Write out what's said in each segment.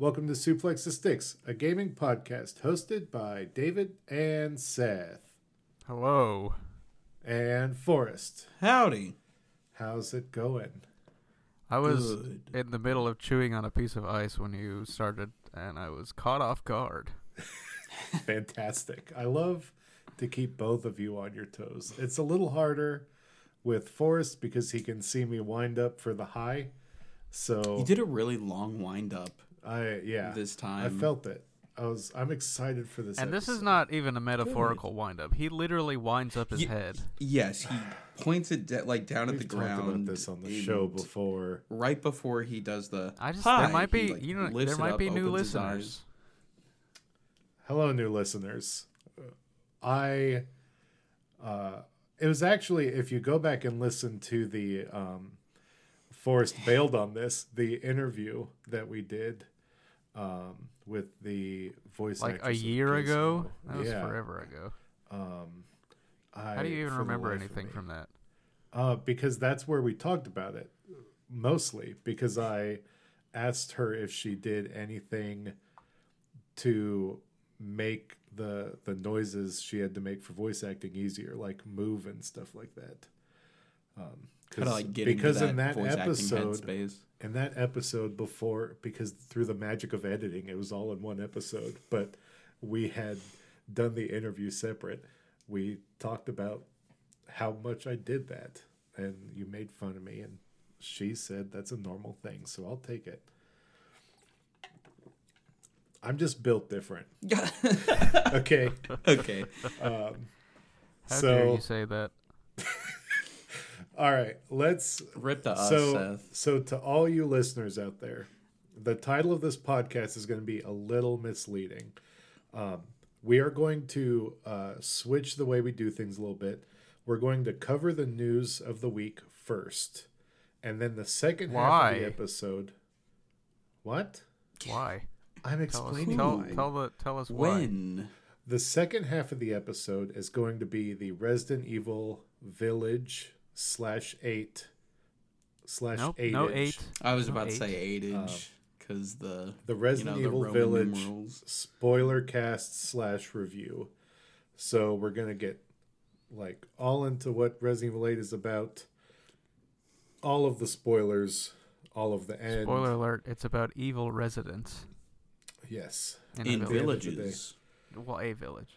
Hi, welcome to Suplex the Sticks, a gaming podcast hosted by David and Seth Hello. and Forrest. Howdy. How's it going? I was Good. in the middle of chewing on a piece of ice when you started, and I was caught off guard. Fantastic. I love to keep both of you on your toes. It's a little harder with Forrest because he can see me wind up for the high. So You did a really long wind up. I yeah, this time I felt it. I was I'm excited for this. And this is not even a metaphorical wind up. He literally winds up his Ye- head. Yes, he points it da- like down We've at the talked ground. about this on the show before. Right before he does the. I just Hi, there might be like, you know there it might up, be new opens his eyes. listeners. Hello, new listeners. I, uh, it was actually, if you go back and listen to the um, Forrest bailed on this, the interview that we did um, with the voice Like a year ago? That was yeah. forever ago. Um, I, How do you even remember anything from that? Uh, because that's where we talked about it mostly because I asked her if she did anything to make the the noises she had to make for voice acting easier, like move and stuff like that. Um, How to like get because into in that voice episode, acting in that episode before, because through the magic of editing, it was all in one episode, but we had done the interview separate. We talked about how much I did that, and you made fun of me, and she said that's a normal thing, so I'll take it. I'm just built different. Okay. okay. Um, How dare you say that? all right, let's Rip to us, so, Seth. so to all you listeners out there, the title of this podcast is going to be a little misleading. Um, we are going to uh, switch the way we do things a little bit. We're going to cover the news of the week first, and then the second half of the episode. What? Why? I'm Tell us, explaining tell, tell the tell us why. When? The second half of the episode is going to be the Resident Evil Village slash eight slash Nope, eight. no inch. eight. I was No about to say eight inch uh, because the The Resident you know, Evil Roman Village numerals. spoiler cast slash review. So we're gonna get like all into what Resident Evil 8 is about. All of the spoilers, all of the end. Spoiler alert, it's about evil residents Yes. in, in a village. end of the villages. Well, a village.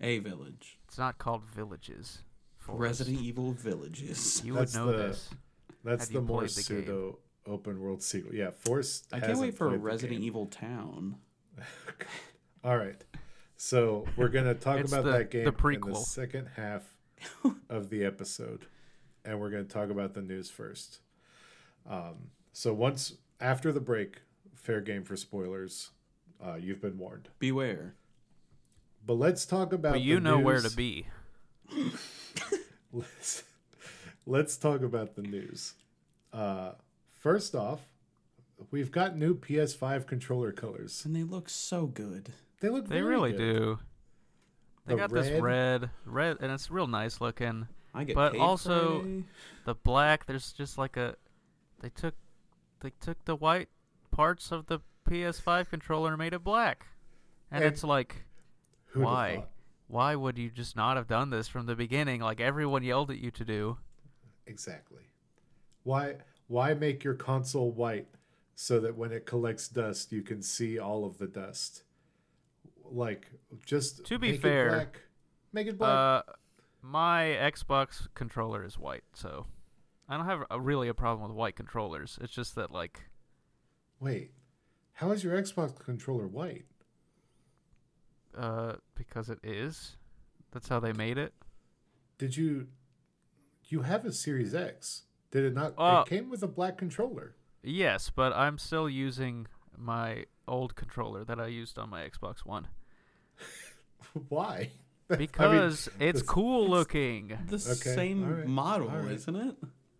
A village. It's not called villages. Forrest. Resident Evil villages. You That's would know the- this. That's Have the more played the game? pseudo open world sequel. Yeah, Force. I can't wait for a Resident Evil Town. All right. So we're gonna talk about the- that game the in the prequel. second half of the episode, and we're gonna talk about the news first. Um, so once after the break, fair game for spoilers. Uh, you've been warned. Beware. But let's talk about. But you the know where to be. Let's, let's talk about the news. Uh, first off, we've got new PS5 controller colors. And they look so good. They look. They very really good. do. They The got red- this red, red, and it's real nice looking. I get But paid also- Friday. The black, there's just like a, they took, they took the white parts of the PS5 controller and made it black, and, And it's like, Who'd have why? Why would you just not have done this from the beginning, like everyone yelled at you to do? Exactly. Why why make your console white so that when it collects dust you can see all of the dust? Like just To be make it fair, black. make it black. Uh, my Xbox controller is white, so I don't have a, really a problem with white controllers. It's just that like Wait. How is your Xbox controller white? Uh because it is. That's how they made it. Did you you have a Series X? Did it not Uh, it came with a black controller. Yes, but I'm still using my old controller that I used on my Xbox One Why? because it's this- cool looking. The Okay, same all right, model, all right. isn't it?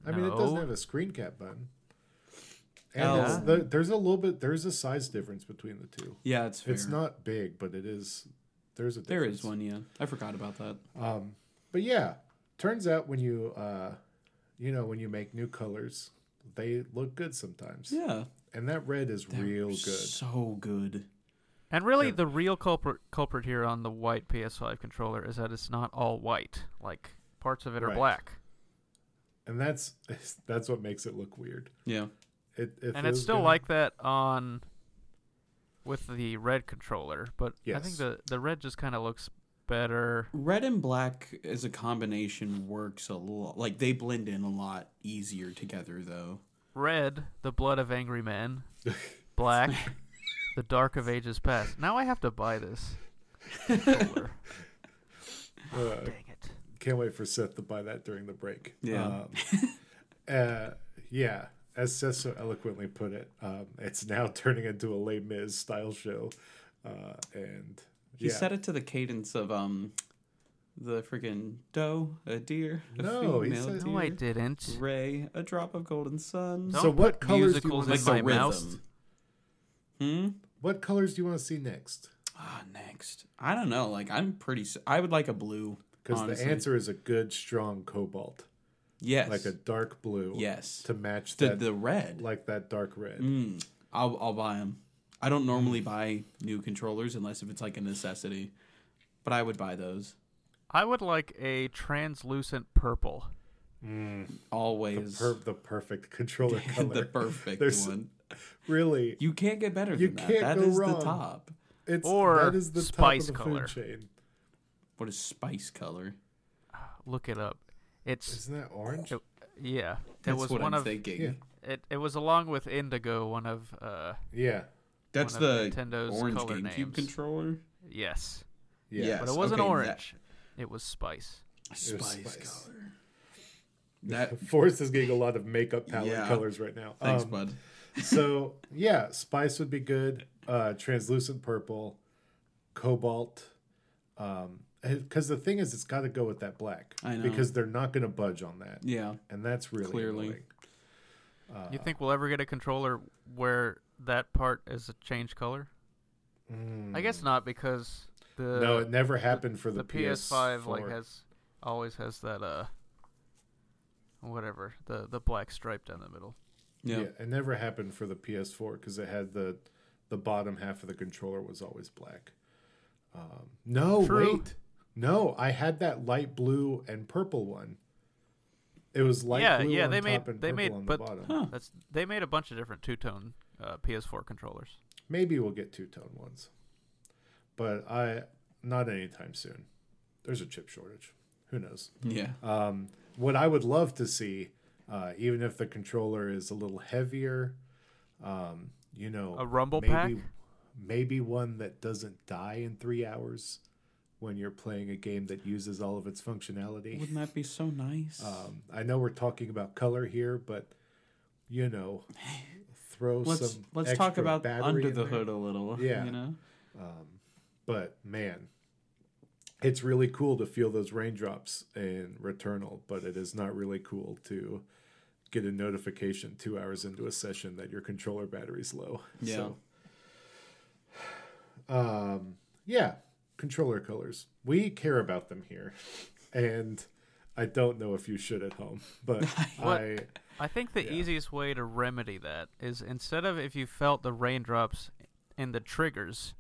I mean, it doesn't have a screen cap button. And Oh. the, there's a little bit there's a size difference between the two. Yeah, it's fair. It's not big, but it is. There's a There difference. is one, yeah. I forgot about that. Um, but yeah, turns out when you uh, you know when you make new colors, they look good sometimes. Yeah. And that red is real good. So good. And really, Yeah. the real culprit culprit here on the white PS5 controller is that it's not all white. Like parts of it are Right. black, And that's that's what makes it look weird. Yeah. It, it and it's still good. like that on with the red controller. But I think the the red just kind of looks better. Red and black as a combination works a lot. Like they blend in a lot easier together, though. Red, the blood of angry men. Black, the dark of ages past. Now I have to buy this controller. Uh, Dang it. Can't wait for Seth to buy that during the break. Yeah. Um, uh, yeah. As Seth so eloquently put it, um, it's now turning into a Les Mis style show. Uh, and He yeah. set it to the cadence of um, the freaking doe, a deer, a No, he female said- No, I didn't. Ray, a drop of golden sun. Don't So what colors do you want to like my the mouth. rhythm. Hmm. What colors do you want to see next? Ah, next. I don't know. Like I'm pretty. I would like a blue. Because the answer is a good, strong cobalt, Yes. like a dark blue. yes. To match The that, the red. like that dark red. Mm, I'll I'll buy them. I don't normally buy new controllers unless if it's like a necessity, but I would buy those I would like a translucent purple. Mm. The, always. per- the perfect controller color. the perfect There's- one. really, You can't get better You than that. can't That go is wrong. the top. it's Or that is the spice top of the color. food chain. What is spice color? Look it up. It's Isn't that orange? It- yeah. It was what one I'm of thinking. Yeah. it. It was along with Indigo, one of uh Yeah, That's the Nintendo's orange color GameCube names. controller. yes, yeah. Yeah. but it wasn't okay, that- orange. It was spice. Spice, spice. color. That Forrest is getting a lot of makeup palette Yeah. colors right now. thanks, Um, bud. so yeah, spice would be good. Uh, translucent purple, cobalt. Um, because the thing is, it's got to go with that black. I know. Because they're not going to budge on that, Yeah. and that's really Clearly. Uh, you think we'll ever get a controller where that part is a change color? I guess not because the Mm. no, it never happened for the, the PS5 like PS4. has always has that uh whatever the the black stripe down the middle. Yeah. Yeah. it never happened for the PS4 because it had the the bottom half of the controller was always black. Um, no, True. wait, no, I had that light blue and purple one. It was light Yeah, blue yeah, on they top made- and they purple made- on but- the bottom. Huh. That's they made a bunch of different two tone uh, PS4 controllers. Maybe we'll get two tone ones, but I not anytime soon. There's a chip shortage. Who knows? Yeah. Um, what I would love to see, uh, even if the controller is a little heavier, um, you know, A rumble maybe, pack? maybe one that doesn't die in three hours when you're playing a game that uses all of its functionality. Wouldn't that be so nice? Um, I know we're talking about color here, but you know, throw let's some. let's talk about battery under the hood a little. Yeah. You know. But man, it's really cool to feel those raindrops in Returnal, but it is not really cool to get a notification two hours into a session that your controller battery's low. Yeah. So, um, yeah, controller colors. We care about them here, and I don't know if you should at home, but I I think the Yeah. easiest way to remedy that is instead of if you felt the raindrops in the triggers,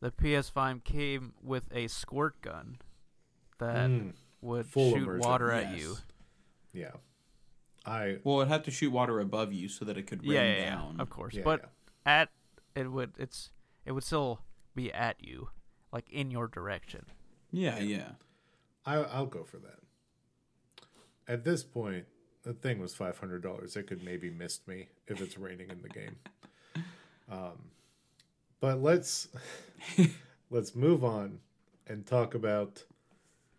the PS5 came with a squirt gun that Mm, would Full shoot immersion, water at you. Yeah, I Well, it'd have to shoot water above you so that it could rain Yeah, yeah, yeah, down. of course. yeah, but yeah. at it would it's it would still be at you, like in your direction. Yeah, yeah. I, I'll go for that. At this point, the thing was five hundred dollars. It could maybe missed me if it's raining in the game. Um, but let's let's move on and talk about.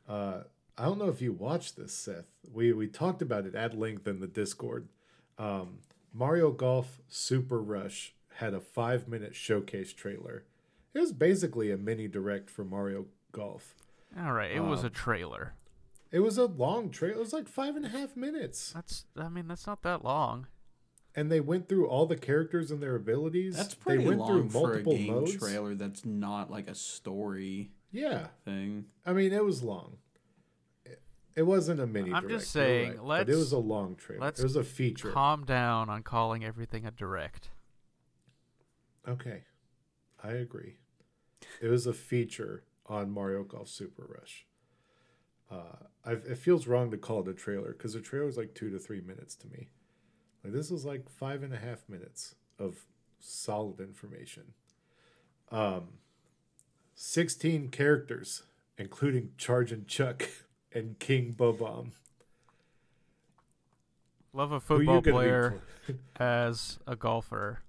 Uh, I don't know if you watched this, Seth. We we talked about it at length in the Discord. Um, Mario Golf Super Rush had a five minute showcase trailer. It was basically a mini direct for Mario Golf. All right, it was a Um, trailer. It was a long trailer. It was like five and a half minutes, That's I mean that's not that long. and they went through all the characters and their abilities. That's they pretty went long for a game modes. trailer that's not like a story Yeah, thing. I mean it was long. It wasn't a mini. I'm just direct, you're saying, right, let's- it was a long trailer. it was a feature. Calm down on calling everything a direct. Okay, I agree. It was a feature on Mario Golf Super Rush. Uh, i it feels wrong to call it a trailer because the trailer is like two to three minutes to me. Like this was like five and a half minutes of solid information. Um, sixteen characters, including Chargin' Chuck and King Bobomb. Love a football player as a golfer.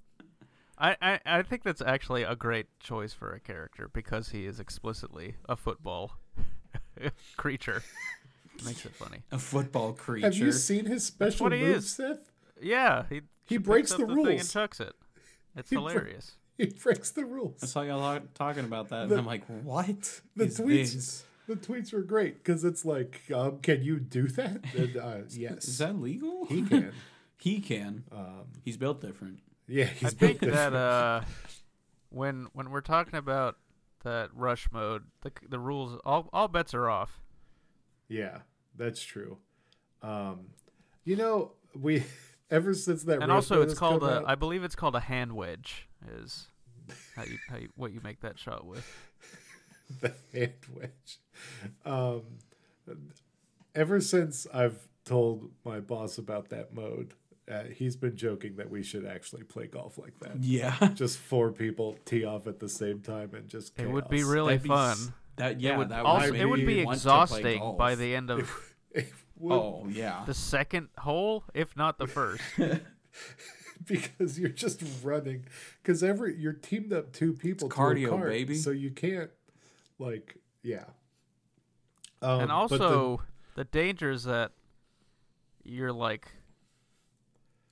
I, I, I think that's actually a great choice for a character because he is explicitly a football creature. Makes it funny. A football creature. Have you seen his special what he move, is. Seth? Yeah, he He breaks up the thing and rules. chucks it. It's He bre- hilarious. He breaks the rules. I saw y'all talking about that, The- and I'm like, what? the is tweets- this? The tweets were great because it's like, um, can you do that? And, uh, yes, Is that legal? he can. he can. Um, He's built different. Yeah, I he's think that uh, when when we're talking about that rush mode, the the rules all all bets are off. yeah, that's true. Um, you know, we ever since that and also it's called a out- I believe it's called a hand wedge is how you, how you what you make that shot with. the hand wedge. Um, ever since I've told my boss about that mode, uh, he's been joking that we should actually play golf like that. Yeah. Just four people tee off at the same time and just It would be really That'd fun. s- That yeah, it would that also it would be me want to play exhausting by the end of It would, Oh yeah. the second hole, if not the first. because you're just running. Because every you're teamed up two people It's to a cardio, cart, baby. So you can't like yeah. Um, and also the- also the, dangers that you're like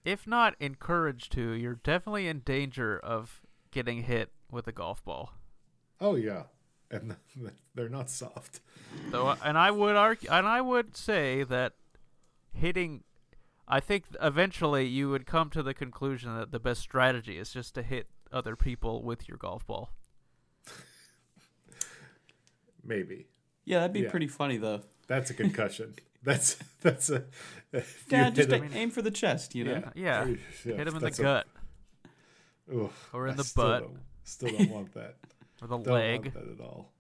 if not encouraged to, you're definitely in danger of getting hit with a golf ball. oh yeah, and they're not soft. So, uh, and I would argue, and I would say that hitting, I think eventually you would come to the conclusion that the best strategy is just to hit other people with your golf ball. Maybe Yeah, that'd be Yeah. pretty funny though. that's a concussion. that's that's a. if you Yeah, just a- a- aim for the chest, you know. yeah, Yeah, yeah, hit him in the that's a- gut oof, or in I the still butt Don't, still don't want that. or the Don't leg. want that at all.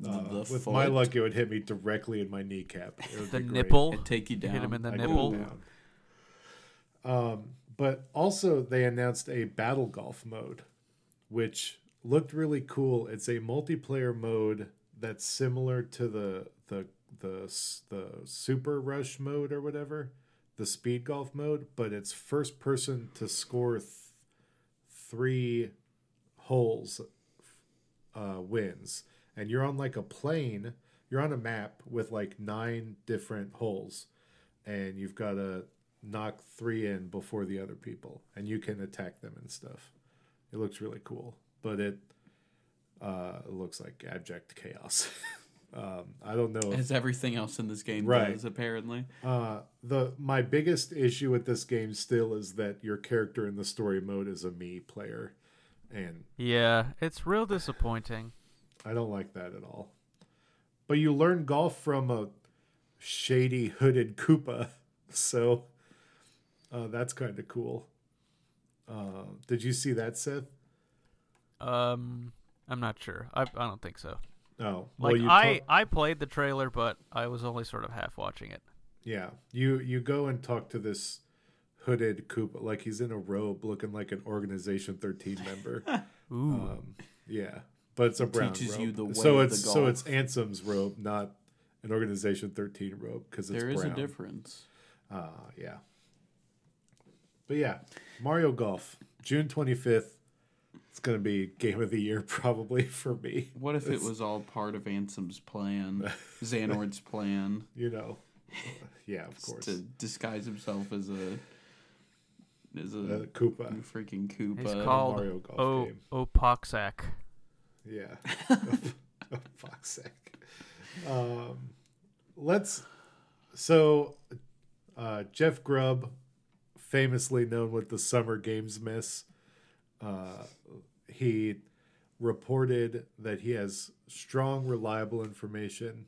The- Uh, the with my luck, it would hit me directly in my kneecap. It would The be nipple. It'd take you down. Hit him in the I'd nipple. Um, but also they announced a battle golf mode, which looked really cool. It's a multiplayer mode that's similar to the the the Super Rush mode or whatever, the speed golf mode, but it's first person to score th- three holes uh, wins, and you're on like a plane. You're on a map with like nine different holes, and you've got to knock three in before the other people, and you can attack them and stuff. It looks really cool, but it uh, looks like abject chaos. um, I don't know. If, As everything else in this game Right. does, apparently. uh, the my biggest issue with this game still is that your character in the story mode is a me player, and Yeah, it's real disappointing. I don't like that at all. But you learn golf from a shady hooded Koopa, so uh, that's kind of cool. Uh, did you see that, Seth? Um, I'm not sure. I I don't think so. Oh, Like you I talk- I played the trailer, but I was only sort of half watching it. yeah, you you go and talk to this hooded Koopa, like he's in a robe, looking like an Organization 13 member. Ooh, um, yeah, but it's a It brown teaches robe. you the way so it's the so it's Ansem's robe, not an Organization 13 robe, because it's There is brown. a difference. Uh, yeah. But yeah, Mario Golf, June 25th. It's going to be game of the year probably for me. What if it was all part of Ansem's plan, Xehanort's plan, You know. Yeah, of course. to disguise himself as a as a Uh, Koopa. freaking Koopa? he's called Mario Golf O game. Opoxac. Yeah. Fuck's sake. Um, let's. So, uh, Jeff Grubb, famously known with the Summer Games Miss, uh, he reported that he has strong, reliable information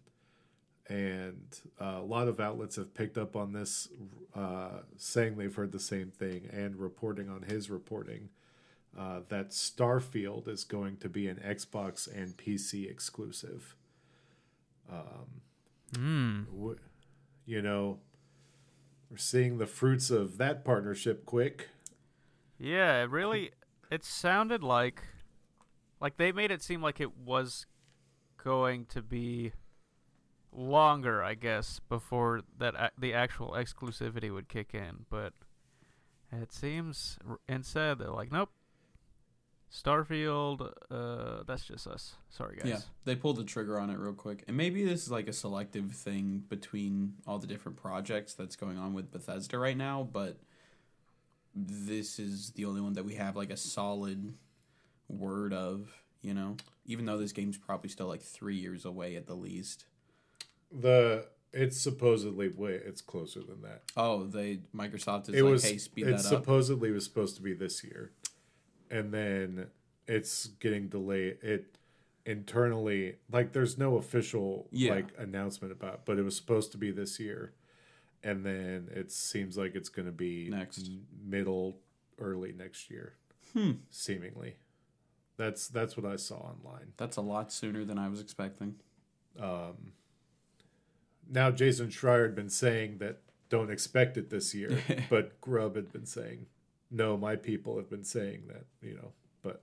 and uh, a lot of outlets have picked up on this, uh, saying they've heard the same thing and reporting on his reporting uh, that Starfield is going to be an Xbox and PC exclusive. Hmm. W- You know, we're seeing the fruits of that partnership quick. Yeah, it really. It sounded like, like they made it seem like it was going to be longer, I guess, before that a- the actual exclusivity would kick in. But it seems r- instead they're like, nope. Starfield, uh, that's just us. Sorry, guys. Yeah, they pulled the trigger on it real quick. And maybe this is like a selective thing between all the different projects that's going on with Bethesda right now, but this is the only one that we have like a solid word of, you know? Even though this game's probably still like three years away at the least. The it's supposedly way it's closer than that. Oh, they Microsoft is it like, was hey, speed it that up. supposedly was supposed to be this year and then it's getting delayed it internally like there's no official Yeah. like announcement about it, but it was supposed to be this year and then it seems like it's going to be Next. middle early next year Hmm. seemingly that's that's what i saw online That's a lot sooner than I was expecting. um now jason schreier had been saying that don't expect it this year but Grubb had been saying no my people have been saying that you know but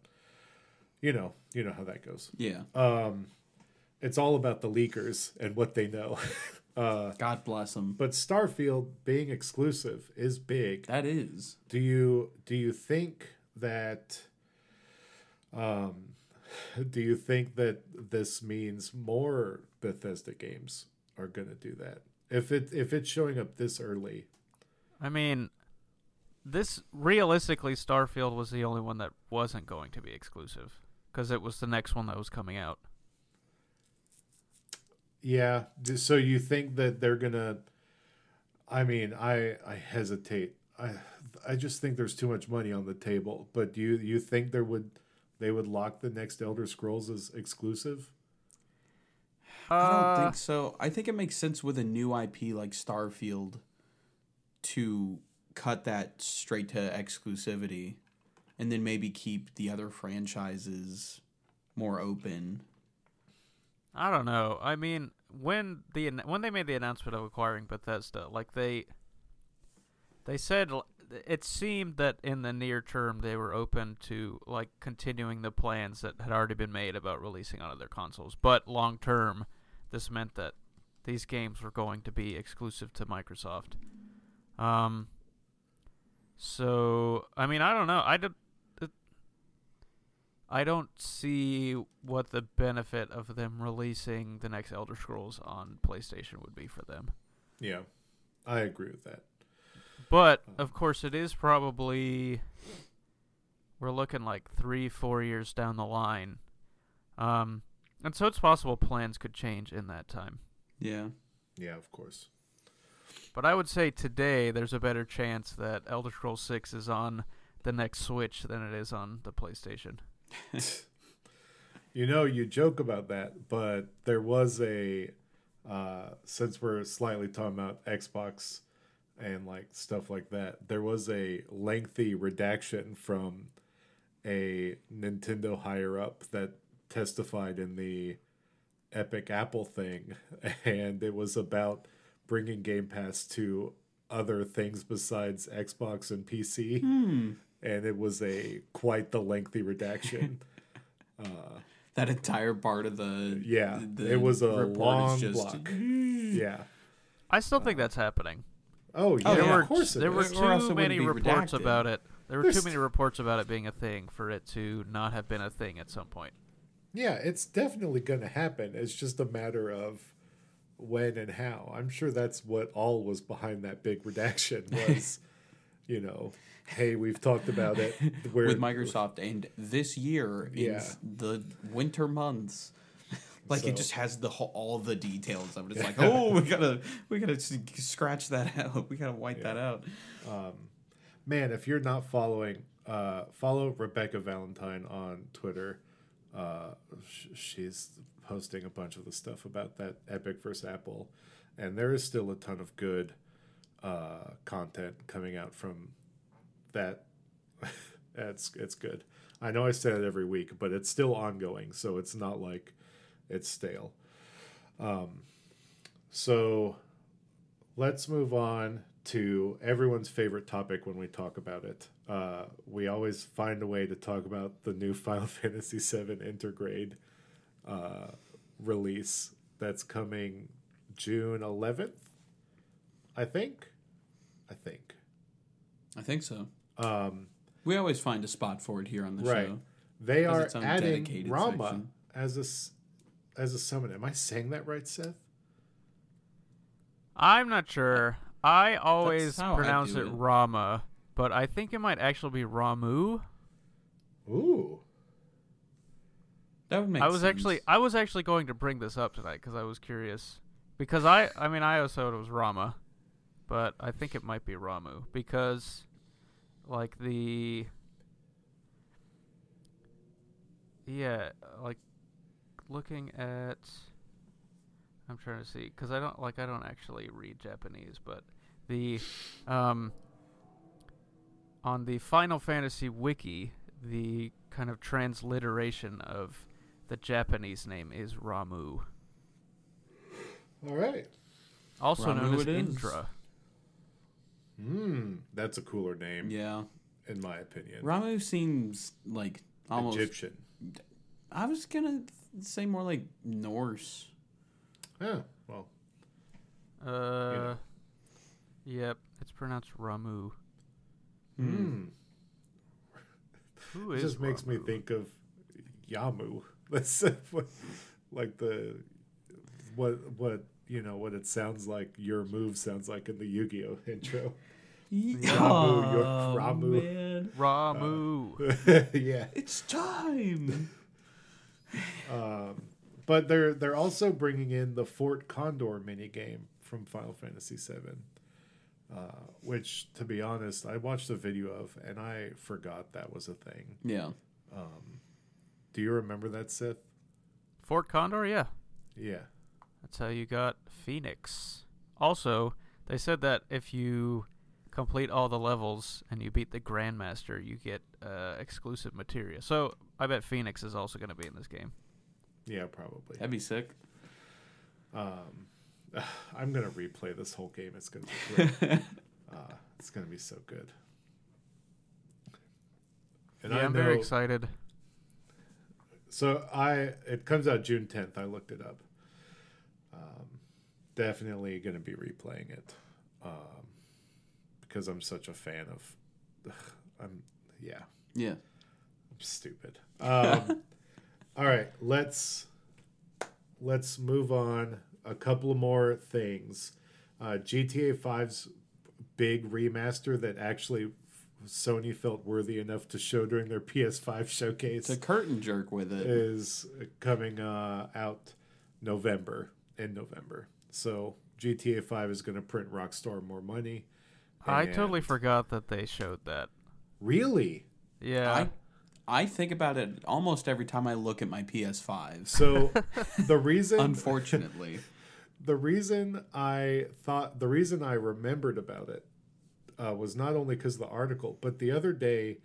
you know you know how that goes Yeah. um it's all about the leakers and what they know uh God bless them. but starfield being exclusive is big That is. do you do you think that um do you think that this means more Bethesda games are going to do that if it if it's showing up this early I mean, this realistically, Starfield was the only one that wasn't going to be exclusive because it was the next one that was coming out. Yeah so you think that they're going to I mean I I hesitate I I just think there's too much money on the table but do you you think there would they would lock the next Elder Scrolls as exclusive I Uh, don't think so. I think it makes sense with a new IP like Starfield to cut that straight to exclusivity and then maybe keep the other franchises more open. I don't know. I mean, when the when they made the announcement of acquiring Bethesda, like they they said it seemed that in the near term they were open to like continuing the plans that had already been made about releasing on other consoles, but long term this meant that these games were going to be exclusive to Microsoft. Um so, I mean, I don't know. I did I don't see what the benefit of them releasing the next Elder Scrolls on PlayStation would be for them. yeah I agree with that But of course, it is probably we're looking like three, four years down the line, um, and so it's possible plans could change in that time. Yeah. yeah of course But I would say today there's a better chance that Elder Scrolls Six is on the next Switch than it is on the PlayStation. You know, you joke about that, but there was a uh, since we're slightly talking about Xbox and like stuff like that, there was a lengthy redaction from a Nintendo higher up that testified in the Epic Apple thing, and it was about bringing Game Pass to other things besides Xbox and PC, Hmm. And it was a quite the lengthy redaction. uh, That entire part of the Yeah, the it was a report is long just- block. yeah. I still think that's happening. Oh yeah, Oh, there yeah, were of course it there were is. Or else it too wouldn't many reports redacted. about it. There were There's- too many reports about it being a thing for it to not have been a thing at some point. Yeah, it's definitely going to happen. It's just a matter of when and how. I'm sure that's what all was behind that big redaction was, you know, hey, we've talked about it. We're, with Microsoft and this year in the winter months. Like So- it just has the whole, all the details of it. It's like, oh, we gotta we gotta scratch that out. We gotta wipe that out. man, if you're not following, uh, follow Rebekah Valentine on Twitter. Uh, sh- she's posting a bunch of the stuff about that Epic versus Apple, and there is still a ton of good uh, content coming out from that. it's it's good. I know I say it every week, but it's still ongoing, so it's not like it's stale. Um, so let's move on to everyone's favorite topic when we talk about it. Uh, we always find a way to talk about the new Final Fantasy VII Intergrade uh, release that's coming June 11th, I think. I think. I think so. Um, We always find a spot for it here on the right. show. They are adding Rama section. as a s- as a summon. Am I saying that right, Seth? I'm not sure. I always how I pronounce it it. Rama, but I think it might actually be Ramuh. Ooh. That would make I was sense. actually I was actually going to bring this up tonight because I was curious. Because I I mean I also thought it was Rama, but I think it might be Ramuh because like the yeah like looking at I'm trying to see because I don't like I don't actually read Japanese, but the um on the Final Fantasy wiki the kind of transliteration of the Japanese name is Ramuh, All right. also known Ramuh as it is. Indra. Hmm. That's a cooler name, Yeah. in my opinion. Ramuh seems like almost. Egyptian. I was gonna say more like Norse. Yeah. Well, Uh, yep, it's pronounced Ramuh. hmm. Who It is just makes me think of Yamu. That's what, like the what what you know what it sounds like. Your move sounds like in the Yu-Gi-Oh intro. Ramuh, your Ramuh. man. Ramuh. yeah. It's time. Um, but they're they're also bringing in the Fort Condor minigame from Final Fantasy VII, uh, which, to be honest, I watched a video of and I forgot that was a thing. Yeah. Um, do you remember that, Seth? Fort Condor, yeah. Yeah. That's how you got Phoenix. Also, they said that if you complete all the levels and you beat the Grandmaster, you get uh, exclusive material. So I bet Phoenix is also going to be in this game. Yeah, probably. That'd be sick. Um, I'm gonna replay this whole game. It's gonna be great. uh, it's gonna be so good. And yeah, I I'm very excited. So I it comes out June 10th. I looked it up. Um, definitely going to be replaying it um, because I'm such a fan of. I'm yeah. Yeah. I'm stupid. Um, all right, let's let's move on. A couple of more things. Uh, GTA 5's big remaster that actually Sony felt worthy enough to show during their PS5 showcase It's a curtain jerk with it. is coming uh, out November in November. So GTA 5 is going to print Rockstar more money. I And- totally forgot that they showed that. Really? Yeah. I I think about it almost every time I look at my PS5. So the reason Unfortunately. the reason I thought the reason I remembered about it uh, was not only because of the article, but the other day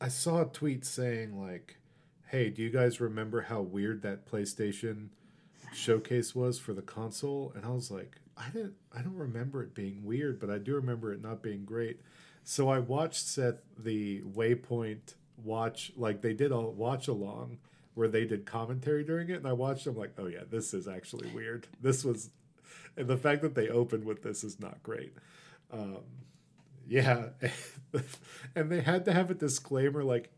I saw a tweet saying like, "Hey, do you guys remember how weird that PlayStation showcase was for the console?" And I was like, "I didn't. I don't remember it being weird, but I do remember it not being great." So I watched Seth the Waypoint watch like they did a watch along where they did commentary during it, and I watched them like, "Oh yeah, this is actually weird. This was." And the fact that they opened with this is not great. Um, yeah, and they had to have a disclaimer like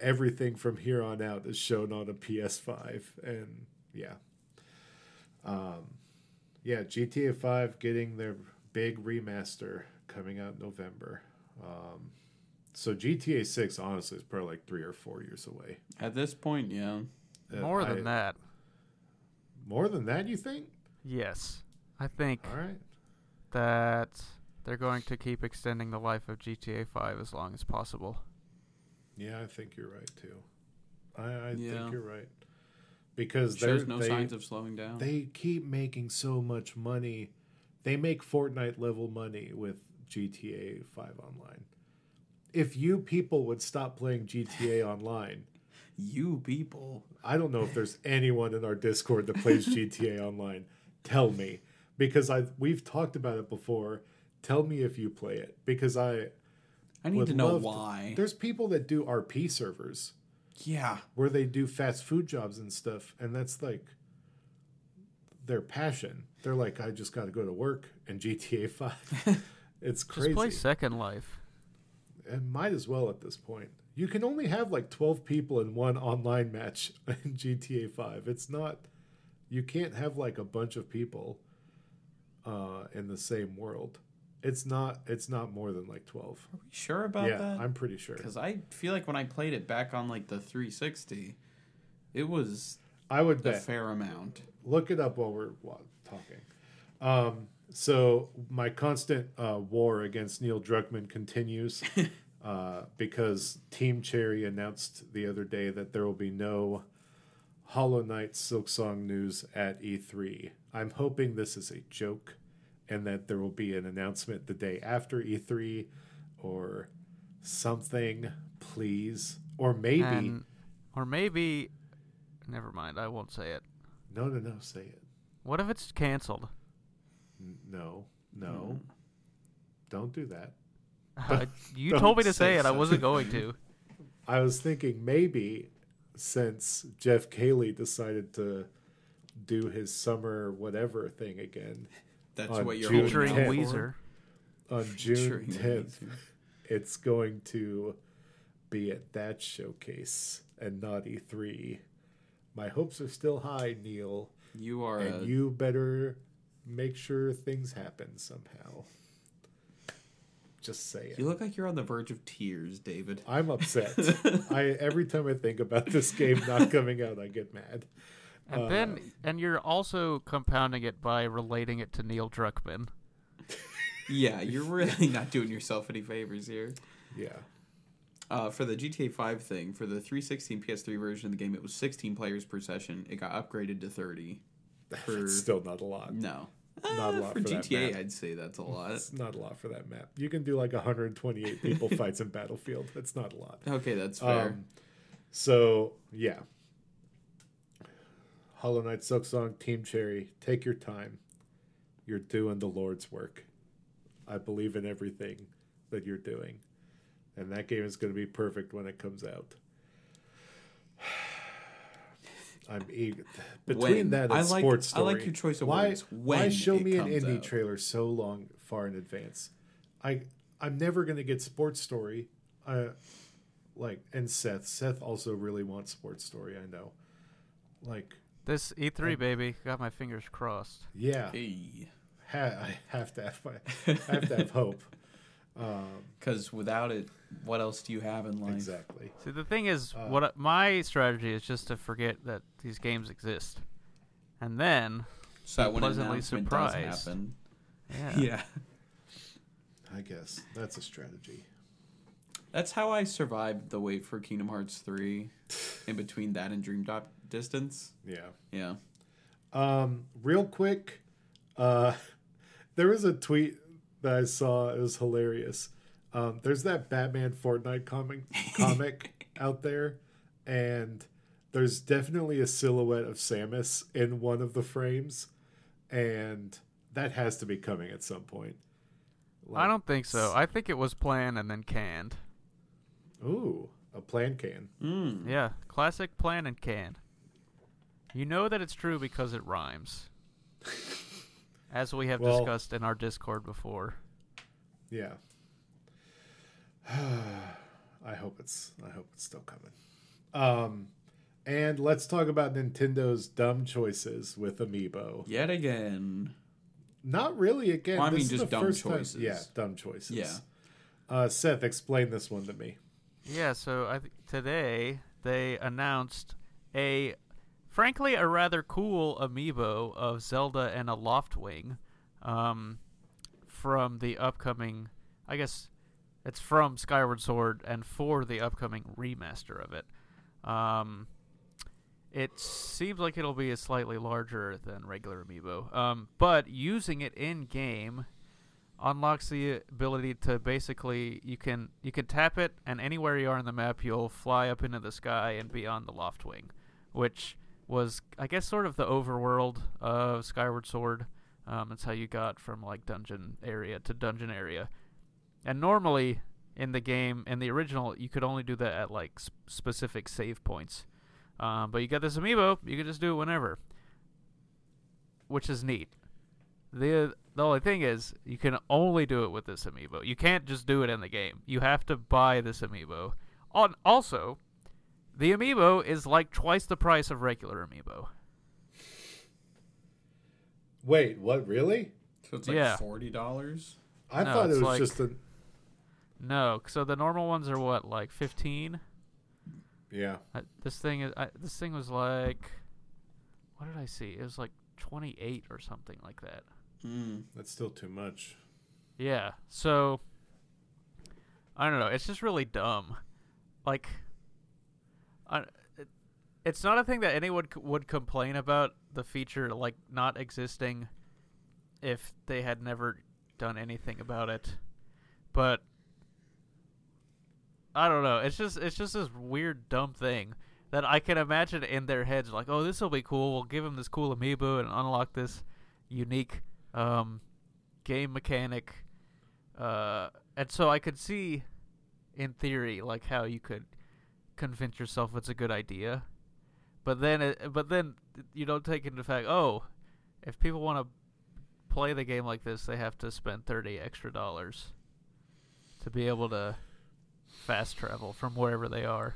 everything from here on out is shown on a PS5, and yeah, um, yeah, GTA 5 getting their big remaster coming out in November. Um, so GTA 6 honestly is probably like three or four years away. At this point, yeah. Uh, More than I- that. More than that, you think? Yes. I think All right. that they're going to keep extending the life of GTA 5 as long as possible. Yeah, I think you're right too. I, I Yeah. think you're right. Because they're no they, signs of slowing down. they keep making so much money. They make Fortnite level money with GTA 5 online. If you people would stop playing GTA online, you people. I don't know if there's anyone in our Discord that plays GTA online. Tell me because I we've talked about it before. Tell me if you play it because I I need to know why. There's people that do RP servers yeah. where they do fast food jobs and stuff, and that's like their passion. They're like, I just got to go to work and GTA Five. it's crazy. Just play. Second Life. and might as well at this point. You can only have like twelve people in one online match in GTA Five. It's not. You can't have like a bunch of people uh, in the same world. It's not. It's not more than like twelve. Are we sure about that? yeah, that? I'm pretty sure. Because I feel like when I played it back on like the 360, it was I would a bet. fair amount. look it up while we're wa- talking. Um, so my constant uh, war against Neil Druckmann continues uh, because Team Cherry announced the other day that there will be no Hollow Knight Silksong news at E3. I'm hoping this is a joke and that there will be an announcement the day after E3 or something, please. Or maybe. And, or maybe. Never mind. I won't say it. no, no, no, say it. What if it's canceled? N- No, no. Don't do that. Uh, you told me to say say it. I wasn't going to. I was thinking maybe since Geoff Keighley decided to do his summer whatever thing again That's On what you're June Featuring holding 10th. Weezer. on June 10th, it's going to be at that showcase and not E3. My hopes are still high, Neil, You are and a, you better make sure things happen somehow. Just say it. you look like you're on the verge of tears, David. I'm upset. I every time I think about this game not coming out, I get mad. And Uh, then, and you're also compounding it by relating it to Neil Druckmann. Yeah, you're really not doing yourself any favors here. Yeah, Uh, for the GTA 5 thing, for the 360 and PS3 version of the game, it was 16 players per session. It got upgraded to 30. For it's still not a lot. no, Not a Uh, lot for for that GTA. map. I'd say that's a lot. It's not a lot for that map. You can do like 128 people fights in Battlefield. That's not a lot. Okay, that's fair. Um, so yeah, Hollow Knight Silksong Team Cherry, take your time. You're doing the Lord's work. I believe in everything that you're doing, and that game is going to be perfect when it comes out. I'm eager. Between When? that and I like- sports I like your choice of why, words. why show me an indie out. trailer so long far in advance? I I'm never gonna get sports story. I like and Seth. Seth also really wants sports story. I know. Like This E3 I- baby got my fingers crossed. yeah, Hey. ha- I have to have I have to have hope. Um, Because without it, what else do you have in life? exactly. See, the thing is, Uh, what I- my strategy is just to forget that these games exist, and then So that Be when pleasantly surprised. happen, yeah, yeah. I guess that's a strategy. That's how I survived the wait for Kingdom Hearts 3 in between that and Dream Drop Distance. Yeah. Yeah. Um, real quick, uh, there was a tweet that I saw. It was hilarious. Um, there's that Batman Fortnite comic comic out there, and there's definitely a silhouette of Samus in one of the frames, and that has to be coming at some point. I don't think so. I think it was planned and then canned. Ooh, a plan can. Mm. Yeah, classic plan and canned. You know that it's true because it rhymes, as we have Well- discussed in our Discord before. Yeah. I hope it's I hope it's still coming. Um and let's talk about Nintendo's dumb choices with Amiibo. Yet again. Not really again. Well, I this mean, is just the dumb first time- choices. Yeah, dumb choices. Yeah. Uh Seth, explain this one to me. Yeah, so I th- today they announced a, frankly, a rather cool amiibo of Zelda and a Loftwing, um, from the upcoming. I guess it's from Skyward Sword and for the upcoming remaster of it. Um, it seems like it'll be a slightly larger than regular amiibo. Um, but using it in game unlocks the ability to basically you can you can tap it and anywhere you are on the map you'll fly up into the sky and be on the Loftwing, which was I guess sort of the overworld of Skyward Sword. Um, it's how you got from like dungeon area to dungeon area, and normally in the game in the original you could only do that at like s- specific save points. Um, but you got this amiibo, you can just do it whenever, which is neat. the The only thing is, you can only do it with this amiibo. You can't just do it in the game. You have to buy this amiibo. On also, the amiibo is like twice the price of regular amiibo. Wait, what? Really? So it's like Yeah. forty dollars. I No, thought it was like- just a. No, so the normal ones are what, like fifteen? Yeah. Uh, this thing is. I, this thing was like, what did I see? It was like twenty eight or something like that. Mm. That's still too much. Yeah. So I don't know. It's just really dumb. Like, It's not a thing that anyone c- would complain about the feature like not existing if they had never done anything about it. But I don't know. It's just it's just this weird dumb thing that I can imagine in their heads like, "Oh, this will be cool. We'll give them this cool amiibo and unlock this unique um, game mechanic." Uh, and so I could see, in theory, like how you could convince yourself it's a good idea, but then it, but then you don't take into fact. Oh, if people want to play the game like this, they have to spend thirty extra dollars to be able to fast travel from wherever they are.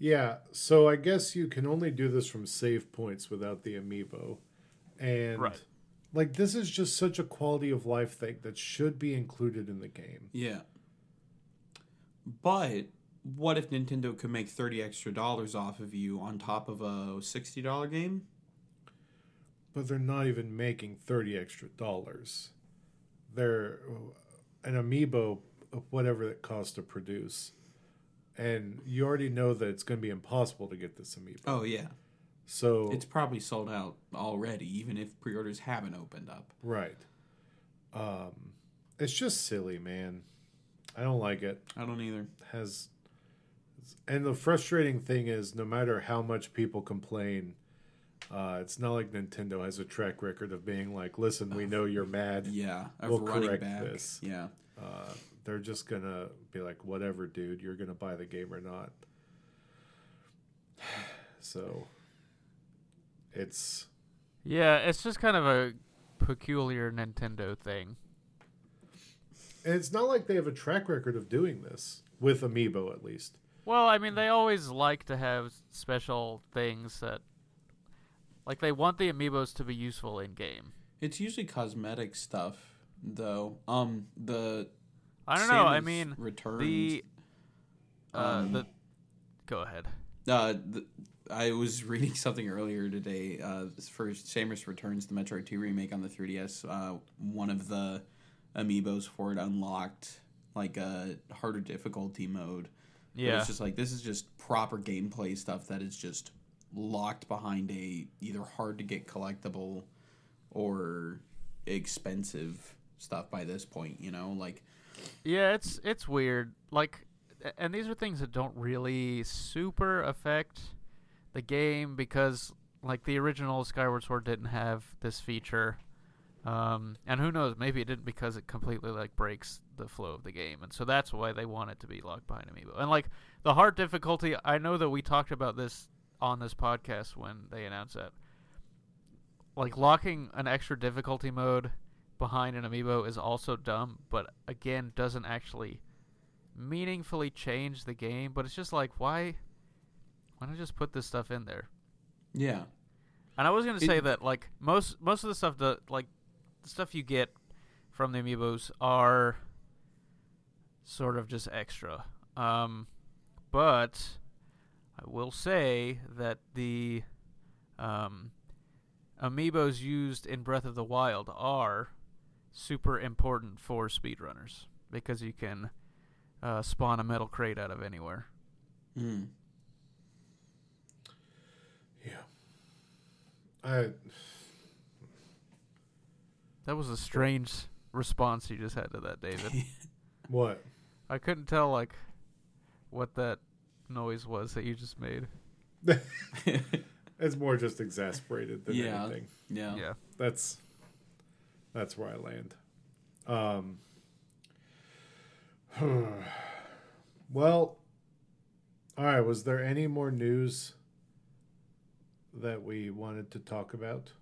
Yeah, so I guess you can only do this from save points without the amiibo. And Right. like this is just such a quality of life thing that should be included in the game. Yeah. But what if Nintendo could make thirty extra dollars off of you on top of a sixty dollar game? But they're not even making 30 extra dollars. They're an amiibo of whatever it costs to produce. And you already know that it's going to be impossible to get this amiibo. Oh yeah. So It's probably sold out already, even if pre orders haven't opened up. right. Um it's just silly, man. I don't like it. I don't either. has and the frustrating thing is no matter how much people complain uh, it's not like nintendo has a track record of being like listen we know you're mad Yeah. Of We'll correct back. this. Yeah. uh, they're just gonna be like whatever dude you're gonna buy the game or not so it's Yeah, it's just kind of a peculiar Nintendo thing. and it's not like they have a track record of doing this with amiibo at least Well, I mean, they always like to have special things that, like, they want the amiibos to be useful in game. It's usually cosmetic stuff though. Um the I don't know. I mean, returns the uh, um, the go ahead. Uh, the, I was reading something earlier today. Uh, for Samus Returns, the Metroid 2 remake on the 3DS, uh, one of the amiibos for it unlocked like a harder difficulty mode. But it's just like this is just proper gameplay stuff that is just locked behind a either hard to get collectible or expensive stuff by this point. You know, like yeah. It's it's weird. Like, and these are things that don't really super affect the game because, like, the original Skyward Sword didn't have this feature. Um, and who knows? Maybe it didn't because it completely like breaks the flow of the game, and so that's why they want it to be locked behind amiibo. And like the hard difficulty, I know that we talked about this on this podcast when they announced that. Like locking an extra difficulty mode behind an amiibo is also dumb, but again doesn't actually meaningfully change the game. But it's just like why, why not just put this stuff in there? yeah, And I was gonna It- say that like most most of the stuff that like the stuff you get from the amiibos are sort of just extra. Um, but I will say that the um, amiibos used in Breath of the Wild are super important for speedrunners because you can uh, spawn a metal crate out of anywhere. mm. I That was a strange response you just had to that, David. what? I couldn't tell like what that noise was that you just made. It's more just exasperated than Yeah. anything. yeah. Yeah. That's that's where I land. Um Well, all right, was there any more news that we wanted to talk about?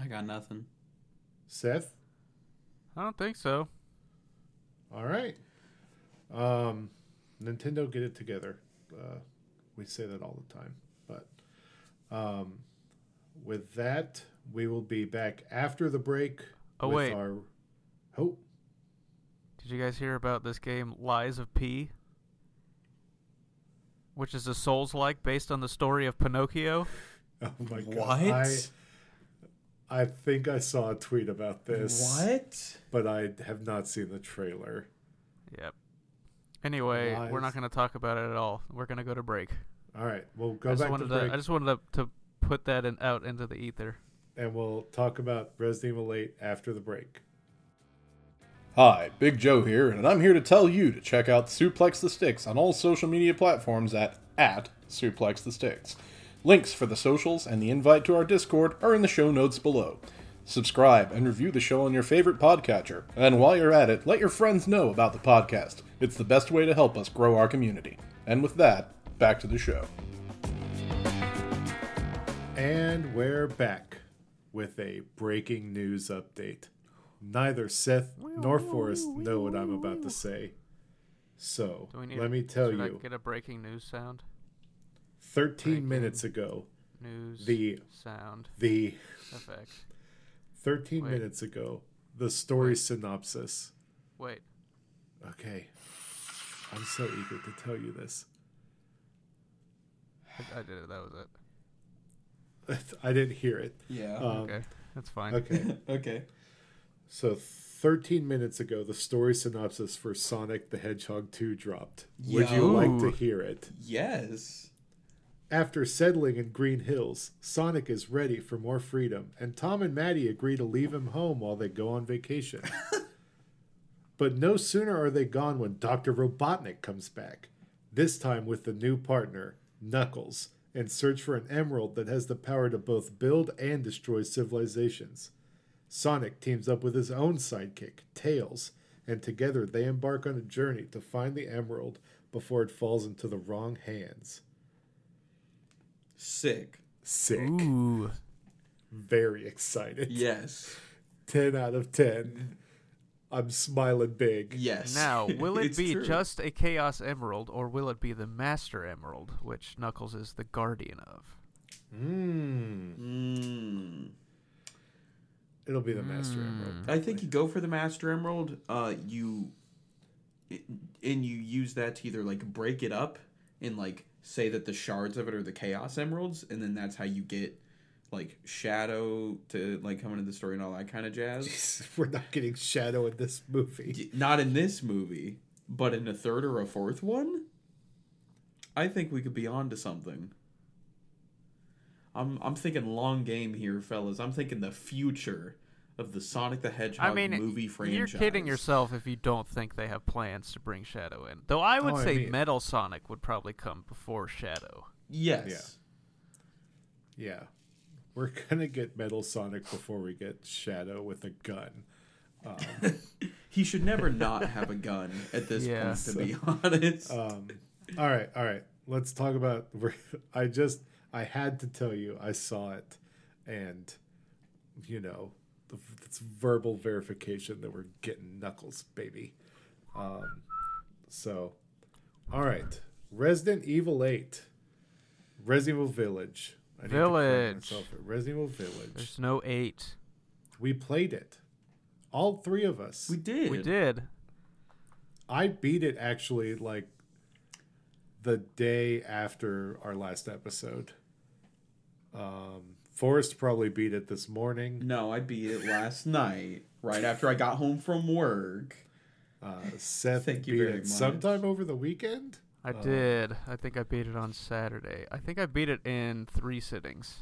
I got nothing. Seth? I don't think so. All right. Um, Nintendo, get it together. Uh, we say that all the time, but um, with that, we will be back after the break. Oh, with wait. Our... Oh, Did you guys hear about this game Lies of P? Which is a Souls like based on the story of Pinocchio? oh my god! What? I, I think I saw a tweet about this. What? But I have not seen the trailer. Yep. Anyway, we're not going to talk about it at all. We're going to go to break. All right, we'll I go just back to wanted break, to I just wanted to, to put that in, out into the ether. and we'll talk about Resident Evil 8 after the break. Hi, Big Joe here, and I'm here to tell you to check out Suplex the Sticks on all social media platforms at, at Suplex the Sticks. Links for the socials and the invite to our Discord are in the show notes below. Subscribe and review the show on your favorite podcatcher, and while you're at it, let your friends know about the podcast. It's the best way to help us grow our community. And with that, back to the show. And we're back with a breaking news update. Neither Seth nor Forrest know what I'm about to say. So, Do we need let me tell should I you get a breaking news sound? 13 breaking minutes ago, News The- sound the effect. 13 Wait. minutes ago, the story synopsis. Wait. Okay. I'm so eager to tell you this. I, I did it. That was it. I didn't hear it. Yeah. Um, Okay. That's fine. Okay. okay. So 13 minutes ago, the story synopsis for Sonic the Hedgehog 2 dropped. Would you like to hear it? Yes. After settling in Green Hills, Sonic is ready for more freedom, and Tom and Maddie agree to leave him home while they go on vacation. but no sooner are they gone when Dr. Robotnik comes back, this time with the new partner, Knuckles, and search for an emerald that has the power to both build and destroy civilizations. Sonic teams up with his own sidekick, Tails, and together they embark on a journey to find the emerald before it falls into the wrong hands. Sick. Sick. Ooh. Very excited. Yes. 10 out of 10. I'm smiling big. Yes. Now, will it be true. just a Chaos Emerald, or will it be the Master Emerald, which Knuckles is the guardian of? Mm. Mm. It'll be the Master Mm. Emerald. I think you go for the Master Emerald. Uh, you and you use that to either like break it up and like say that the shards of it are the Chaos Emeralds, and then that's how you get like Shadow to like come into the story and all that kind of jazz. Jesus, We're not getting Shadow in this movie. Not in this movie, but in a third or a fourth one. I think we could be on to something. I'm I'm thinking long game here, fellas. I'm thinking the future of the Sonic the Hedgehog I mean, movie franchise. you're kidding yourself if you don't think they have plans to bring Shadow in. Though I would Oh, I say mean- Metal Sonic would probably come before Shadow. Yes. Yeah. yeah. We're going to get Metal Sonic before we get Shadow with a gun. Um, He should never not have a gun at this Yeah. point, to be honest. um, all right. All right. Let's talk about. I just. I had to tell you, I saw it. And, you know, the, it's verbal verification that we're getting Knuckles, baby. Um, so, all right. Resident Evil 8. Resident Evil Village. I need to Village. myself. Resident Evil Village. There's no eight. We played it. All three of us. we did. We did. I beat it actually like the day after our last episode. Um, Forrest probably beat it this morning. No, I beat it last night, right after I got home from work. Uh, Seth Thank you beat very it much. sometime over the weekend. I Uh, did. I think I beat it on Saturday. I think I beat it in three sittings.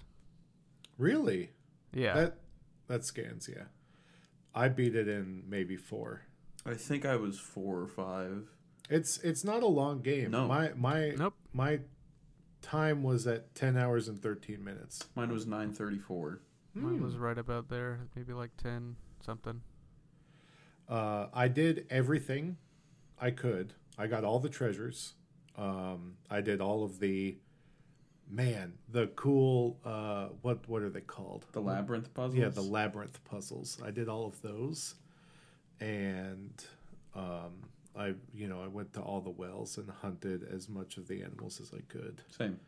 Really? Yeah. That that scans, yeah. I beat it in maybe four. I think I was four or five. It's it's not a long game. No. My my Nope. my time was at ten hours and thirteen minutes. Mine was nine thirty four. Mine was right about there, maybe like ten something. Uh, I did everything I could. I got all the treasures. Um, I did all of the man, the cool uh, what what are they called? The labyrinth puzzles. Yeah, the labyrinth puzzles. I did all of those, and um, I you know I went to all the wells and hunted as much of the animals as I could. same.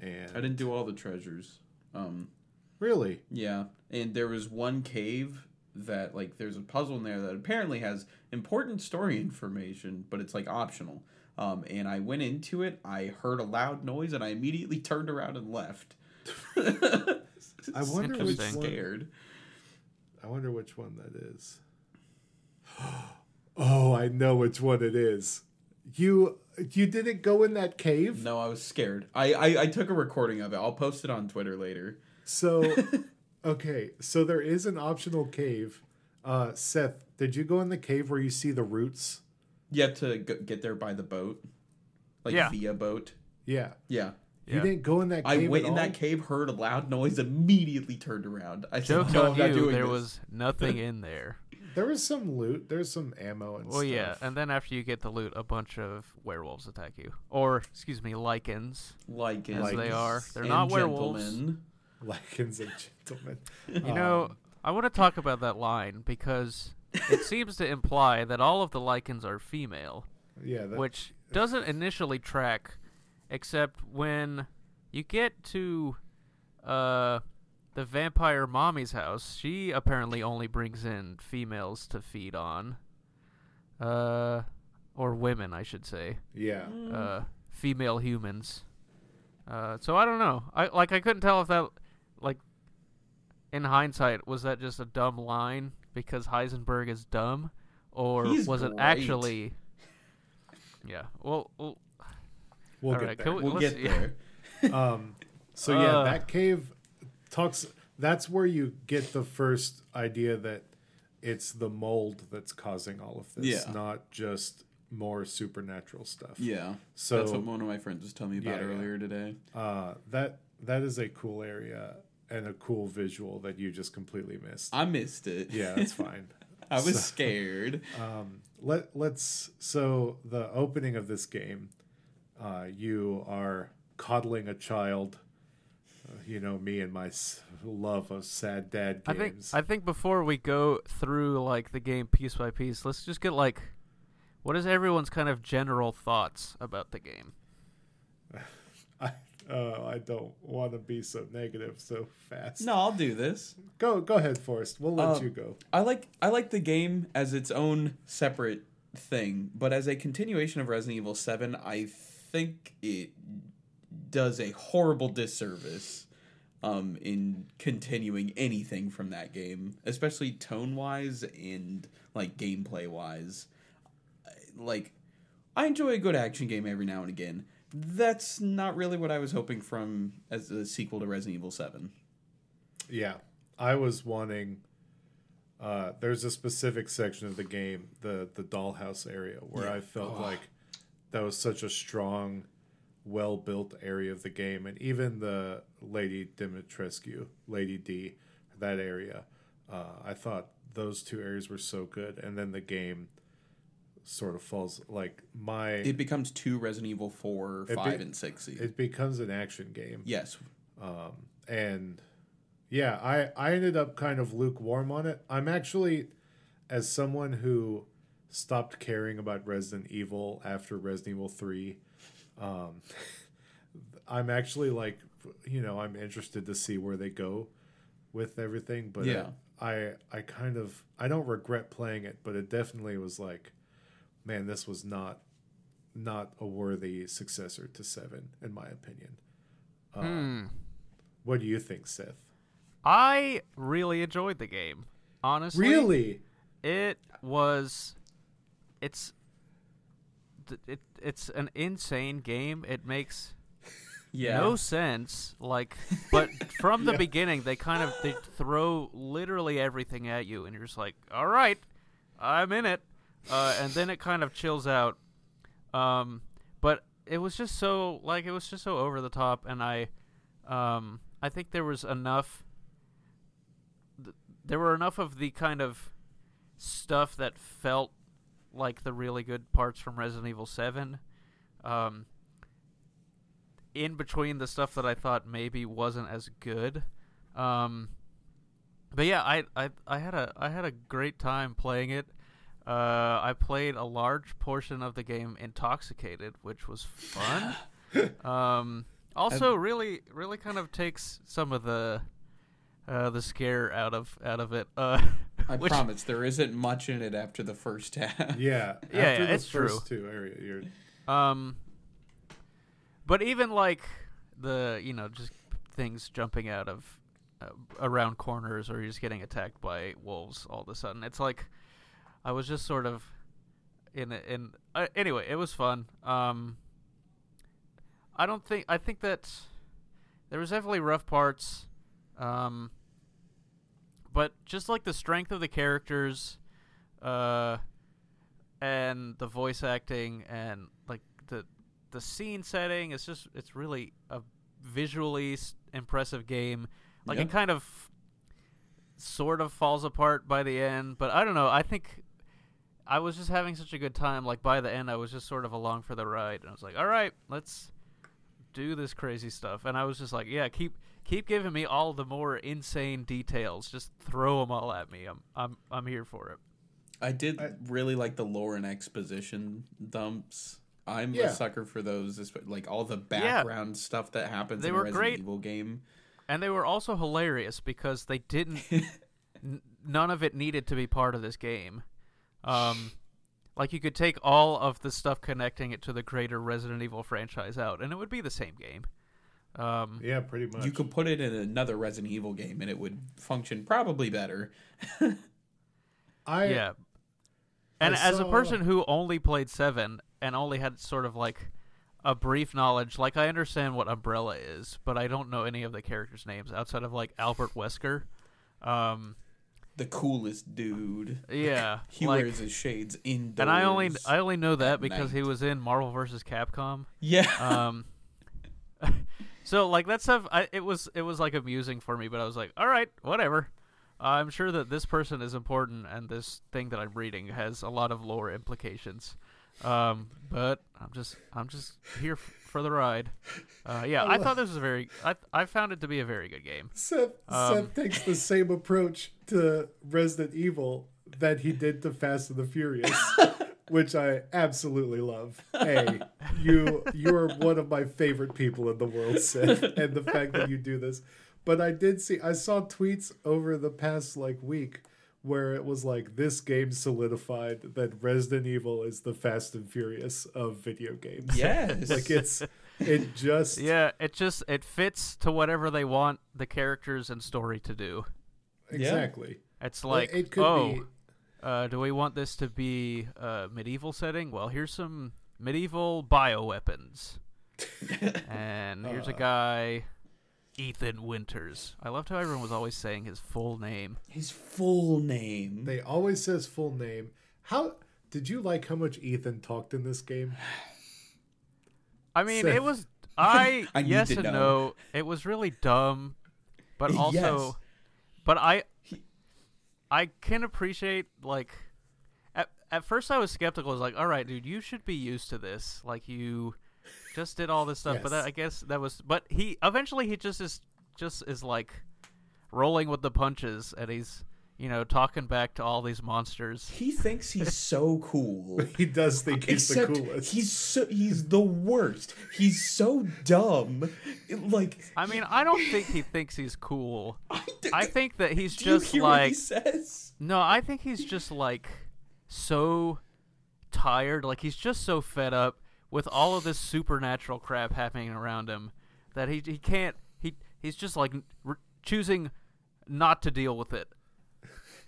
And I didn't do all the treasures. Um, really. yeah, and there was one cave that like there's a puzzle in there that apparently has important story information, but it's like optional. Um, and I went into it. I heard a loud noise, and I immediately turned around and left. I wonder which Interesting. one. scared. I wonder which one that is. Oh, I know which one it is. You you didn't go in that cave? No, I was scared. I, I I took a recording of it. I'll post it on Twitter later. So okay, so there is an optional cave. Uh Seth, did you go in the cave where you see the roots? You have to g- get there by the boat, like Yeah. via boat. Yeah. Yeah. You Yeah. didn't go in that cave I went at in that cave, heard a loud noise, immediately turned around. I said, Joke "No, I'm on not you, doing there this." was nothing in there. There was some loot. There's some ammo and Well, stuff. yeah, and then after you get the loot, a bunch of werewolves attack you, or excuse me, Lycans. Lycans. As they are. They're and not werewolves. gentlemen. Lycans and gentlemen. You know, I want to talk about that line because it seems to imply that all of the Lycans are female, Yeah, that, which doesn't initially track, except when you get to uh, the vampire mommy's house. She apparently only brings in females to feed on, uh, or women, I should say yeah. uh, female humans. Uh, so I don't know. I like I couldn't tell if that like in hindsight was that just a dumb line because Heisenberg is dumb, or He's was it great. actually? Yeah. Well, well We'll all get right, there. we- We'll let's- get yeah. there. Um, so yeah, Uh. that cave talks. That's where you get the first idea that it's the mold that's causing all of this, Yeah. not just more supernatural stuff. Yeah. So- that's what one of my friends was telling me about Yeah, yeah. earlier today. Uh, that that is a cool area and a cool visual that you just completely missed. I missed it. yeah, that's fine. I was So- scared. Um, let let's so the opening of this game, uh, you are coddling a child. You know me and my love of sad dad games. I think games. I think before we go through like the game piece by piece, let's just get like what is everyone's kind of general thoughts about the game? I, uh, I don't want to be so negative so fast. No, I'll do this. go go ahead, Forrest. We'll let Uh, you go. I like I like the game as its own separate thing, but as a continuation of Resident Evil 7, I think it does a horrible disservice um, in continuing anything from that game, especially tone wise and like gameplay wise. Like, I enjoy a good action game every now and again. That's not really what I was hoping from as a sequel to Resident Evil 7. Yeah, I was wanting. Uh, there's a specific section of the game, the the dollhouse area, where Yeah. I felt like that was such a strong, well built area of the game, and even the Lady Dimitrescu, Lady D, that area, uh, I thought those two areas were so good, and then the game sort of falls like my It becomes two Resident Evil 4, 5, be- and 6. it becomes an action game. Yes. um, and yeah, I I ended up kind of lukewarm on it. I'm actually, as someone who stopped caring about Resident Evil after Resident Evil Three, um, I'm actually like, you know, I'm interested to see where they go with everything. But Yeah. I I kind of I don't regret playing it, but it definitely was like, man, this was not not a worthy successor to Seven, in my opinion. Uh, Hmm. What do you think, Seth? I really enjoyed the game. Honestly, Really? it was. It's. It it's an insane game. It makes Yeah. no sense. Like, but from the beginning, they kind of they throw literally everything at you, and you're just like, all right, I'm in it. Uh, and then it kind of chills out. Um, but it was just so like it was just so over the top, and I, um, I think there was enough. Th- there were enough of the kind of stuff that felt like the really good parts from Resident Evil Seven. Um, in between the stuff that I thought maybe wasn't as good. Um, but yeah, I, I I had a I had a great time playing it. Uh, I played a large portion of the game intoxicated, which was fun. um, also, really really kind of takes some of the uh, the scare out of out of it. Uh, I which- promise there isn't much in it after the first half. Yeah, Yeah, after yeah, the it's first two area, you're Um, but even like the you know just things jumping out of uh, around corners or you're just getting attacked by wolves all of a sudden, it's like I was just sort of in in uh, anyway. It was fun. Um, I don't think I think that there was definitely rough parts. Um, but just like the strength of the characters, uh, and the voice acting and like the the scene setting it's just it's really a visually s- impressive game like Yeah. it kind of sort of falls apart by the end but i don't know i think i was just having such a good time like by the end i was just sort of along for the ride and i was like all right let's do this crazy stuff and i was just like yeah keep keep giving me all the more insane details just throw them all at me i'm i'm i'm here for it I did I- really like the lore and exposition dumps. I'm Yeah. a sucker for those, like all the background stuff that happens They in were a Resident great. Evil game. and they were also hilarious because they didn't n- none of it needed to be part of this game um like you could take all of the stuff connecting it to the greater resident evil franchise out and it would be the same game um yeah, pretty much. You could put it in another Resident Evil game and it would function probably better. I yeah and I as a person who only played 7 and only had sort of like a brief knowledge like i understand what umbrella is but i don't know any of the characters names outside of like albert wesker um The coolest dude. yeah He like, wears his shades indoors. and I only I only know that at because he was in Marvel vs. Capcom. yeah. Um, so like that stuff, I, it was it was like amusing for me, but I was like, all right, whatever. I'm sure that this person is important, and this thing that I'm reading has a lot of lore implications. Um, but I'm just I'm just here f- for the ride. Uh, yeah, I thought this was a very I I found it to be a very good game. Seth, Um, Seth takes the same approach to Resident Evil that he did to Fast and the Furious, which I absolutely love. Hey, you you are one of my favorite people in the world, Seth, and the fact that you do this. But I did see I saw tweets over the past like week where it was like this game solidified that Resident Evil is the Fast and Furious of video games. yes. Like it's it just Yeah, it just it fits to whatever they want the characters and story to do. exactly. It's like, it could oh, be uh, do we want this to be a medieval setting? Well, here's some medieval bioweapons. and here's a Uh. guy, Ethan Winters. I loved how everyone was always saying his full name. his full name. They always says full name. How did you like how much Ethan talked in this game? I mean, Seth. it was I, I yes and know. no. It was really dumb, but also, Yes. but I, I can appreciate like. At, at first, I was skeptical. I was like, "All right, dude, you should be used to this. Like, you just did all this stuff." But that, I guess that was. But he eventually he just is just is like rolling with the punches, and he's you know talking back to all these monsters. He thinks he's so cool. He does think he's the coolest. he's so he's the worst. He's so dumb. It- like I mean, I don't think he thinks he's cool. I, I think that he's do you just hear what he like says? No, I think he's just like so tired. Like he's just so fed up with all of this supernatural crap happening around him that he he can't. He he's just like r- choosing not to deal with it.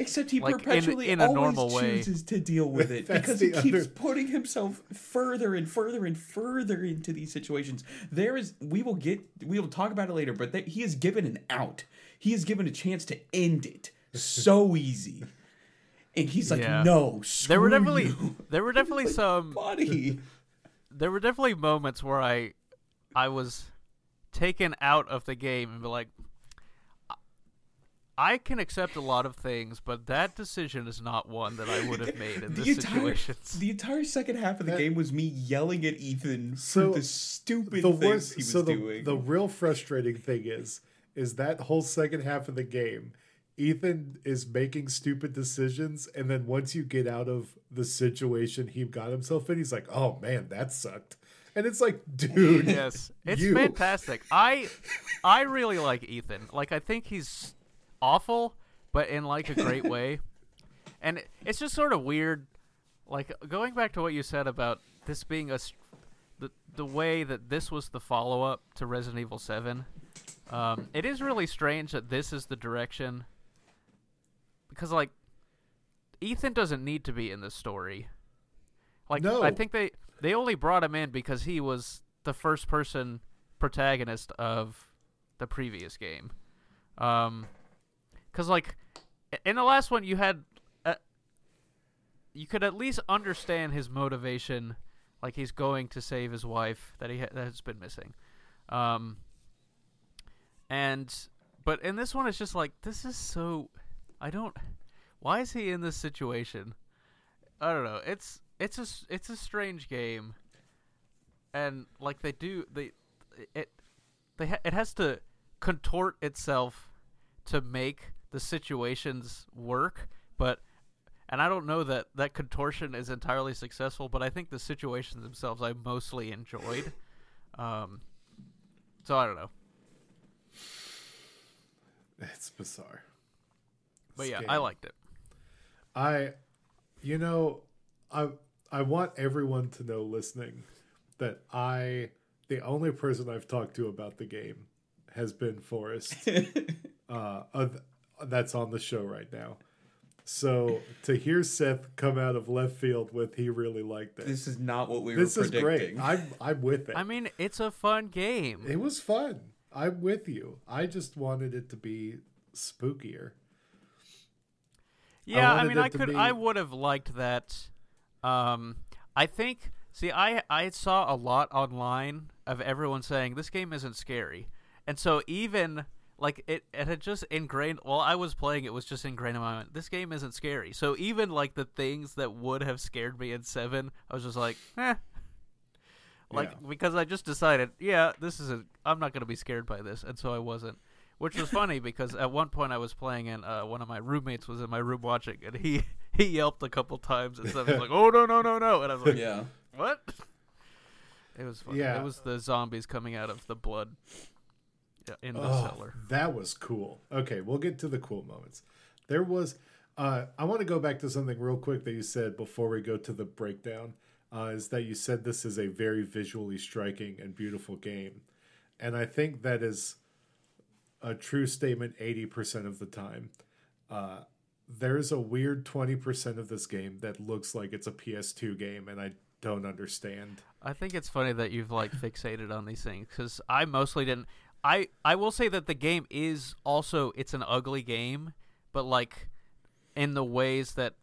Except he Like, perpetually in a always normal way. chooses to deal with it because he the keeps other- putting himself further and further and further into these situations. There is, we will get, we will talk about it later, but there, he is given an out. He is given a chance to end it so easy, and he's like, Yeah. "No, There were definitely you." there were definitely Like, some buddy." there were definitely moments where I I was taken out of the game and be like I- I can accept a lot of things, but that decision is not one that I would have made in the this entire, situations. the entire second half of the That- game was me yelling at Ethan So, for the stupid the things worst he was so the, doing. the real frustrating thing is is that whole second half of the game ethan is making stupid decisions and then once you get out of the situation he got himself in he's like oh man that sucked and it's like dude yes, it's you. fantastic. I I really like Ethan. Like I think he's awful, but in like a great way. And it- it's just sort of weird. Like going back to what you said about this being a the the way that this was the follow up to Resident Evil Seven. Um, it is really strange that this is the direction because like Ethan doesn't need to be in this story. Like No. I think they they only brought him in because he was the first person protagonist of the previous game. Um cuz like in the last one you had uh, you could at least understand his motivation like he's going to save his wife that he ha- that has been missing. Um and but in this one it's just like this is so I don't why is he in this situation? I don't know. It's it's a it's a strange game, and like they do they it they ha- it has to contort itself to make the situations work, but and I don't know that that contortion is entirely successful, but I think the situations themselves I mostly enjoyed. Um, so I don't know, it's bizarre but This yeah, game. I liked it. I, you know, I I want everyone to know listening that I the only person I've talked to about the game has been Forrest. uh, of- that's on the show right now. So to hear Seth come out of left field with he really liked it. this is not what we This were is great. I'm I'm with it. I mean, it's a fun game. it was fun. I'm with you. I just wanted it to be spookier. Yeah, I, wanted mean, I could, be- I would have liked that. Um, I think. See, I I saw a lot online of everyone saying this game isn't scary, and so even like it, it had just ingrained. While I was playing, it was just ingrained in my mind. This game isn't scary. So even like the things that would have scared me in seven, I was just like, eh. Like Yeah. because I just decided, yeah, this is a. I'm not gonna be scared by this, and so I wasn't. Which was funny because at one point I was playing and uh, one of my roommates was in my room watching, and he he yelped a couple times and stuff. He was like, "Oh no no no no!" And I was like, yeah. "What?" It was fun. Yeah. It was the zombies coming out of the blood yeah, in the Oh, cellar. that was cool. Okay, we'll get to the cool moments. There was. Uh, I want to go back to something real quick that you said before we go to the breakdown. Uh, is that you said this is a very visually striking and beautiful game, and I think that is a true statement eighty percent of the time. Uh, there's a weird twenty percent of this game that looks like it's a PS2 game, and I don't understand. I think it's funny that you've like fixated on these things because I mostly didn't. I I will say that the game is also it's an ugly game, but like in the ways that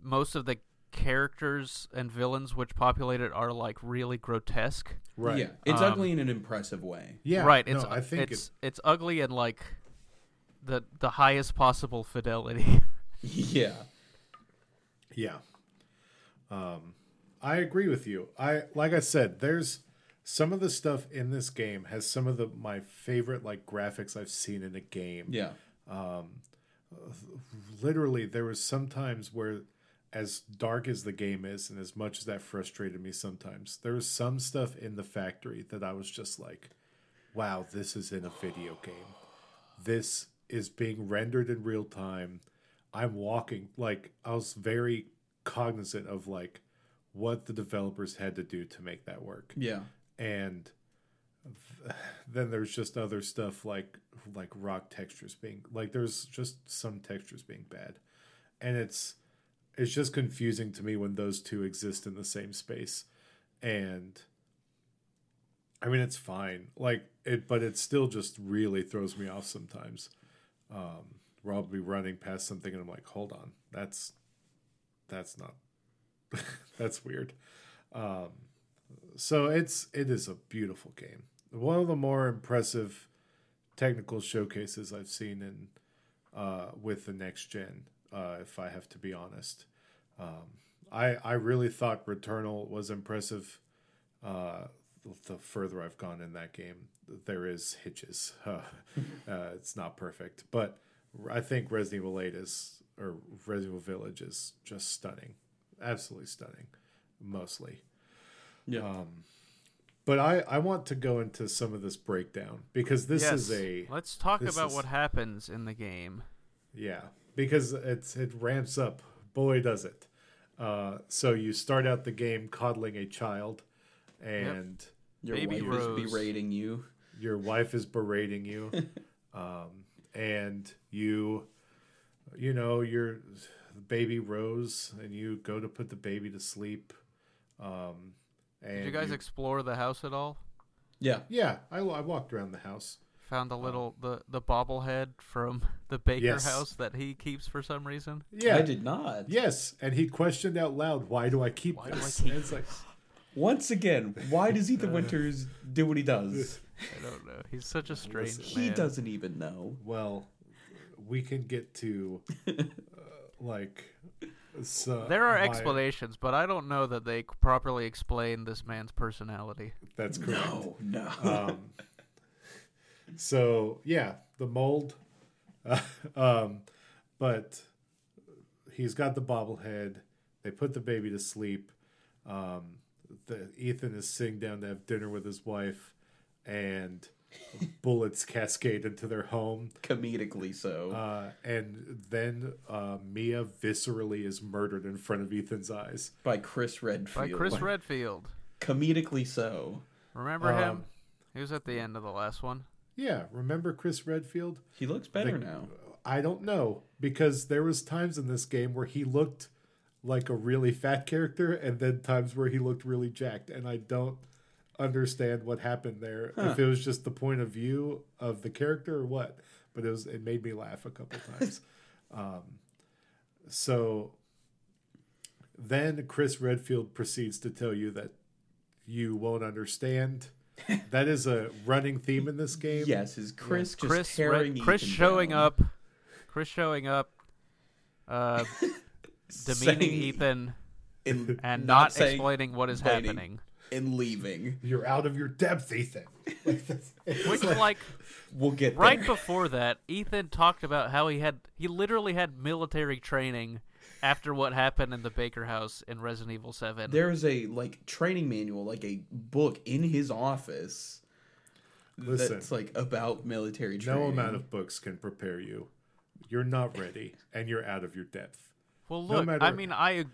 most of the characters and villains which populate it are like really grotesque. Right? Yeah. It's Um, ugly in an impressive way. Yeah. right. no, It's I think it's it's ugly and like the the highest possible fidelity. Yeah. Yeah. Um, I agree with you. I like I said, there's some of the stuff in this game has some of the my favorite like graphics I've seen in a game. Yeah. Um, literally, there was sometimes where, as dark as the game is, and as much as that frustrated me sometimes, there was some stuff in the factory that I was just like, "Wow, this is in a video game. This is being rendered in real time." I'm walking like I was very cognizant of like what the developers had to do to make that work. Yeah. And then there's just other stuff like like rock textures being like there's just some textures being bad. And it's it's just confusing to me when those two exist in the same space. And i mean it's fine. Like it but it still just really throws me off sometimes. Um where i'll be running past something and i'm like hold on. That's that's not that's weird. Um so it's it is a beautiful game one of the more impressive technical showcases I've seen in uh, with the next gen. Uh, if I have to be honest, um, I I really thought Returnal was impressive. Uh, the further I've gone in that game, there is hitches. Uh, it's not perfect, but I think Resident Evil Eight is or Resident Evil Village is just stunning, absolutely stunning, mostly. Yeah. Um, but I, I want to go into some of this breakdown because this yes. is a Let's talk about is- what happens in the game. yeah because it's it ramps up boy does it uh, so you start out the game coddling a child and Your Baby wife Rose. is berating you. your wife is berating you um, and you you know your baby rose and you go to put the baby to sleep um, and Did you guys explore the house at all? Yeah. yeah I, I walked around the house Found a little the the bobblehead from the Baker Yes. house that he keeps for some reason. yeah I did not. Yes, and he questioned out loud, "Why do I keep Why do I this?" keep And it's like, Once again, why does Ethan Winters do what he does? I don't know. He's such a strange Listen, man. He doesn't even know. well, we can get to uh, like so There are my- explanations, but I don't know that they properly explain this man's personality. That's correct. No, no. Um, so yeah, the mold, um, but he's got the bobblehead. They put the baby to sleep. Um, the Ethan is sitting down to have dinner with his wife, and bullets cascade into their home. Comedically so. Uh, and then uh, Mia viscerally is murdered in front of Ethan's eyes. by Chris Redfield. By Chris Redfield. Comedically so. Remember him? Um, He was at the end of the last one. Yeah, remember Chris Redfield? He looks better The- now. I don't know because there was times in this game where he looked like a really fat character, and then times where he looked really jacked, and I don't understand what happened there. If it was just the point of view of the character or what, but it was it made me laugh a couple times. um, so then Chris Redfield proceeds to tell you that you won't understand. that is a running theme in this game. Yes, is Chris just Chris Red- Chris Ethan showing down. up. Chris showing up. Uh, demeaning Saying- Ethan and, and not, saying explaining what is waiting. happening. And leaving. You're out of your depth, Ethan. Like, that's- Which, like- like, We'll get right there. before that, Ethan talked about how he had he literally had military training after what happened in the Baker house in Resident Evil Seven. There is a like training manual, like a book in his office. Listen. that's like about military training. no amount of books can prepare you. You're not ready, and you're out of your depth. well, no look, I mean, I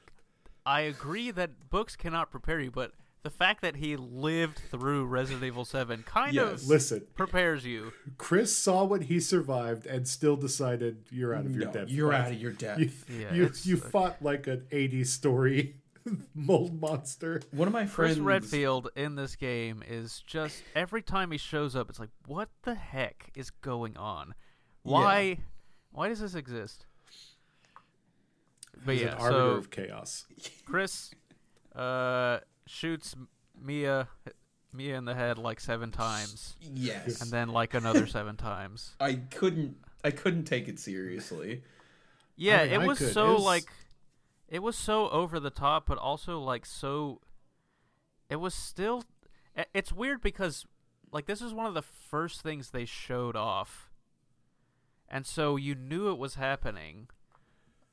I agree that books cannot prepare you, but the fact that he lived through Resident Evil Seven kind Yes. of Listen, prepares you. Chris saw what he survived and still decided you're out of your No, depth. you're bud. out of your depth. You, Yeah, you, you like- fought like an 80s story mold monster. One of my Chris friends, Redfield in this game is just every time he shows up, it's like, what the heck is going on? Why? Why does this exist? But He's yeah, an arbiter so of chaos. Chris uh, shoots Mia Mia in the head like seven times, Yes, and then like another seven times. I couldn't. I couldn't take it seriously. Yeah, mean, it I was could. so It was- like it was so over the top, but also like so. It was still. It's weird because like this is one of the first things they showed off, and so you knew it was happening.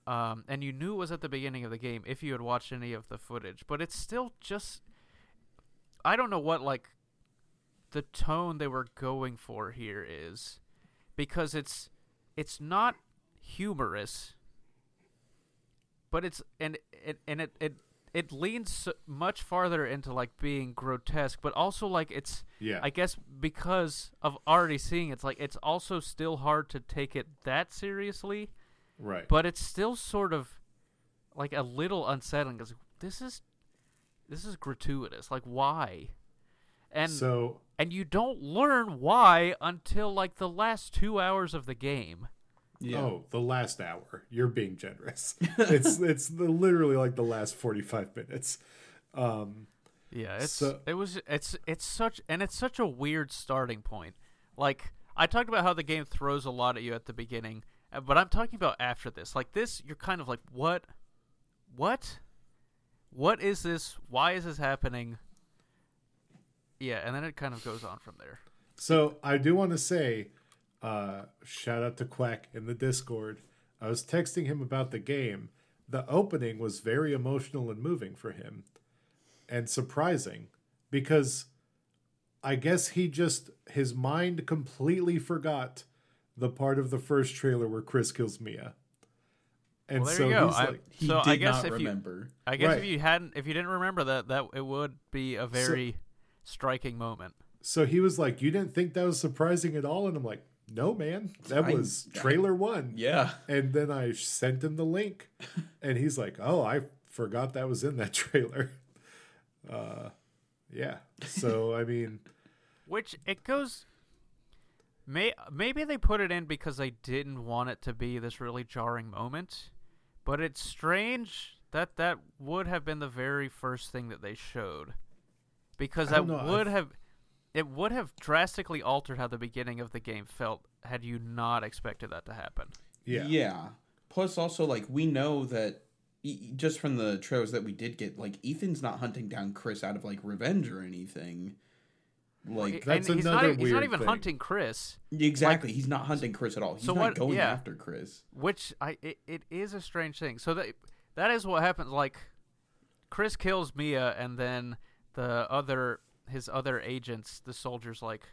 Um, and you knew it was at the beginning of the game if you had watched any of the footage, but it's still just. I don't know what like the tone they were going for here is, because it's it's not humorous but it's and it and it, it it leans much farther into like being grotesque, but also like it's Yeah. I guess because of already seeing it's like it's also still hard to take it that seriously, right. but it's still sort of like a little unsettling because this is this is gratuitous. Like why? And so and you don't learn why until like the last two hours of the game. Yeah. Oh, the last hour. You're being generous. it's it's the, literally like the last 45 minutes. Um Yeah, it's So- it was it's it's such and it's such a weird starting point. Like I talked about how the game throws a lot at you at the beginning, but I'm talking about after this. Like this, you're kind of like, what, what, what is this? Why is this happening? Yeah, and then it kind of goes on from there. so I do want to say uh shout out to Quack in the Discord. I was texting him about the game. The opening was very emotional and moving for him and surprising because I guess he just his mind completely forgot the part of the first trailer where Chris kills Mia. And Well, there so you go. he's I- like He So did I guess not if you- remember. I guess Right. if you hadn't, if you didn't remember that, that it would be a very striking moment. So he was like, "You didn't think that was surprising at all?" And I'm like, "No, man, that I- was trailer one." Yeah. And then I sent him the link, and he's like, "Oh, I forgot that was in that trailer." Uh, yeah. So I mean, Which it goes. May maybe they put it in because they didn't want it to be this really jarring moment, but it's strange that that would have been the very first thing that they showed, because that know, would I've- have it would have drastically altered how the beginning of the game felt had you not expected that to happen. yeah, Yeah. Plus, also, like, we know that e- just from the trailers that we did get, like, Ethan's not hunting down Chris out of, like, revenge or anything. Like, That's and he's not, another he's not even thing. hunting Chris. exactly. he's not hunting Chris at all. He's So not what- going yeah. after Chris. which I it, it is a strange thing. So that that is what happens. Like Chris kills Mia, and then the other his other agents, the soldiers, like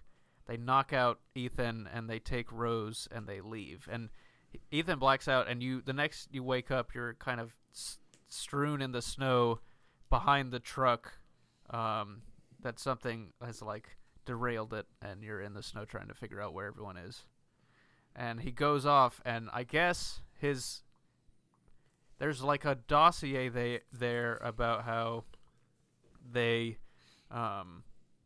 they knock out Ethan and they take Rose and they leave. And Ethan blacks out, and you the next you wake up, you're kind of s- strewn in the snow behind the truck. Um, that something has like derailed it, and you're in the snow trying to figure out where everyone is. And he goes off and i guess his there's like a dossier they there about how they um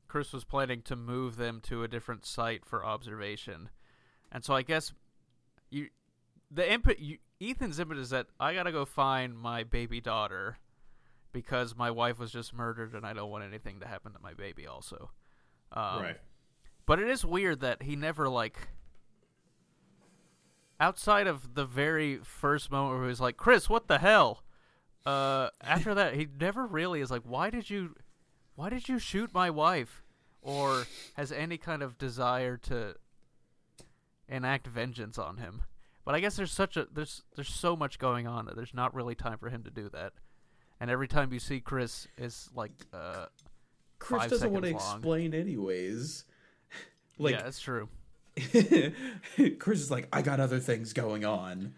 chris was planning to move them to a different site for observation. And so i guess you the input you, ethan's input is that i gotta go find my baby daughter because my wife was just murdered and i don't want anything to happen to my baby also um, right. but it is weird that he never like outside of the very first moment where he was like, "Chris, what the hell?" Uh, after that, he never really is like, "Why did you, why did you shoot my wife?" Or has any kind of desire to enact vengeance on him. But I guess there's such a there's there's so much going on that there's not really time for him to do that. And every time you see Chris it's like, uh, Chris Five doesn't want to long. explain anyways. Like, yeah, that's true. Chris is like, I got other things going on.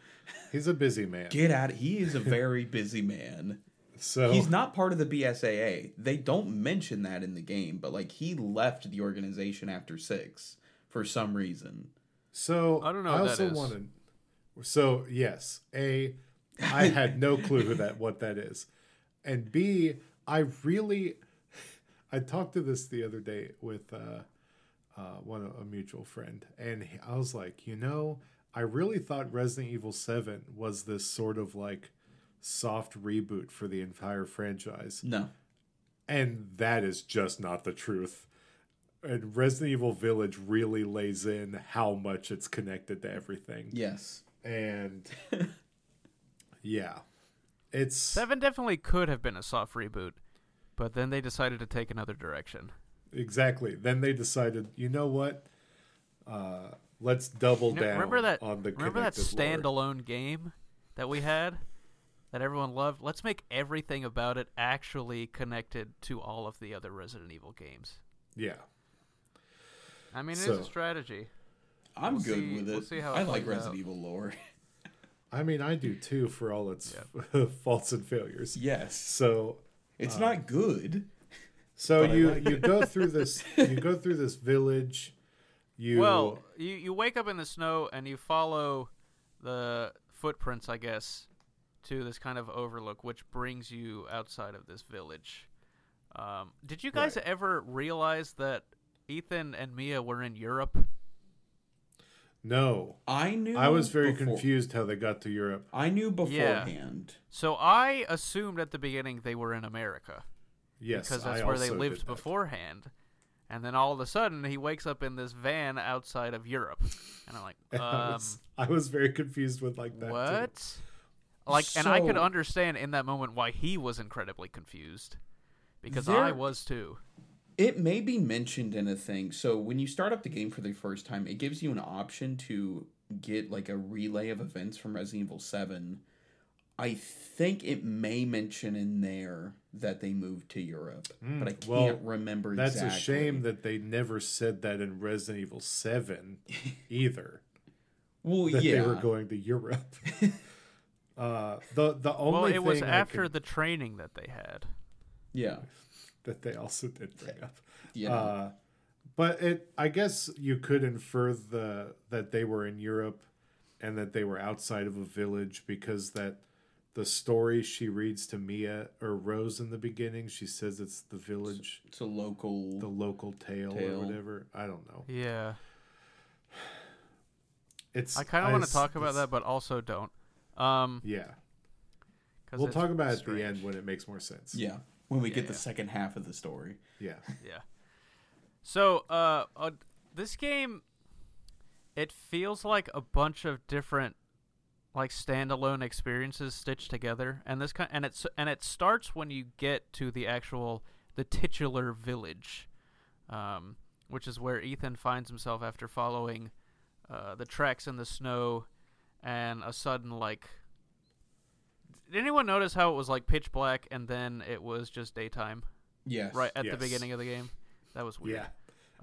He's a busy man. Get out. He is a very busy man. So He's not part of the BSAA. They don't mention that in the game, but like he left the organization after six for some reason. So I don't know I what that also wanted. So yes, a I had no clue who that what that is, and b I really I talked to this the other day with uh, uh, one a mutual friend, and I was like, you know, I really thought Resident Evil Seven was this sort of like soft reboot for the entire franchise. No. And that is just not the truth. And Resident Evil Village really lays in how much it's connected to everything. Yes. And yeah. It's Seven definitely could have been a soft reboot, but then they decided to take another direction. exactly. Then they decided, you know what? Uh, let's double You know, down remember that? on the remember that connected lore. standalone game that we had that everyone loved? Let's make everything about it actually connected to all of the other Resident Evil games. Yeah. I mean, it is So- a strategy. I'm We'll good see- with it. we'll see how it I like Resident out. Evil lore. I mean, I do too for all its faults and failures. Yes, So it's not good. so you like you go through this you go through this village. You Well, you you wake up in the snow and you follow the footprints, I guess, to this kind of overlook, which brings you outside of this village. Um, did you guys Right. ever realize that Ethan and Mia were in Europe? No, I knew. I was very before- confused how they got to Europe. I knew beforehand. Yeah. So I assumed at the beginning they were in America Yes, because I that's where they lived beforehand. And then all of a sudden he wakes up in this van outside of Europe, and I'm like, I um, was, I was very confused with like that. too. what? Like, and I could understand in that moment why he was incredibly confused, because There- I was too. It may be mentioned in a thing. So when you start up the game for the first time, it gives you an option to get like a relay of events from Resident Evil 7. I think it may mention in there that they moved to Europe, but I can't well, remember That's exactly. a shame that they never said that in Resident Evil Seven, either. well, that yeah. they were going to Europe. uh, the the only Well, it was thing I after could- the training that they had. yeah. That they also did bring up. Yeah. Uh, but it, I guess you could infer the that they were in Europe, and that they were outside of a village because that the story she reads to Mia or Rose in the beginning, she says it's the village, it's a local the local tale, Tale. or whatever. I don't know. Yeah, It's I kind of want to talk about that, but also don't. Um, Yeah, 'cause we'll talk about it at the end when it makes more sense. Yeah. When we get Yeah. the second half of the story. yeah. Yeah. So, uh, uh, this game, it feels like a bunch of different, like standalone experiences stitched together, and this kind, and it's and it starts when you get to the actual the titular village, um, which is where Ethan finds himself after following, uh, the tracks in the snow, and a sudden like. Did anyone notice how it was like pitch black and then it was just daytime? Yes. right at Yes. the beginning of the game. That was weird. Yeah.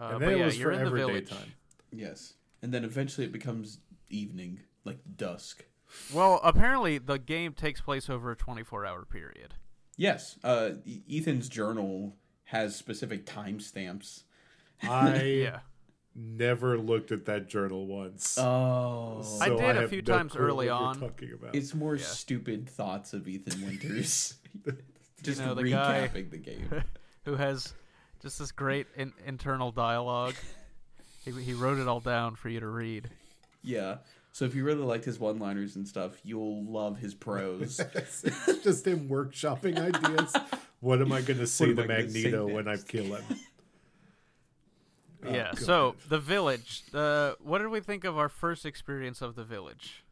Uh, and but then yeah, was you're in the forever village. daytime. Yes. And then eventually it becomes evening, like dusk. Well, apparently the game takes place over a 24-hour period. Yes. Uh, Ethan's journal has specific timestamps. I Yeah, never looked at that journal once. Oh. I so did a have few no times early on. Talking about. It's more Yeah. stupid thoughts of Ethan Winters. Just know, the guy- recapping the game. who has just this great in- internal dialogue. He, he wrote it all down for you to read. Yeah. So if you really liked his one-liners and stuff, you'll love his prose. it's just him workshopping ideas. What am I going to say am to I gonna say Magneto when I kill him? Oh, yeah. So the village. Uh, what did we think of our first experience of the village?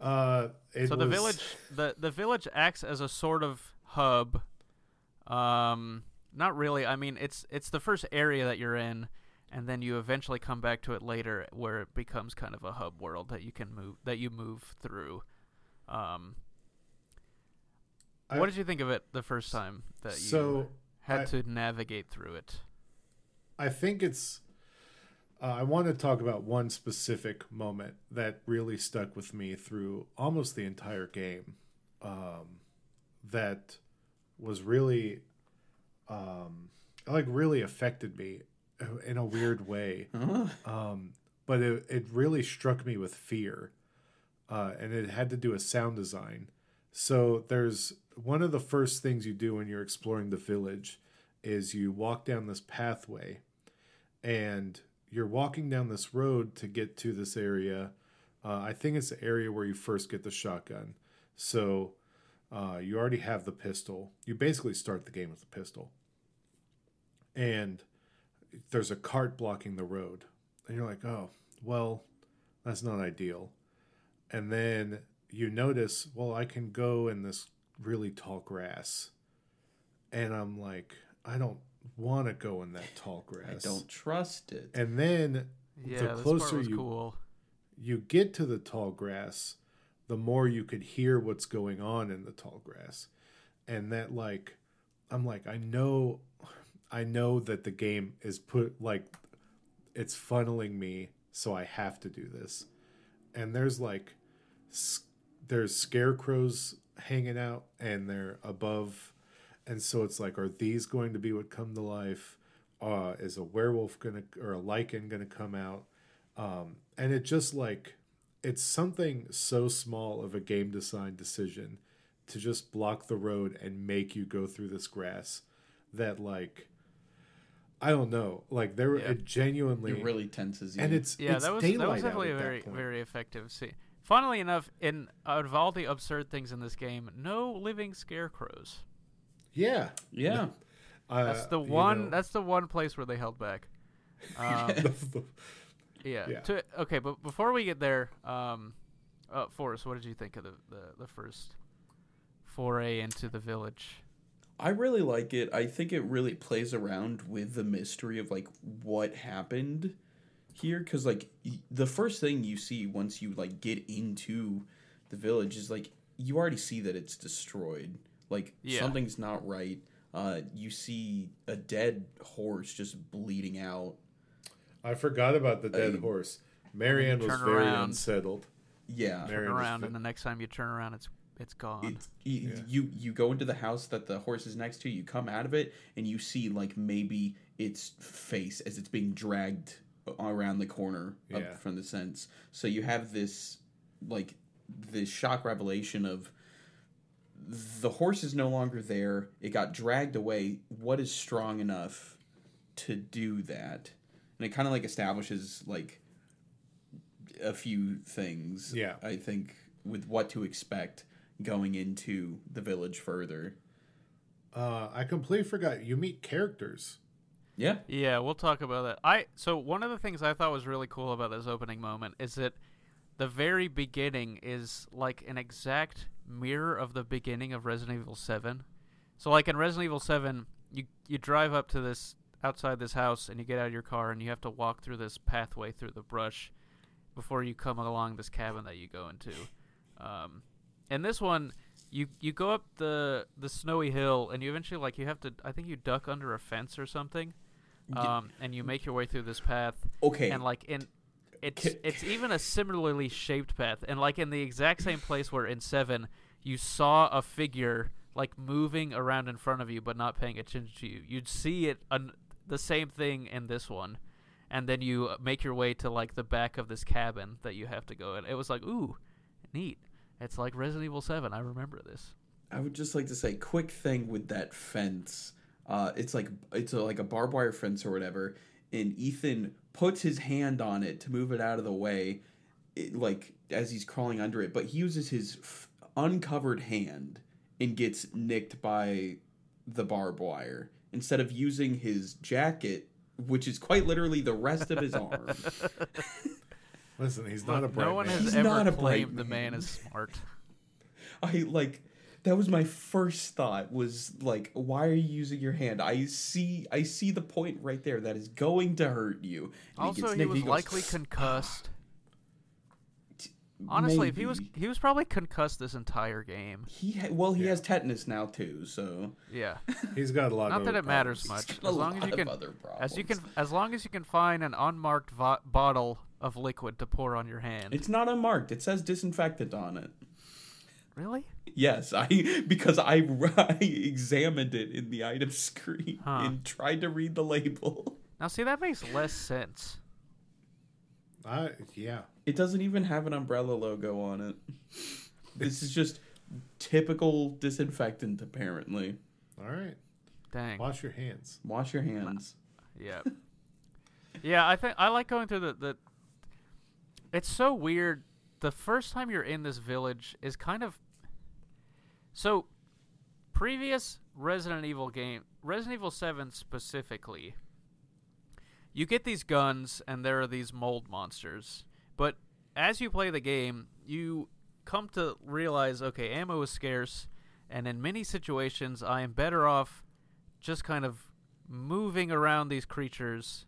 Uh, so the was- village the the village acts as a sort of hub um not really i mean it's it's the first area that you're in and then you eventually come back to it later where it becomes kind of a hub world that you can move that you move through um I- what did you think of it the first time that you So, had I- to navigate through it I think it's. Uh, I want to talk about one specific moment that really stuck with me through almost the entire game. Um, that was really, um, like, really affected me uh, in a weird way. Huh? um, but it, it really struck me with fear uh, and it had to do with sound design so there's one of the first things you do when you're exploring the village is you walk down this pathway and you're walking down this road to get to this area. Uh, i think it's the area where you first get the shotgun. So uh, you already have the pistol. You basically start the game with the pistol. And there's a cart blocking the road. And you're like oh well that's not ideal. And then you notice well i can go in this really tall grass. And i'm like i don't want to go in that tall grass. I grass don't trust it. and then yeah the closer you cool you get to the tall grass, the more you could hear what's going on in the tall grass. And that like I'm like I know I know that the game is put like it's funneling me so I have to do this. And there's like s- there's scarecrows hanging out and they're above and so it's like are these going to be what come to life uh is a werewolf gonna or a Lycan gonna come out um and it just like it's something so small of a game design decision to just block the road and make you go through this grass that like I don't know like there Yeah. it genuinely It really tenses you. and it's Yeah, it's that was that was definitely a very very effective scene. Funnily enough, in out of all the absurd things in this game, no living scarecrows. Yeah yeah. uh, That's the you one. know, That's the one place where they held back. Um, yeah. Yeah. To, okay, but before we get there, um, uh, Forrest, what did you think of the, the the first foray into the village? I really like it. I think it really plays around with the mystery of like what happened here cuz like y- the first thing you see once you like get into the village is like you already see that it's destroyed. Like Yeah. something's not right. Uh you see a dead horse just bleeding out. I forgot about the dead I- horse. Marianne was very around. unsettled. Yeah. Marianne Turn around, fi- and the next time you turn around, it's it's gone. It's, you, Yeah. you you go into the house that the horse is next to. You come out of it, and you see like maybe its face as it's being dragged around the corner up Yeah. from the sense. So you have this like this shock revelation of the horse is no longer there. It got dragged away. What is strong enough to do that? And it kind of like establishes like a few things. Yeah. I think with what to expect going into the village further. Uh, I completely forgot. You meet characters. Yeah. Yeah, we'll talk about that. I so one of the things I thought was really cool about this opening moment is that the very beginning is like an exact mirror of the beginning of Resident Evil 7. So like in Resident Evil 7, you you drive up to this outside this house and you get out of your car and you have to walk through this pathway through the brush before you come along this cabin that you go into. Um, and this one, you you go up the the snowy hill and you eventually like you have to I think you duck under a fence or something, um, and you make your way through this path. Okay. And like in, it's it's even a similarly shaped path, and like in the exact same place where in seven you saw a figure like moving around in front of you but not paying attention to you. You'd see it un- the same thing in this one. And then you uh, make your way to like the back of this cabin that you have to go in. It was like, ooh, neat. It's like Resident Evil Seven. I remember this. I would just like to say, quick thing with that fence. Uh, it's like it's a, like a barbed wire fence or whatever, and Ethan puts his hand on it to move it out of the way, it, like as he's crawling under it. But he uses his f- uncovered hand and gets nicked by the barbed wire instead of using his jacket, which is quite literally the rest of his arm. Listen, he's not a Look, bright no one man. has He's ever not a bright claimed the man man. is smart. I like that was my first thought was like why are you using your hand i see i see the point right there that is going to hurt you And Also, gets he nicked, was goes, likely ah. concussed. Honestly, if he was he was probably concussed this entire game. he ha- well he Yeah. has tetanus now too so Yeah. He's got a lot. Not of that other it matters problems. much. As long as you can other as you can as long as you can find an unmarked vo- bottle of liquid to pour on your hand. it's not unmarked it says disinfectant on it really? yes i because i, I examined it in the item screen Huh. and tried to read the label Now see that makes less sense. I yeah. it doesn't even have an umbrella logo on it this is just typical disinfectant apparently All right. Dang. Wash your hands. Wash your hands. Yeah. yeah, I think I like going through the, the It's so weird. The first time you're in this village is kind of So previous Resident Evil game, Resident Evil 7 specifically, you get these guns and there are these mold monsters. But as you play the game, you come to realize okay, ammo is scarce and in many situations I am better off just kind of moving around these creatures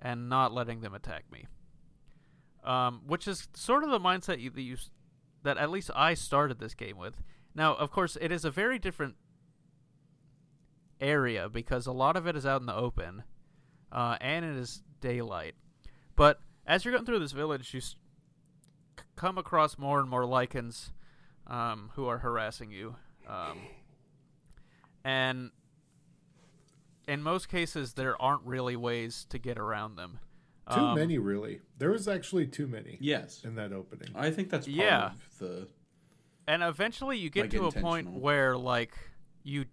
and not letting them attack me. Um, which is sort of the mindset you, that you that at least I started this game with. Now, of course, it is a very different area because a lot of it is out in the open, uh, and it is daylight. But as you're going through this village, you s- c- come across more and more Lycans um, who are harassing you, um, and in most cases, there aren't really ways to get around them. Too Um, many, really. There was actually too many Yes, in that opening. I think that's part Yeah. of the. And eventually you get Like, to a point where like you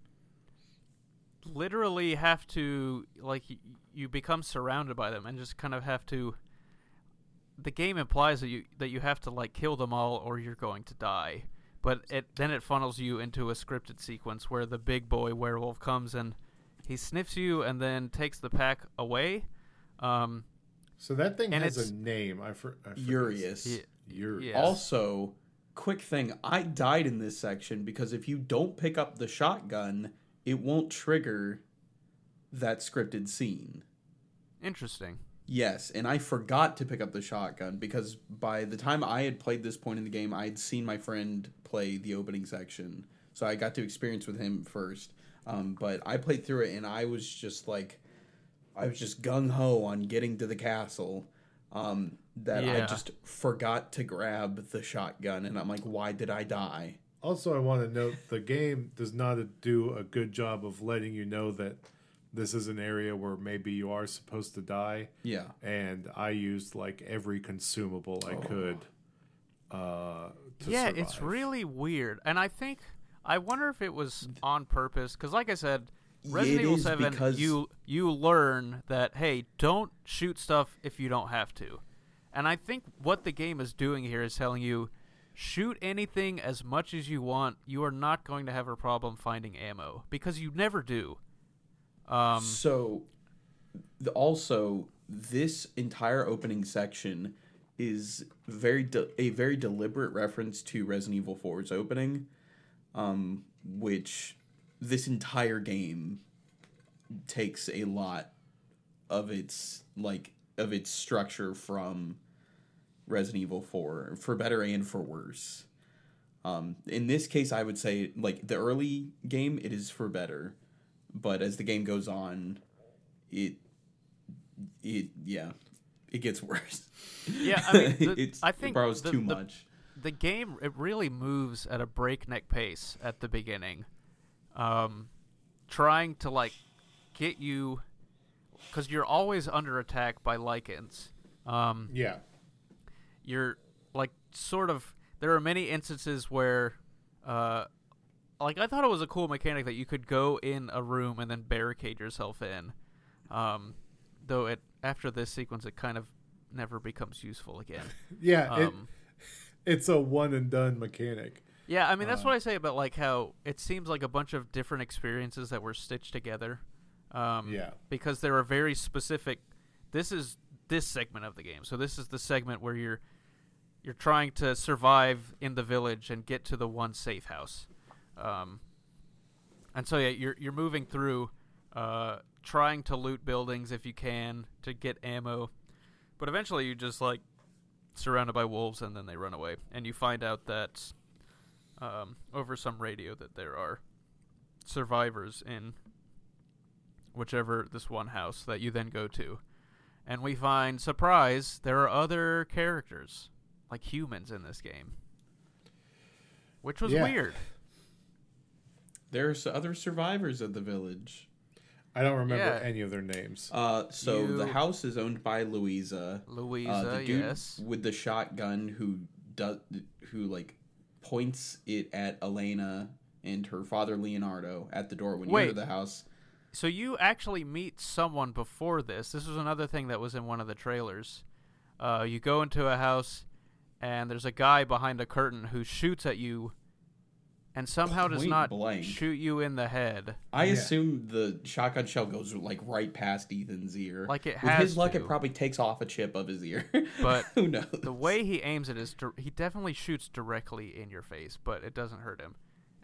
literally have to like y- you become surrounded by them and just kind of have to the game implies that you that you have to like kill them all or you're going to die but it then it funnels you into a scripted sequence where the big boy werewolf comes and he sniffs you and then takes the pack away um So that thing has a name. I, for, I forget. Urias. Yeah. Urias. Also, quick thing, I died in this section because if you don't pick up the shotgun, it won't trigger that scripted scene. interesting Yes, and I forgot to pick up the shotgun because by the time I had played this point in the game, I had seen my friend play the opening section. So I got to experience with him first. Um, but I played through it and I was just like, I was just gung ho on getting to the castle. Um, that I just forgot to grab the shotgun, and I'm like, why did I die? Also, I want to note the game does not do a good job of letting you know that this is an area where maybe you are supposed to die. Yeah, And I used like every consumable I could. Uh, to yeah, it's really weird, and I think I wonder if it was on purpose because, like I said, Resident It Evil Seven, because- you you learn that hey, don't shoot stuff if you don't have to, and I think what the game is doing here is telling you. Shoot anything as much as you want. You are not going to have a problem finding ammo because you never do. Um, so, also, this entire opening section is very de- a very deliberate reference to Resident Evil 4's opening, um, which this entire game takes a lot of its like of its structure from Resident Evil 4 for better and for worse. Um, in this case, I would say like the early game, it is for better, but as the game goes on, it it yeah, it gets worse. Yeah, I mean, the- it's I think it borrows the- too the- much. the game it really moves at a breakneck pace at the beginning um trying to like get you because you're always under attack by Lycans um Yeah. you're like sort of there are many instances where uh like I thought it was a cool mechanic that you could go in a room and then barricade yourself in. Um though it after this sequence it kind of never becomes useful again. Yeah. it, Um it's a one and done mechanic. Yeah, I mean Uh, that's what I say about like how it seems like a bunch of different experiences that were stitched together. Um, Yeah. because there are very specific. This is this segment of the game, so this is the segment where you're you're trying to survive in the village and get to the one safe house. Um, and so yeah, you're you're moving through, uh, trying to loot buildings if you can to get ammo, but eventually you just like surrounded by wolves and then they run away, and you find out that um, over some radio that there are survivors in whichever this one house that you then go to. And we find, surprise, there are other characters, like humans in this game. Which was Yeah. weird. There's other survivors of the village. I don't remember Yeah. any of their names. Uh, so the house is owned by Luiza. Luiza, uh, the dude yes. with the shotgun who does who like points it at Elena and her father Leonardo at the door when you enter the house. So you actually meet someone before this. This was another thing that was in one of the trailers. Uh, you go into a house, and there's a guy behind a curtain who shoots at you, and somehow does not blank. shoot you in the head. I Yeah. assume the shotgun shell goes like right past Ethan's ear. Like it With has his luck, to. it probably takes off a chip of his ear. But who knows? The way he aims it is dir- he definitely shoots directly in your face, but it doesn't hurt him.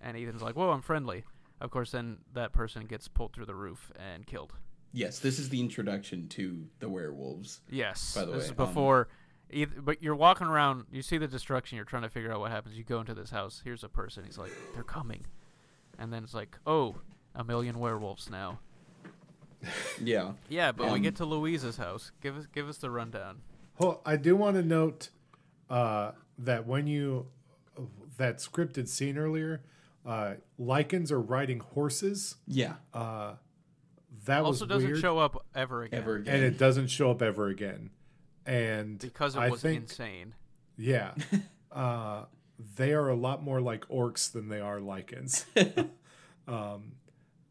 And Ethan's like, "Whoa, I'm friendly." Of course, then that person gets pulled through the roof and killed. yes, this is the introduction to the werewolves. Yes. By the this way, is um, before. eith- but you're walking around. You see the destruction. You're trying to figure out what happens. You go into this house. Here's a person. He's like, "They're coming," and then it's like, "Oh, a million werewolves now." Yeah. Yeah, but we Um, get to Luiza's house. Give us give us the rundown. Well, I do want to note uh, that when you that scripted scene earlier, uh, Lycans are riding horses. Yeah, That was Also, doesn't weird, show up ever again ever again. and it doesn't show up ever again. And because it I was think, insane. Yeah, uh, they are a lot more like orcs than they are Lycans. um,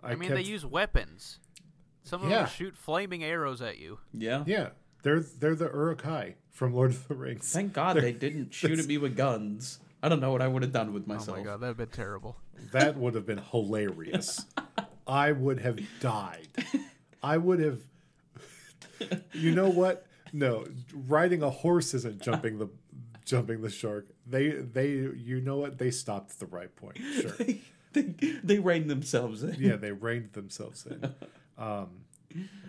I, I, mean, kept- they use weapons. Some of Yeah. them shoot flaming arrows at you. yeah. Yeah, they're they're the Uruk-hai from Lord of the Rings. Thank God they didn't shoot at me with guns. I don't know what I would have done with myself. Oh myself. my god, that'd been terrible. That would have been hilarious. I would have died. I would have. You know what? No, riding a horse isn't jumping the jumping the shark. They they you know what? They stopped at the right point. Sure. they they reined themselves in. Yeah, they reined themselves in. Um,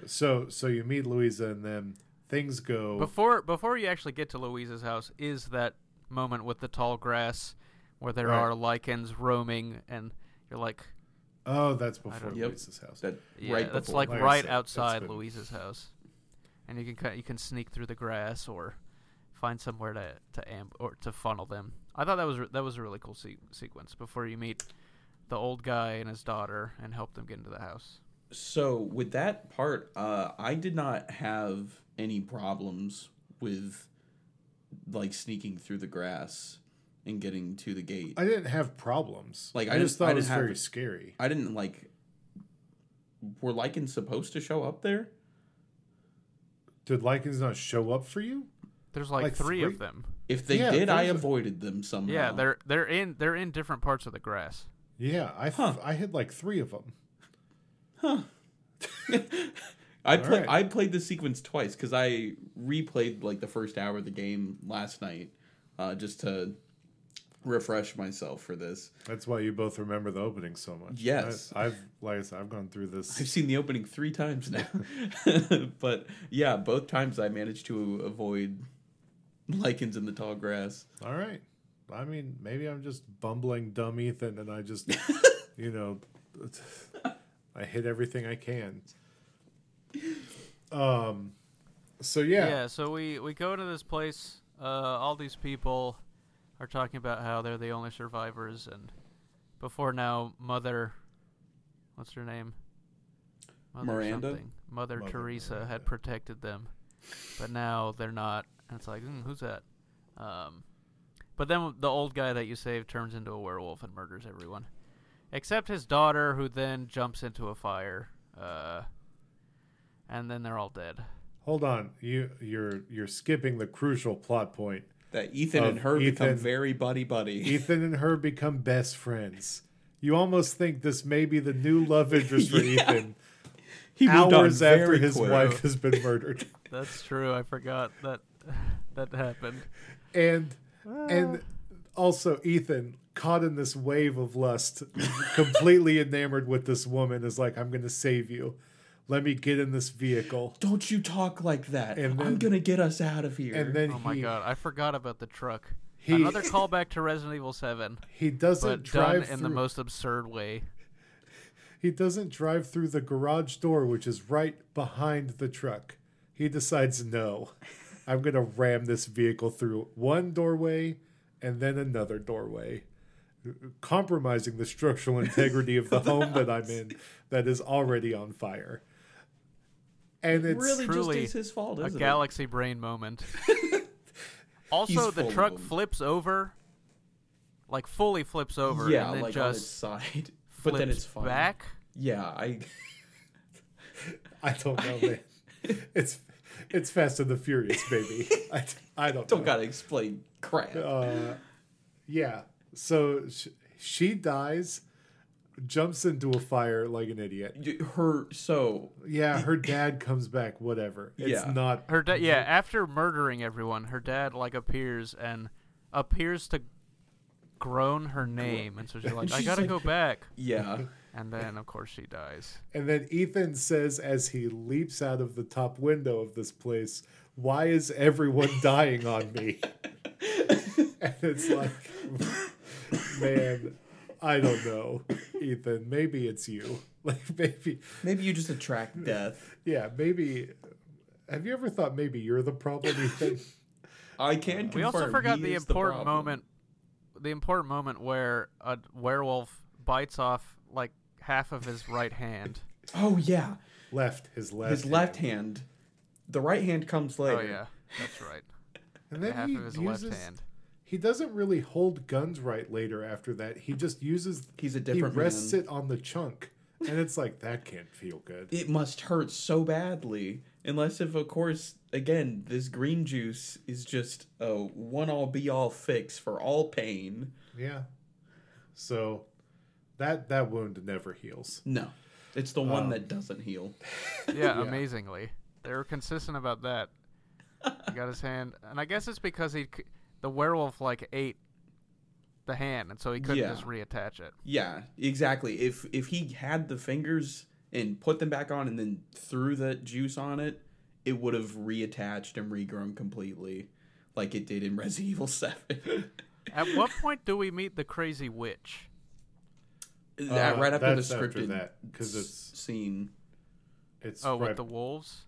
so so you meet Luiza and then things go. Before before you actually get to Luiza's house, is that moment with the tall grass where there Right. are Lycans roaming, and you're like, oh, that's before Yep. Luiza's house. That yeah, right that's before. like Like right said, outside been- Luiza's house, and you can ki- you can sneak through the grass or find somewhere to to amb- or to funnel them. I thought that was re- that was a really cool se- sequence before you meet the old guy and his daughter and help them get into the house. So with that part, uh, I did not have any problems with like sneaking through the grass and getting to the gate. I didn't have problems. Like, I, I just didn't- thought I it was didn't have very scary. I didn't like. Were Lycans supposed to show up there? Did Lycans not show up for you? There's like, Like three, three? of them. If they Yeah, did, I those are- avoided them somehow. Yeah, they're they're in they're in different parts of the grass. Yeah, I Huh. I had like three of them. I play, Alright. I played this sequence twice because I replayed like the first hour of the game last night, uh, just to refresh myself for this. That's why you both remember the opening so much. Yes. I, I've like I said, I've gone through this. I've seen the opening three times now, but yeah, both times I managed to avoid Lycans in the tall grass. All right. I mean, maybe I'm just bumbling dumb Ethan, and I just, you know, I hit everything I can. Um. So Yeah. yeah, so we we go to this place. Uh, all these people are talking about how they're the only survivors, and before now, Mother, what's her name? Mother Miranda? something. Mother, Mother Teresa Miranda. had protected them, but now they're not. And it's like, mm, who's that? Um, but then the old guy that you saved turns into a werewolf and murders everyone, except his daughter, who then jumps into a fire. Uh, and then they're all dead. hold on. You you're you're skipping the crucial plot point. That Ethan and her become very buddy buddy. Ethan and her become best friends. You almost think this may be the new love interest for Yeah. Ethan. He moved on hours after his quick. wife has been murdered. That's true. I forgot that that happened. and ah. and also Ethan caught in this wave of lust, completely enamored with this woman, is like, "I'm going to save you. Let me get in this vehicle." Don't you talk like that. And I'm then- gonna get us out of here. And then Oh my god, I forgot about the truck. He- Another callback to Resident Evil Seven, he doesn't but drive done in through, the most absurd way. he doesn't drive through the garage door, which is right behind the truck. He decides, "No, I'm going to ram this vehicle through one doorway and then another doorway." Compromising the structural integrity of the home that I'm in that is already on fire. And it's really truly just is his fault, A isn't galaxy brain moment. also, He's the truck flips over, like fully flips over, Yeah, and then like on its just side. flips But then it's fine. back. Yeah, I. I don't know, man. It's it's Fast and the Furious, baby. I, I don't Don't know. gotta explain crap. Uh, yeah. So sh- she dies, jumps into a fire like an idiot. Her so Yeah, her dad comes back. Whatever. It's Yeah. not. Her dad, yeah, after murdering everyone, her dad like appears and appears to groan her name, and so she's like, "I gotta like- go back," yeah. and then of course she dies. And then Ethan says, as he leaps out of the top window of this place, "Why is everyone dying on me?" and it's like, man, I don't know, Ethan. Maybe it's you. Like maybe, Maybe you just attract death. yeah, maybe. Have you ever thought maybe you're the problem, Ethan? I can. Confirm. We also forgot he the important problem. moment. The important moment where a werewolf bites off like half of his right hand. Oh yeah, Left his left. his left hand. The right hand comes oh, later. Oh yeah, that's right. and then half he of his uses, left hand. He doesn't really hold guns right later. After that, he just uses. He's a different He rests man. it on the chunk, and it's like that can't feel good. It must hurt so badly. Unless if of course again this green juice is just a one all be all fix for all pain. Yeah. So, that that wound never heals. No. It's the one Um, that doesn't heal. Yeah, amazingly, they were consistent about that. He got his hand, and I guess it's because he, c- the werewolf, like ate the hand, and so he couldn't Yeah. just reattach it. Yeah, exactly. If if he had the fingers and put them back on and then threw the juice on it, it would have reattached and regrown completely, like it did in Resident Evil Seven. At what point do we meet the crazy witch? that Uh, right after the that's after scripted that, 'cause s- it's- scene. It's Oh, right. with the wolves.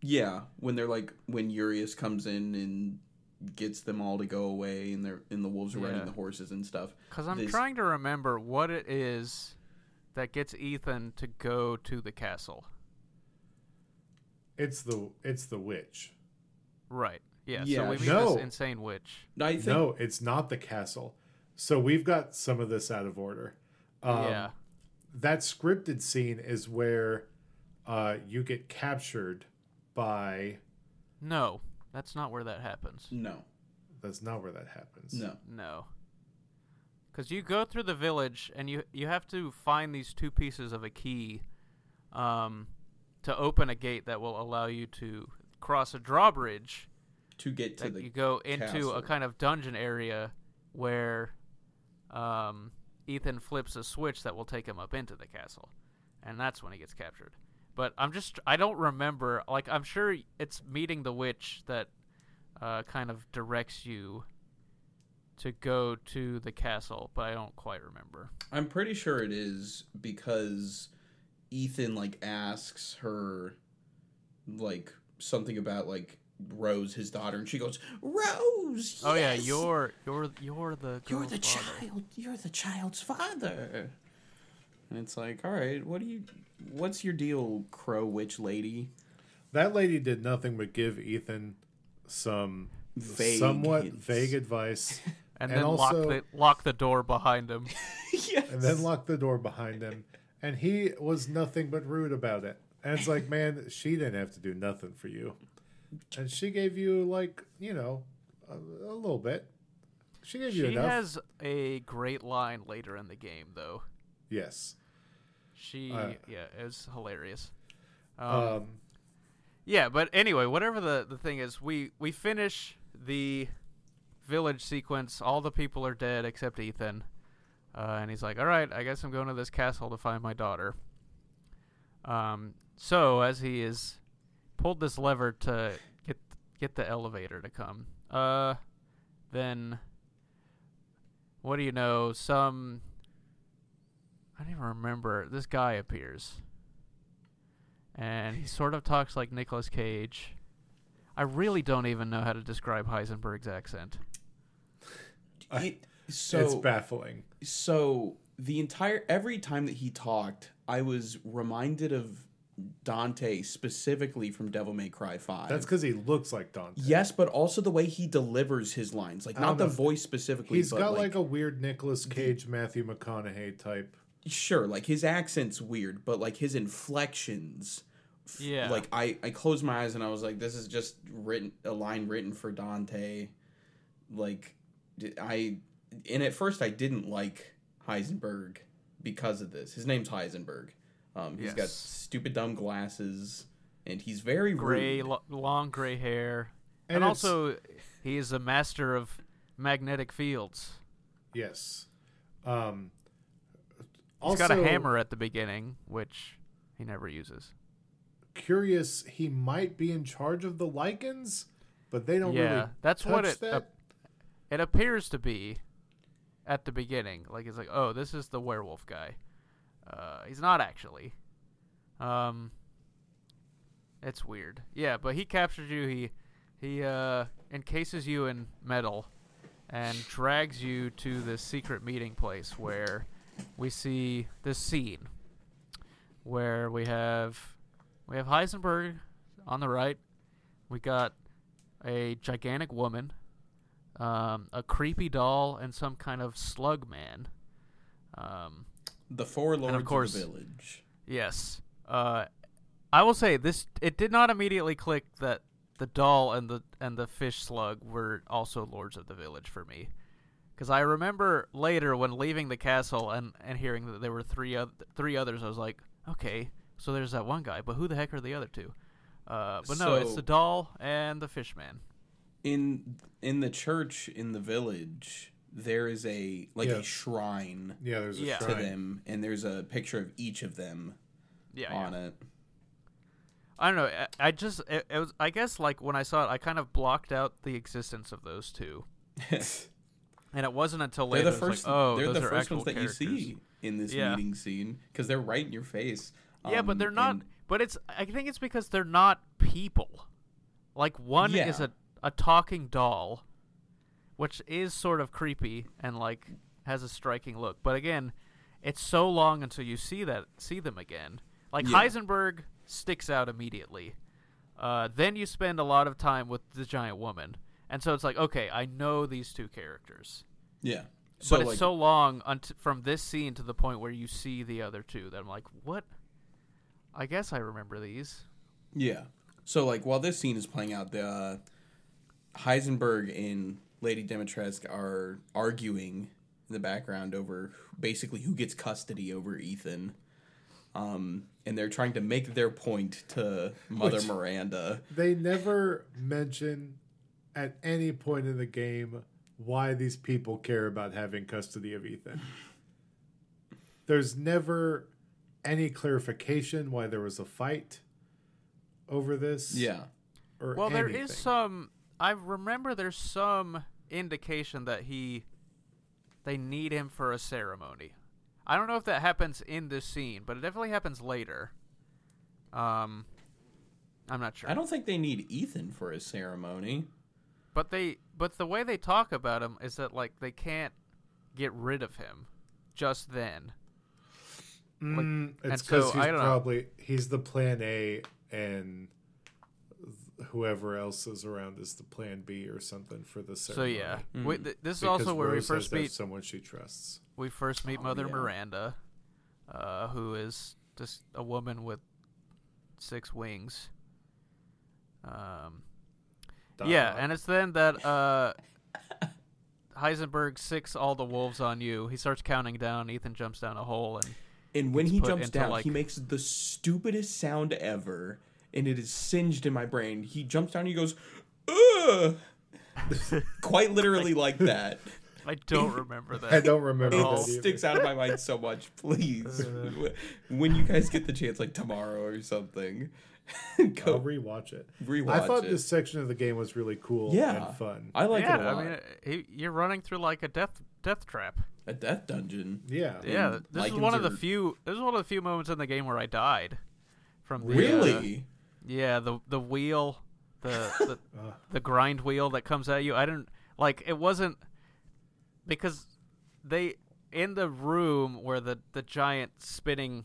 Yeah, when they're like when Urias comes in and gets them all to go away, and they're and the wolves are riding the horses and stuff. Because I'm This- trying to remember what it is that gets Ethan to go to the castle. it's the it's the witch. Right. Yeah. Yeah, so we meet No. this insane witch. I think No, it's not the castle. So we've got some of this out of order. Um, yeah. That scripted scene is where uh, you get captured by. No, that's not where that happens. no, That's not where that happens. no. No. Because you go through the village and you you have to find these two pieces of a key, um, to open a gate that will allow you to cross a drawbridge. To get to the you go into castle. a kind of dungeon area where, um, Ethan flips a switch that will take him up into the castle, and that's when he gets captured. But I'm just I don't remember. Like I'm sure it's meeting the witch that uh, kind of directs you to go to the castle, but I don't quite remember. I'm pretty sure it is because Ethan like asks her like something about like Rose, his daughter, and she goes, "Rose, Oh yeah, you're you're you're the you're the father. child, you're the child's father." And it's like, all right, what do you, what's your deal, Crow Witch Lady? That lady did nothing but give Ethan some Vague somewhat hints. vague advice and, And then lock the lock the door behind him. yes. and then lock the door behind him. And he was nothing but rude about it. And it's like, man, she didn't have to do nothing for you. And she gave you, like, you know, a, a little bit. She gave you She enough. She has a great line later in the game, though. yes. She Uh, yeah, it was hilarious. Um, Um, yeah, but anyway, whatever the the thing is, we we finish the village sequence. All the people are dead except Ethan, uh, and he's like, "All right, I guess I'm going to this castle to find my daughter." Um, so as he is pulled this lever to get get the elevator to come, uh, then what do you know? Some I don't even remember. This guy appears. And he sort of talks like Nicolas Cage. I really don't even know how to describe Heisenberg's accent. It- so it's baffling. so the entire every time that he talked, I was reminded of Dante specifically from Devil May Cry Five. That's because he looks like Dante. yes, but also the way he delivers his lines, like not the voice specifically. He's but got like, like, a weird Nicolas Cage, Matthew McConaughey type. Sure, like his accent's weird, but like his inflections. f- Yeah. Like I, I closed my eyes and I was like, this is just written a line written for Dante. Like, I, and at first I didn't like Heisenberg because of this. His name's Heisenberg. Um, he's got stupid dumb glasses, and he's very Gray, rude. lo- long gray hair. And And, also, he is a master of magnetic fields. Yes. Um, He's also, got a hammer at the beginning, which he never uses. Curious, he might be in charge of the Lycans, but they don't yeah, really. that's what it that. ap- it appears to be at the beginning. Like it's like, oh, this is the werewolf guy. Uh, he's not actually. Um, it's weird. Yeah, but he captures you. He he uh encases you in metal and drags you to this secret meeting place where we see this scene where we have we have Heisenberg on the right. We got a gigantic woman, um, a creepy doll, and some kind of slug man. Um, The four lords course- of the village. Yes. Uh, I will say this: it did not immediately click that the doll and the and the fish slug were also lords of the village for me, because I remember later when leaving the castle and, and hearing that there were three oth- three others, I was like, okay, so there's that one guy, but who the heck are the other two? Uh, but no, it's the doll and the fish man. In in the church in the village, there is a like Yeah. a shrine Yeah, there's a Yeah. to them, and there's a picture of each of them Yeah, on yeah. it. I don't know. I, I just it, it was. I guess like when I saw it, I kind of blocked out the existence of those two. And it wasn't until later they're the first. like, oh, they're the first ones that characters. you see in this Yeah. meeting scene because they're right in your face. Yeah, but Um, they're not. and- But it's. I think it's because they're not people. Like one is a a talking doll, which is sort of creepy and like has a striking look. But again, it's so long until you see that see them again. Like Yeah. Heisenberg sticks out immediately. Uh, then you spend a lot of time with the giant woman, and so it's like, okay, I know these two characters. Yeah. but it's like, so long unt- from this scene to the point where you see the other two that I'm like, what? I guess I remember these. Yeah. So like while this scene is playing out, the uh, Heisenberg and Lady Dimitrescu are arguing in the background over basically who gets custody over Ethan. Um, and they're trying to make their point to Mother Which- Miranda. They never mention at any point in the game why these people care about having custody of Ethan. There's never any clarification why there was a fight over this. Yeah. Or Well, there anything. is some. I remember there's some indication that he, they need him for a ceremony. I don't know if that happens in this scene, but it definitely happens later. Um, I'm not sure. I don't think they need Ethan for a ceremony. But they, but the way they talk about him is that like they can't get rid of him just then. Mm, it's and so, because he's I don't know. probably he's the plan A and whoever else is around is the plan B or something for the So yeah, Mm. we, th- this is Because also where we Rose has first meet someone she trusts. we first meet Oh, Mother yeah. Miranda, uh, who is just a woman with six wings. Um, Dot, yeah, and it's then that uh, Heisenberg sicks all the wolves on you. He starts counting down. Ethan jumps down a hole, and And when he jumps down, like- he makes the stupidest sound ever, and it is singed in my brain. He jumps down, and he goes, "Ugh," quite literally like that. I don't remember that. I don't remember It all. that sticks out of my mind so much. Please, Uh. when you guys get the chance, like tomorrow or something, I'll go rewatch it. rewatch I thought it. this section of the game was really cool Yeah. and fun. I like yeah, it a lot. I mean, he, you're running through like a death death trap. a death dungeon. yeah. Yeah, And this is Lycans one of the few. This is one of the few moments in the game where I died. From the, uh, Really? yeah, the the wheel, the the, Uh. the grind wheel that comes at you. I didn't like. It wasn't because they in the room where the the giant spinning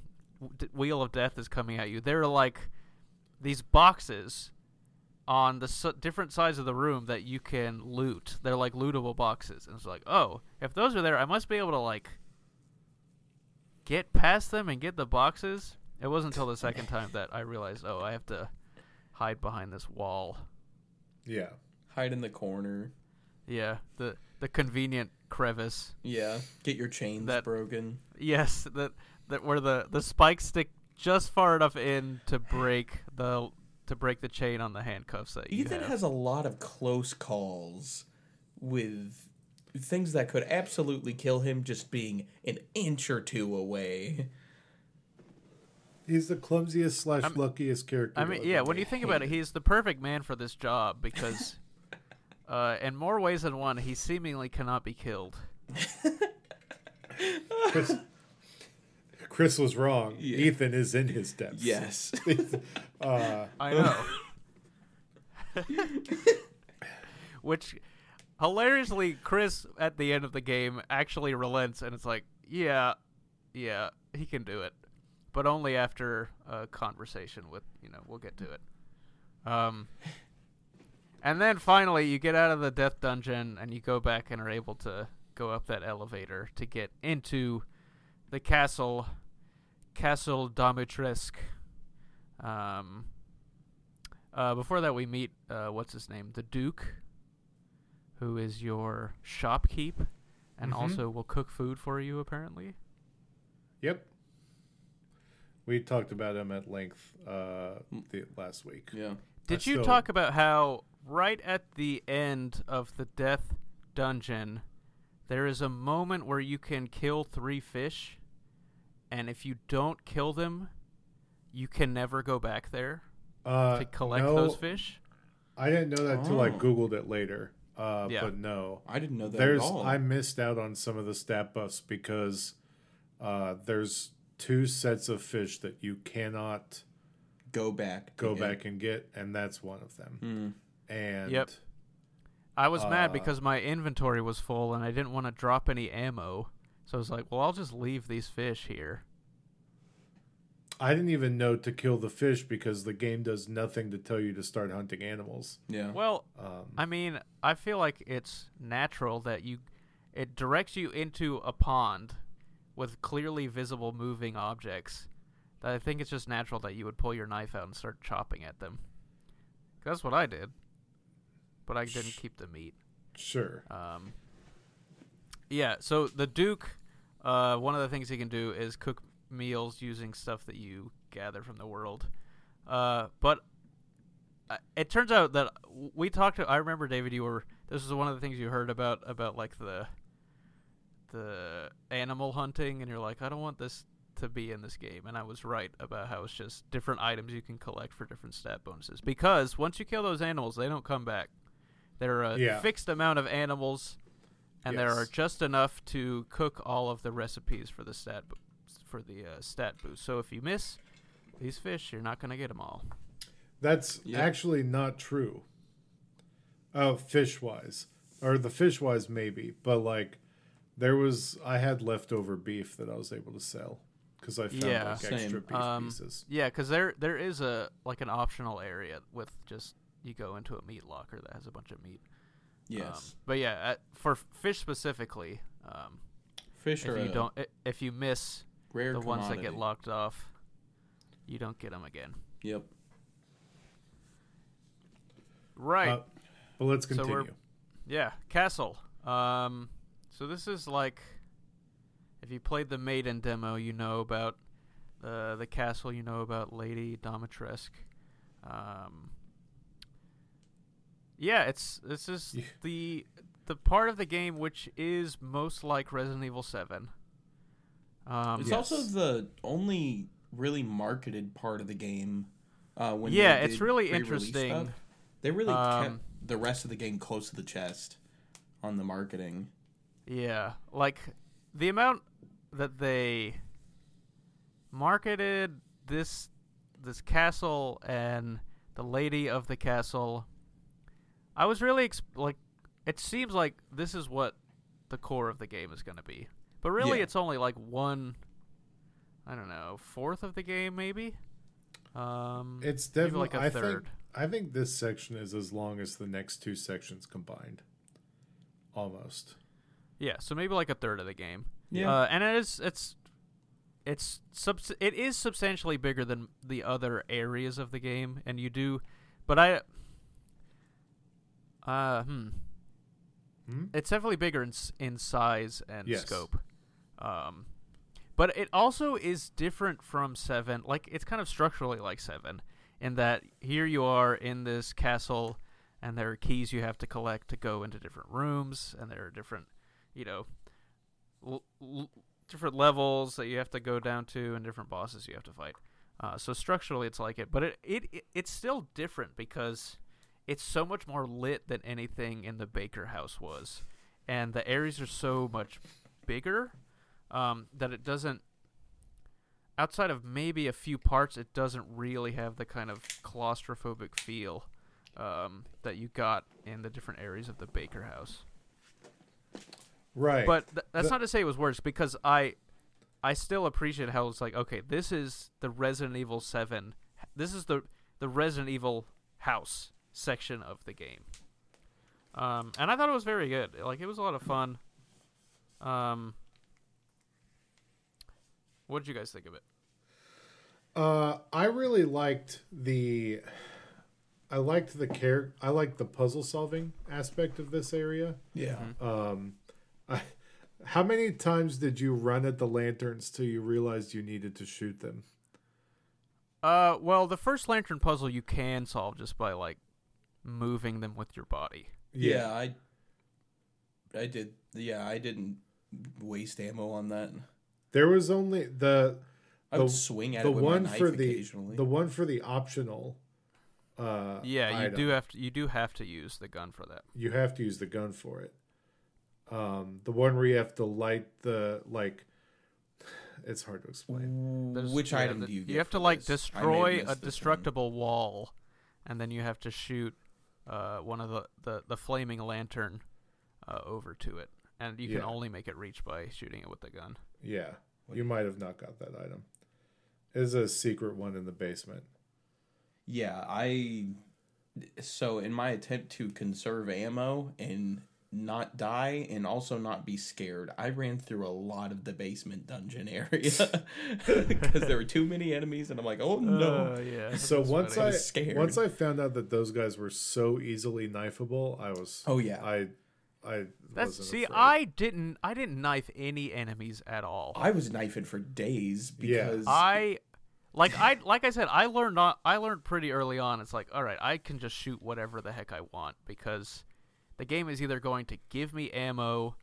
wheel of death is coming at you. They're like these boxes on the s- different sides of the room that you can loot. They're like lootable boxes, and it's like, oh, if those are there, I must be able to like get past them and get the boxes. It wasn't until the second time that I realized, oh, I have to hide behind this wall. Yeah. Hide in the corner. Yeah, the the convenient crevice. Yeah. Get your chains That- broken. Yes, that that where the the spikes stick just far enough in to break the to break the chain on the handcuffs that you Ethan have. has a lot of close calls with things that could absolutely kill him just being an inch or two away. He's the clumsiest slash I'm- luckiest character. I mean, yeah, when you think about it, he's the perfect man for this job because, uh, in more ways than one, he seemingly cannot be killed. Chris, Chris was wrong. Yeah. Ethan is in his depths. Yes. uh, I know. which hilariously Chris at the end of the game actually relents and it's like, yeah, yeah, he can do it, but only after a conversation with you know we'll get to it. Um, and then finally you get out of the death dungeon and you go back and are able to go up that elevator to get into the castle, Castle Dimitrescu. Um, uh, before that, we meet uh, what's his name, the Duke, who is your shopkeep, and Mhm. also will cook food for you. Apparently, Yep. We talked about him at length uh, the last week. Yeah. did I you still- talk about how right at the end of the death dungeon, there is a moment where you can kill three fish, and if you don't kill them, you can never go back there Uh, to collect no, those fish. I didn't know that until I Oh. googled it later. Uh, Yeah. But no, I didn't know that there's at all. I missed out on some of the stat buffs because uh, there's two sets of fish that you cannot go back. go again. back and get, and that's one of them. Mm. And Yep. I was mad Uh, because my inventory was full and I didn't want to drop any ammo. So I was like, well, I'll just leave these fish here. I didn't even know to kill the fish because the game does nothing to tell you to start hunting animals. Yeah. Well, Um, I mean, I feel like it's natural that you it directs you into a pond with clearly visible moving objects. That I think it's just natural that you would pull your knife out and start chopping at them. That's what I did. But I didn't Sh- keep the meat. sure. Um, yeah, so the Duke, uh, one of the things he can do is cook meals using stuff that you gather from the world. Uh, but uh, it turns out that we talked to. I remember David, you were. This was one of the things you heard about about like the the animal hunting, and you're like, I don't want this to be in this game, and I was right about how it's just different items you can collect for different stat bonuses. Because once you kill those animals, they don't come back. There are a Yeah. fixed amount of animals, and there are just enough to cook all of the recipes for the stat bo- for the uh, stat boost. So if you miss these fish, you're not gonna get them all. That's Yep. actually not true. Oh, fish wise, or the fish wise maybe, but like there was I had leftover beef that I was able to sell because I found Yeah. like Same. extra beef Um, pieces. Yeah, because there there is a like an optional area with just you go into a meat locker that has a bunch of meat. Yes. Um, but yeah, at, for fish specifically, um, Fish if are you a don't if you miss rare the ones that get locked off, you don't get them again. Yep. Right. Uh, but let's So continue. Yeah, Castle. Um, so this is like, if you played the Maiden demo, you know about the the castle. You know about Lady Dimitrescu. Um, yeah, it's this is Yeah. the the part of the game which is most like Resident Evil Seven. Um, It's Yes. also the only really marketed part of the game. Uh, when they Yeah, it's really interesting. stuff. They really Um, kept the rest of the game close to the chest on the marketing. Yeah, like the amount that they marketed this this castle and the lady of the castle. I was really ex- like it seems like this is what the core of the game is going to be. But really Yeah. it's only like one I don't know, fourth of the game maybe. Um It's definitely like a I third. think I think this section is as long as the next two sections combined. Almost. Yeah, so maybe like a third of the game. Yeah. Uh, and it is it's it's subs- it is substantially bigger than the other areas of the game, and you do, but I uh hmm, Hmm? it's definitely bigger in in size and Yes. scope. Um, but it also is different from seven. Like it's kind of structurally like seven, in that here you are in this castle, and there are keys you have to collect to go into different rooms, and there are different, you know, l- l- different levels that you have to go down to, and different bosses you have to fight. Uh, so structurally, it's like it, but it, it it it's still different because it's so much more lit than anything in the Baker House was, and the areas are so much bigger um, that it doesn't. Outside of maybe a few parts, it doesn't really have the kind of claustrophobic feel um, that you got in the different areas of the Baker house. Right. But th- that's The- not to say it was worse because I I still appreciate how it's like okay, this is the Resident Evil 7. This is the the Resident Evil house section of the game. Um, and I thought it was very good. Like it was a lot of fun. Um, what did you guys think of it? Uh, I really liked the. I liked the care. I liked the puzzle solving aspect of this area. Yeah. Um, I, how many times did you run at the lanterns till you realized you needed to shoot them? Uh, well, the first lantern puzzle you can solve just by like moving them with your body. Yeah, I I did. Yeah, I didn't waste ammo on that. There was only the I The- would swing at the it with one my knife for the occasionally. the one for the optional. Uh, Yeah, you item. do have to you do have to use the gun for that. you have to use the gun for it. Um, the one where you have to light the like, it's hard to explain. There's- Which yeah, item the- do you get? You have to for like this? I may have destroy a this one. destructible wall, and then you have to shoot uh, one of the, the, the flaming lantern uh, over to it, and you can Yeah. only make it reach by shooting it with the gun. Yeah, you might have not got that item. It's a secret one in the basement. Yeah, I. So in my attempt to conserve ammo and not die and also not be scared, I ran through a lot of the basement dungeon area because there were too many enemies, and I'm like, oh no. Uh, yeah. So once funny. I was scared. once I found out that those guys were so easily knifeable, I was Oh yeah, I I That's wasn't see, afraid. I didn't I didn't knife any enemies at all. I was knifing for days Yeah. because I like I like I said I learned not, I learned pretty early on it's like all right I can just shoot whatever the heck I want because the game is either going to give me ammo,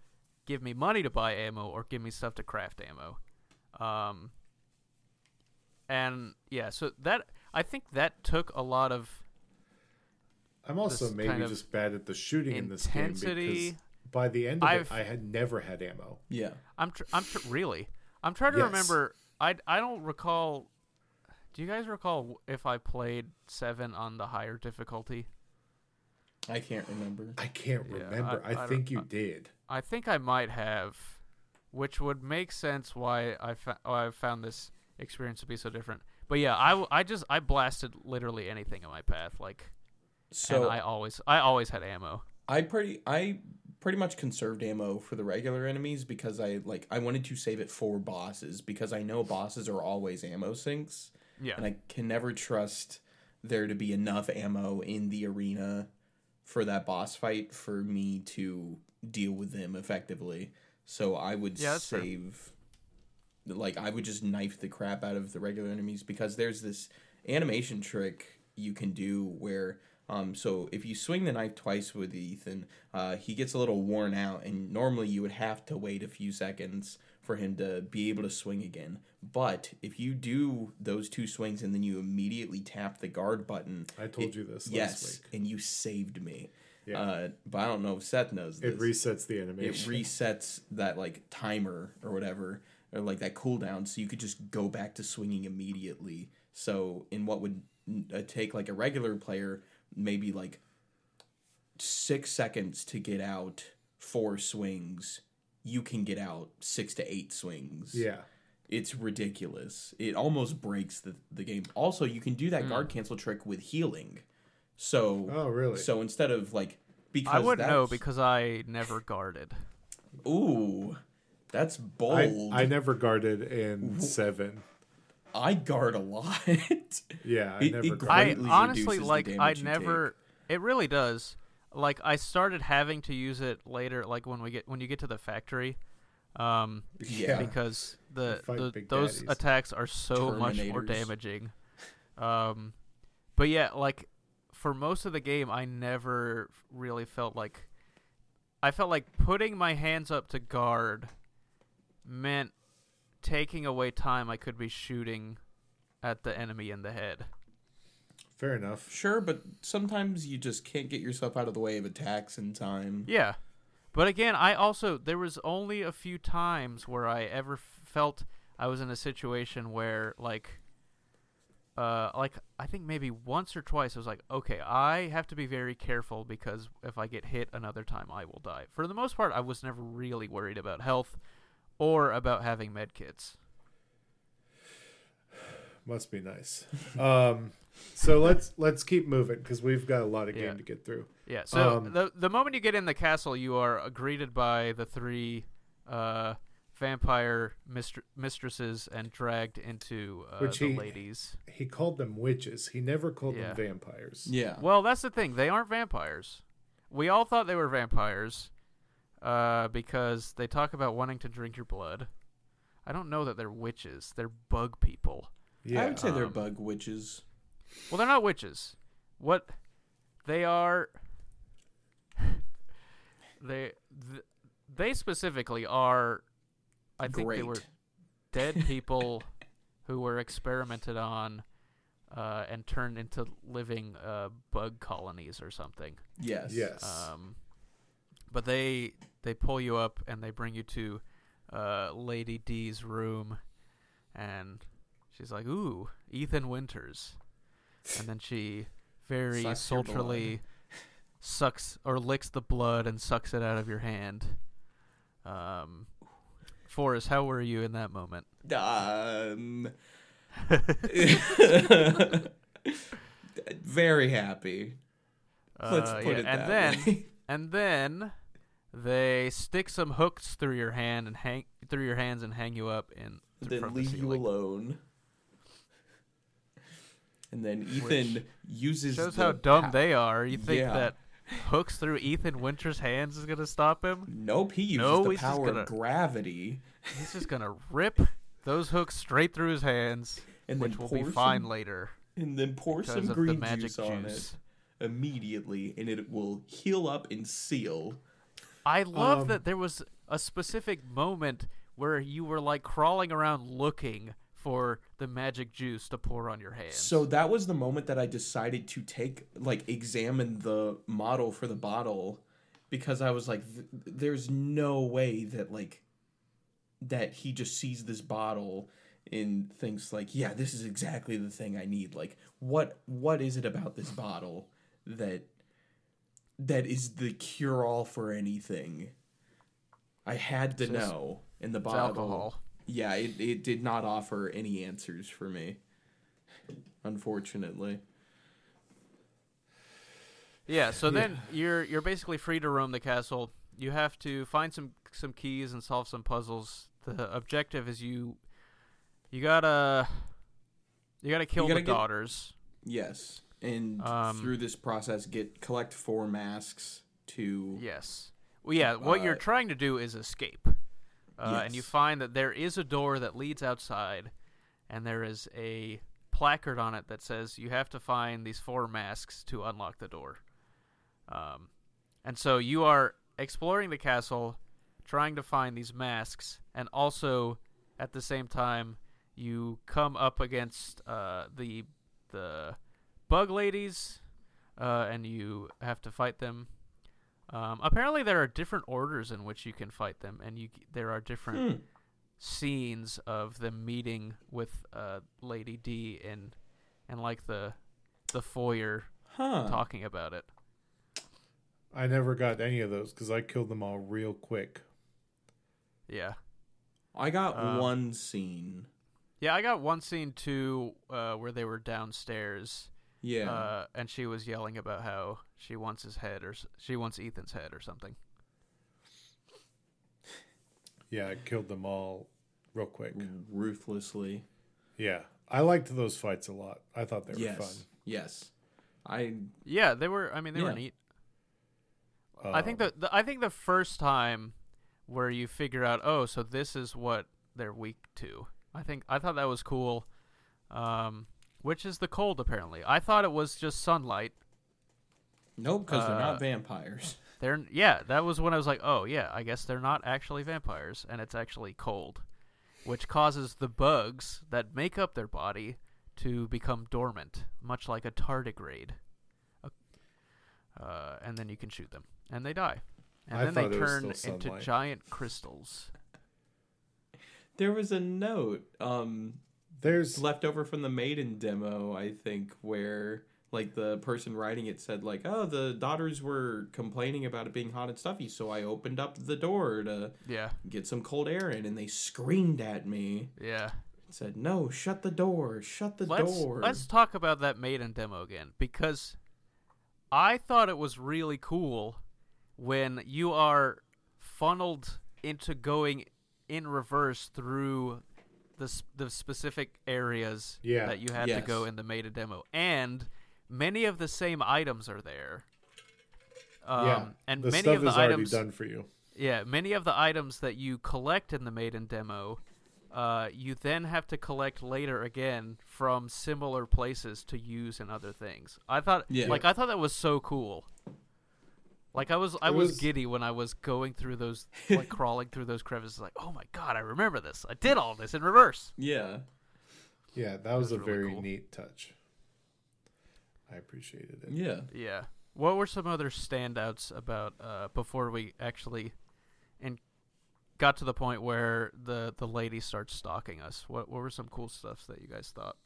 give me money to buy ammo or give me stuff to craft ammo. Um and yeah, so that I think that took a lot of I'm also maybe kind of just bad at the shooting in this game because by the end of I've- it, I had never had ammo. yeah, I'm tr- I'm tr- really I'm trying to Yes. remember I I don't recall do you guys recall if I played 7 on the higher difficulty? I can't remember. I can't Yeah, remember. I- I, I think you I- did. I think I might have, which would make sense why I fa- why I found this experience to be so different. But yeah, I, I just I blasted literally anything in my path, like, So and I always I always had ammo. I pretty I pretty much conserved ammo for the regular enemies because I like I wanted to save it for bosses because I know bosses are always ammo sinks Yeah, and I can never trust there to be enough ammo in the arena for that boss fight for me to deal with them effectively. So I would Yeah, fair. save like I would just knife the crap out of the regular enemies because there's this animation trick you can do where um so if you swing the knife twice with Ethan, uh he gets a little worn out and normally you would have to wait a few seconds for him to be able to swing again. But if you do those two swings and then you immediately tap the guard button, I told it- you this last yes, week. and you saved me. Yeah. Uh, but I don't know if Seth knows this It resets the animation. it resets that like timer or whatever or like that cooldown so you could just go back to swinging immediately so in what would uh, take like a regular player maybe like six seconds to get out four swings you can get out six to eight swings yeah. it's ridiculous it almost breaks the, the game also you can do that hmm. guard cancel trick with healing so Oh, really? so instead of like because I wouldn't know because I never guarded. Ooh, that's I, bold. I never guarded in seven. I guard a lot. Yeah, I It- never it guarded. I honestly like I damage you never. It really does. Like I started having to use it later, like when we get when you get to the factory, um, yeah. because the, the those daddies. attacks are so much more damaging. Um, but yeah, like for most of the game, I never really felt like I felt like putting my hands up to guard meant taking away time I could be shooting at the enemy in the head. Fair enough. Sure, but sometimes you just can't get yourself out of the way of attacks in time. Yeah. But again, I also there was only a few times where I ever f- felt I was in a situation where like uh, like I think maybe once or twice, I was like, okay, I have to be very careful because if I get hit another time, I will die. For the most part, I was never really worried about health or about having med kits. Must be nice. um, so let's let's keep moving because we've got a lot of game Yeah. to get through. Yeah. So Um, the the moment you get in the castle, you are greeted by the three uh, vampire mistr- mistresses and dragged into uh, Which the he- ladies. He called them witches. He never called Yeah. them vampires. Yeah. Well, that's the thing. They aren't vampires. We all thought they were vampires uh, because they talk about wanting to drink your blood. I don't know that they're witches. They're bug people. Yeah. I would say they're um, bug witches. Well, they're not witches. What they are, they th- they specifically are. I think Great. they were dead people who were experimented on uh, and turned into living uh, bug colonies or something. Yes. Yes. Um, but they they pull you up and they bring you to uh, Lady D's room, and she's like, "Ooh, Ethan Winters," and then she very Sucks sultrily sucks or licks the blood and sucks it out of your hand. Um, Forrest, how were you in that moment? Um. very happy. Let's Uh, put yeah, it and that then way. and then they stick some hooks through your hand and hang through your hands and hang you up in then from the leave you alone. And then Ethan uses Shows the how dumb they are. You think Yeah. that hooks through Ethan Winter's hands is gonna stop him? Nope, he uses No, the he's power gonna- of gravity He's just gonna rip those hooks straight through his hands, and which will be fine some, later and then pour some green magic juice on juice. it immediately, and it will heal up and seal. I love Um, that there was a specific moment where you were like crawling around looking for the magic juice to pour on your hands. So that was the moment that I decided to take, like, examine the model for the bottle because I was like, th- there's no way that, like, that he just sees this bottle and thinks like, yeah, this is exactly the thing I need. Like, what what is it about this bottle that that is the cure all for anything? I had to just- know, and the bottle alcohol. yeah, it, it did not offer any answers for me. Unfortunately. Yeah, so then you're you're basically free to roam the castle. You have to find some some keys and solve some puzzles. The objective is you you gotta you gotta kill gotta the get- daughters. Yes. And Um, through this process get collect four masks to Yes. Well, yeah. What you're Uh, trying to do is escape, uh, and you find that there is a door that leads outside, and there is a placard on it that says you have to find these four masks to unlock the door. Um, and so you are exploring the castle, trying to find these masks, and also at the same time you come up against uh, the the bug ladies, uh, and you have to fight them. Um, apparently, there are different orders in which you can fight them, and you there are different Hmm. scenes of them meeting with uh, Lady D in and like the the foyer Huh. talking about it. I never got any of those because I killed them all real quick. Yeah, I got Um, one scene. yeah. I got one scene too uh, where they were downstairs, Yeah. uh, and she was yelling about how she wants his head or she wants Ethan's head or something. Yeah, I killed them all real quick. ruthlessly. Yeah, I liked those fights a lot. I thought they were yes. fun. Yes. I Yeah, they were. I mean, they were Yeah. neat. I think Um, the, the I think the first time where you figure out, oh, so this is what they're weak to. I think I thought that was cool. Um, which is the cold apparently. I thought it was just sunlight. Nope, because they're Uh, not vampires. They're yeah, that was when I was like, oh yeah, I guess they're not actually vampires, and it's actually cold, which causes the bugs that make up their body to become dormant, much like a tardigrade. Uh, and then you can shoot them, and they die, and I then they thought it was turn into giant crystals. There was a note um There's left over from the maiden demo, I think, where like the person writing it said like, "Oh, the daughters were complaining about it being hot and stuffy, so I opened up the door to Yeah, get some cold air in, and they screamed at me yeah. and said, "No, shut the door, shut the let's door." let's talk about that maiden demo again because I thought it was really cool when you are funneled into going in reverse through the s- the specific areas Yeah. that you had to go in the maiden demo, and many of the same items are there. Um, yeah, and the many stuff of the is already items done for you. yeah, many of the items that you collect in the maiden demo, uh, you then have to collect later again from similar places to use in other things. I thought, Yeah. like, I thought that was so cool. Like I was, I It was, was- giddy when I was going through those, like crawling through those crevices. Like, oh my god, I remember this. I did all this in reverse. yeah, Yeah, that was, was a really very cool. neat touch. I appreciated it. yeah. Yeah. What were some other standouts about uh, before we actually and got to the point where the the lady starts stalking us? What what were some cool stuffs that you guys thought?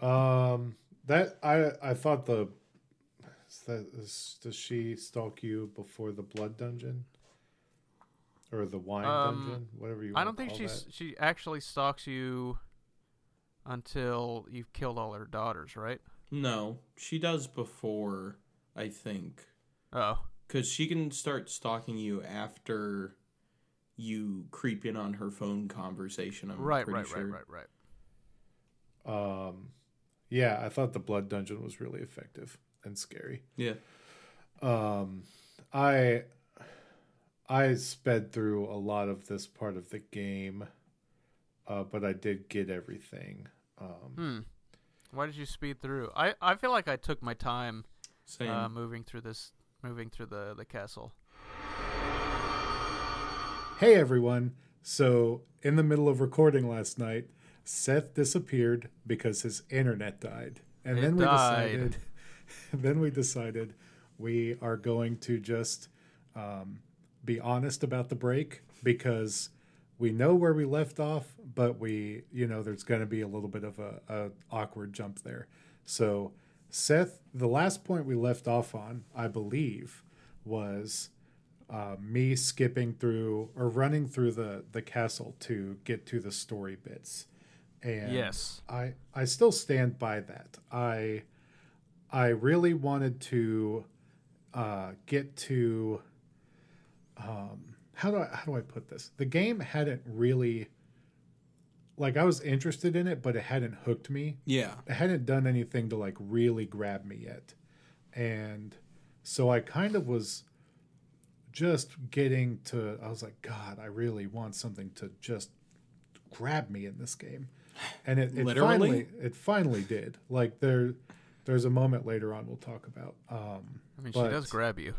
Um, that I I thought the is that is, does she stalk you before the blood dungeon or the wine Um, dungeon, whatever you? I wanna don't think she's that. she actually stalks you until you've killed all her daughters, right? No, she does before. I think Oh, because she can start stalking you after you creep in on her phone conversation. I'm right, pretty right, sure. right, right, right. Um, yeah, I thought the blood dungeon was really effective and scary. Yeah, Um, I I sped through a lot of this part of the game, uh, but I did get everything. Um, Hmm. Why did you speed through? I I feel like I took my time same. uh, moving through this, moving through the the castle. Hey everyone! So, in the middle of recording last night, Seth disappeared because his internet died, and It then we died. decided, then we decided we are going to just um, be honest about the break because we know where we left off, but we, you know, there's going to be a little bit of a, a awkward jump there. So, Seth, the last point we left off on, I believe, was uh, me skipping through or running through the the castle to get to the story bits. And Yes. I I still stand by that. I I really wanted to uh, get to um, how do I how do I put this? The game hadn't really like I was interested in it, but it hadn't hooked me yeah, it hadn't done anything to like really grab me yet. And so I kind of was just getting to I was like, God, I really want something to just grab me in this game. And it, it finally it finally did. Like there there's a moment later on we'll talk about. Um I mean, But- she does grab you.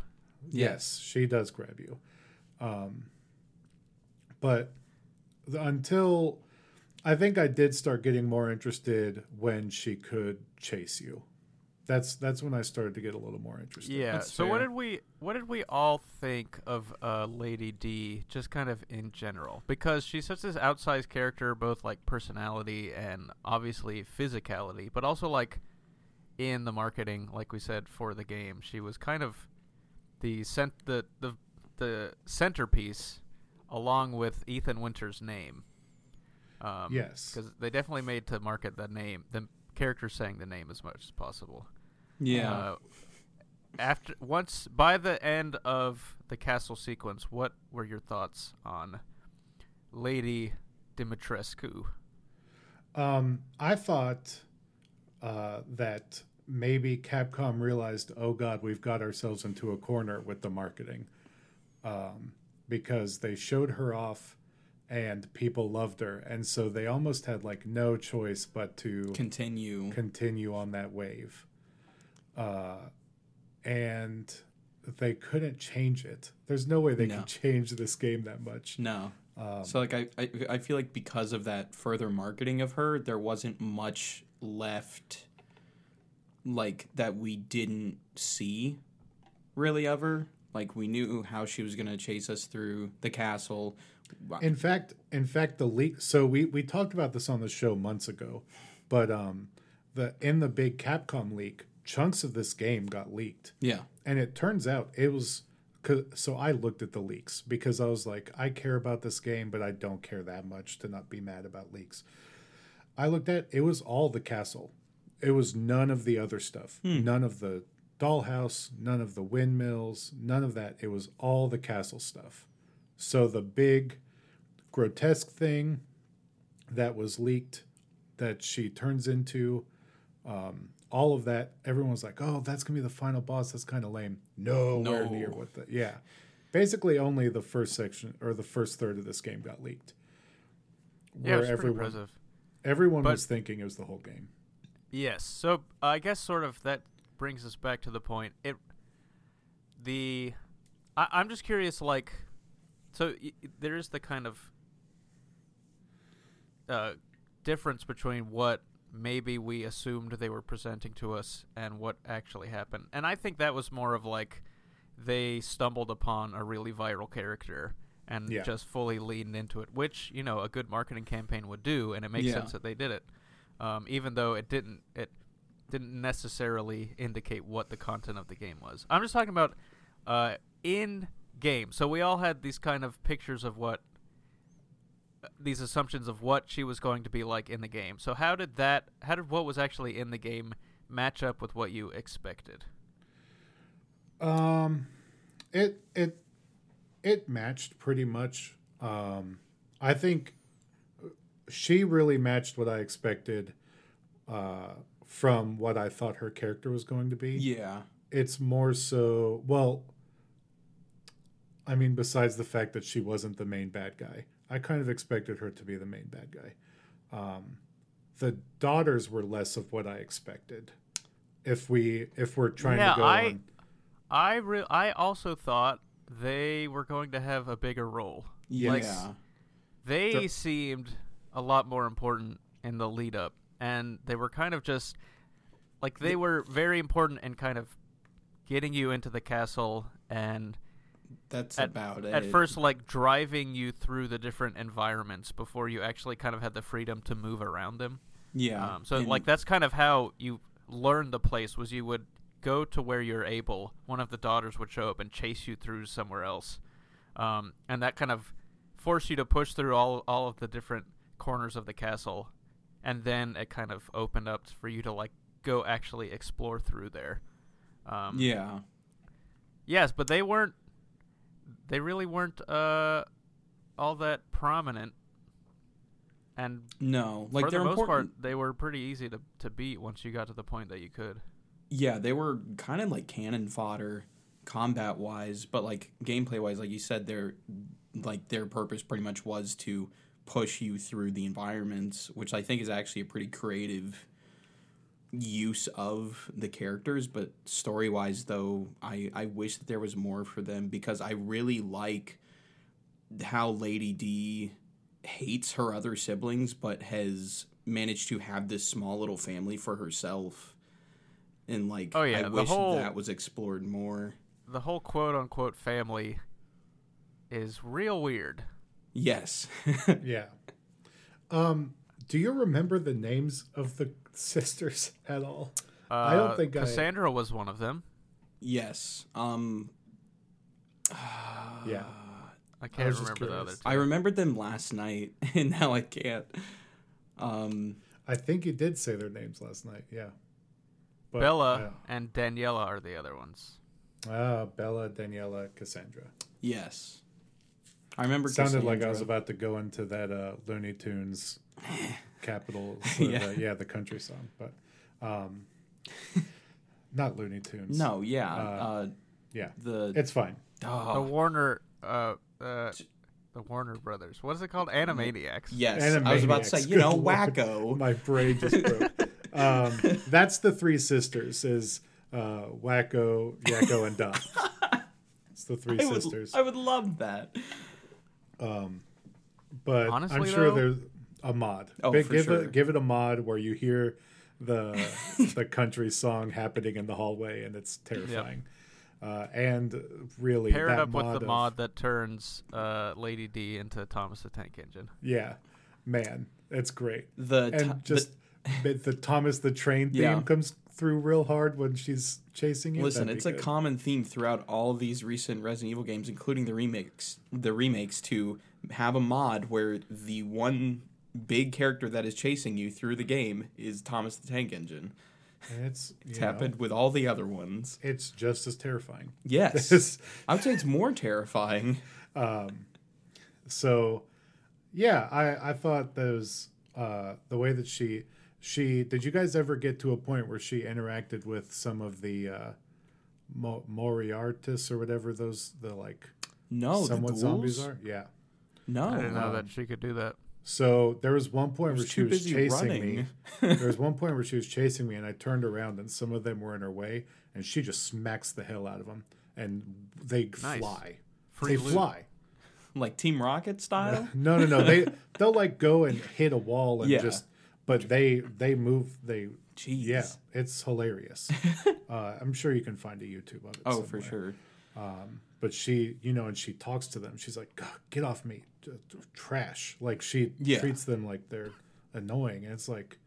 Yes, she does grab you. Um, but the, until I think I did start getting more interested when she could chase you. That's that's when I started to get a little more interested. Yeah. That's so what did we what did we all think of uh, Lady D just kind of in general? Because she's such this outsized character, both like personality and obviously physicality, but also like in the marketing, like we said for the game, she was kind of the cent the the the centerpiece, along with Ethan Winter's name. Um, Yes. because they definitely made to market the name, the character saying the name as much as possible. yeah. Uh, after once by the end of the castle sequence, what were your thoughts on Lady Dimitrescu? Um, I thought uh, that maybe Capcom realized, oh God, we've got ourselves into a corner with the marketing, um, because they showed her off, and people loved her, and so they almost had like no choice but to Continue. continue on that wave. Uh, and they couldn't change it. There's no way they No. can change this game that much. no. Um, So like I, I I feel like because of that further marketing of her, there wasn't much left like that we didn't see really ever. Like we knew how she was gonna chase us through the castle. In fact, in fact, the leak. So we we talked about this on the show months ago, but um, the in the big Capcom leak, chunks of this game got leaked, yeah. and it turns out it was. So I looked at the leaks because I was like, I care about this game, but I don't care that much to not be mad about leaks. I looked at it was all the castle. It was none of the other stuff. None of the dollhouse, none of the windmills, none of that. It was all the castle stuff. So the big grotesque thing that was leaked that she turns into um, all of that everyone was like oh that's gonna be the final boss that's kind of lame nowhere No. near what the yeah basically only the first section or the first third of this game got leaked Yeah, where everyone impressive. everyone But- was thinking it was the whole game Yes. So I guess sort of that brings us back to the point. It the I, I'm just curious, like, so y- y- there is the kind of uh, difference between what maybe we assumed they were presenting to us and what actually happened, and I think that was more of like they stumbled upon a really viral character and Yeah. just fully leaned into it, which you know a good marketing campaign would do, and it makes Yeah. sense that they did it, um, even though it didn't it didn't necessarily indicate what the content of the game was. I'm just talking about uh, in game. So we all had these kind of pictures of what these assumptions of what she was going to be like in the game. So how did that how did what was actually in the game match up with what you expected? Um, it it it matched pretty much. Um, I think she really matched what I expected uh, from what I thought her character was going to be. Yeah. It's more so well. I mean, besides the fact that she wasn't the main bad guy, I kind of expected her to be the main bad guy. Um, the daughters were less of what I expected. If we if we're trying Yeah, to go I- on I re- I also thought they were going to have a bigger role. Yeah. Like, They Sure. seemed a lot more important in the lead up, and they were kind of just like they were very important in kind of getting you into the castle and That's at, about it. at first like driving you through the different environments before you actually kind of had the freedom to move around them. Yeah. Um, so and- like that's kind of how you learned the place was you would go to where you're able. One of the daughters would show up and chase you through somewhere else, um, and that kind of forced you to push through all all of the different corners of the castle, and then it kind of opened up for you to like go actually explore through there. Um, Yeah. Yes, but they weren't. They really weren't uh, all that prominent, and No. Like for they're the most important. part, they were pretty easy to, to beat once you got to the point that you could. Yeah, they were kind of like cannon fodder combat wise, but like gameplay wise, like you said, their like their purpose pretty much was to push you through the environments, which I think is actually a pretty creative use of the characters. But story wise, though, I I wish that there was more for them because I really like how Lady D hates her other siblings, but has managed to have this small little family for herself. And like, Oh, yeah, I the wish whole- that was explored more. The whole quote unquote family is real weird. Yes, Yeah. Um, do you remember the names of the sisters at all? Uh, I don't think I- Cassandra was one of them. yes. Um, Yeah. I can't was just remember the other two. I remembered them last night, and now I can't. Um, I think you did say their names last night. Yeah. But, Bella and Daniela are the other ones. Ah, Bella, Daniela, Cassandra. yes, I remember. Sounded like I was about to go into that uh, Looney Tunes capital, Yeah. yeah. yeah, the country song, but um, not Looney Tunes. No, yeah, Uh, uh, yeah, the it's fine. The oh, Warner, uh, uh, the Warner Brothers. What is it called? Animaniacs. yes. I was about to say, Animaniacs, you know, good lord. wacko. My brain just broke. um, that's the three sisters: is uh, Wakko, Yakko, and Duff. It's the three I would, sisters. I would love that. But I'm sure though- there's a mod. Oh, Big- for give sure. it give it a mod where you hear the the country song happening in the hallway and it's terrifying. uh, and really Pair it that up with the of- mod that turns uh, Lady D into Thomas the Tank Engine. Yeah, man, it's great. The And t- just the, the Thomas the Train theme Yeah. comes through real hard when she's chasing you. Listen, it's be a common theme throughout all of these recent Resident Evil games, including the remakes. The remakes to have a mod where the one big character that is chasing you through the game is Thomas the Tank Engine. And it's It's you know, happened with all the other ones. It's just as terrifying. Yes, I would say it's more terrifying. so yeah i i thought those uh the way that she she did you guys ever get to a point where she interacted with some of the uh Mo- moriartis or whatever those the like No, somewhat the zombies are yeah No, I didn't know um, that she could do that. so there was one point where she was chasing running. me there was one point where she was chasing me and i turned around and some of them were in her way and she just smacks the hell out of them and they Nice. fly Free they loot. fly like Team Rocket style. No, no, no. They they'll like go and hit a wall and Yeah. just, but they they move. They Jeez. yeah, it's hilarious. uh, I'm sure you can find a YouTube of it. Oh, for somewhere. sure. But she, you know, and she talks to them. She's like, "Get off me, T- t- trash!" Like she Yeah. treats them like they're annoying, and it's like,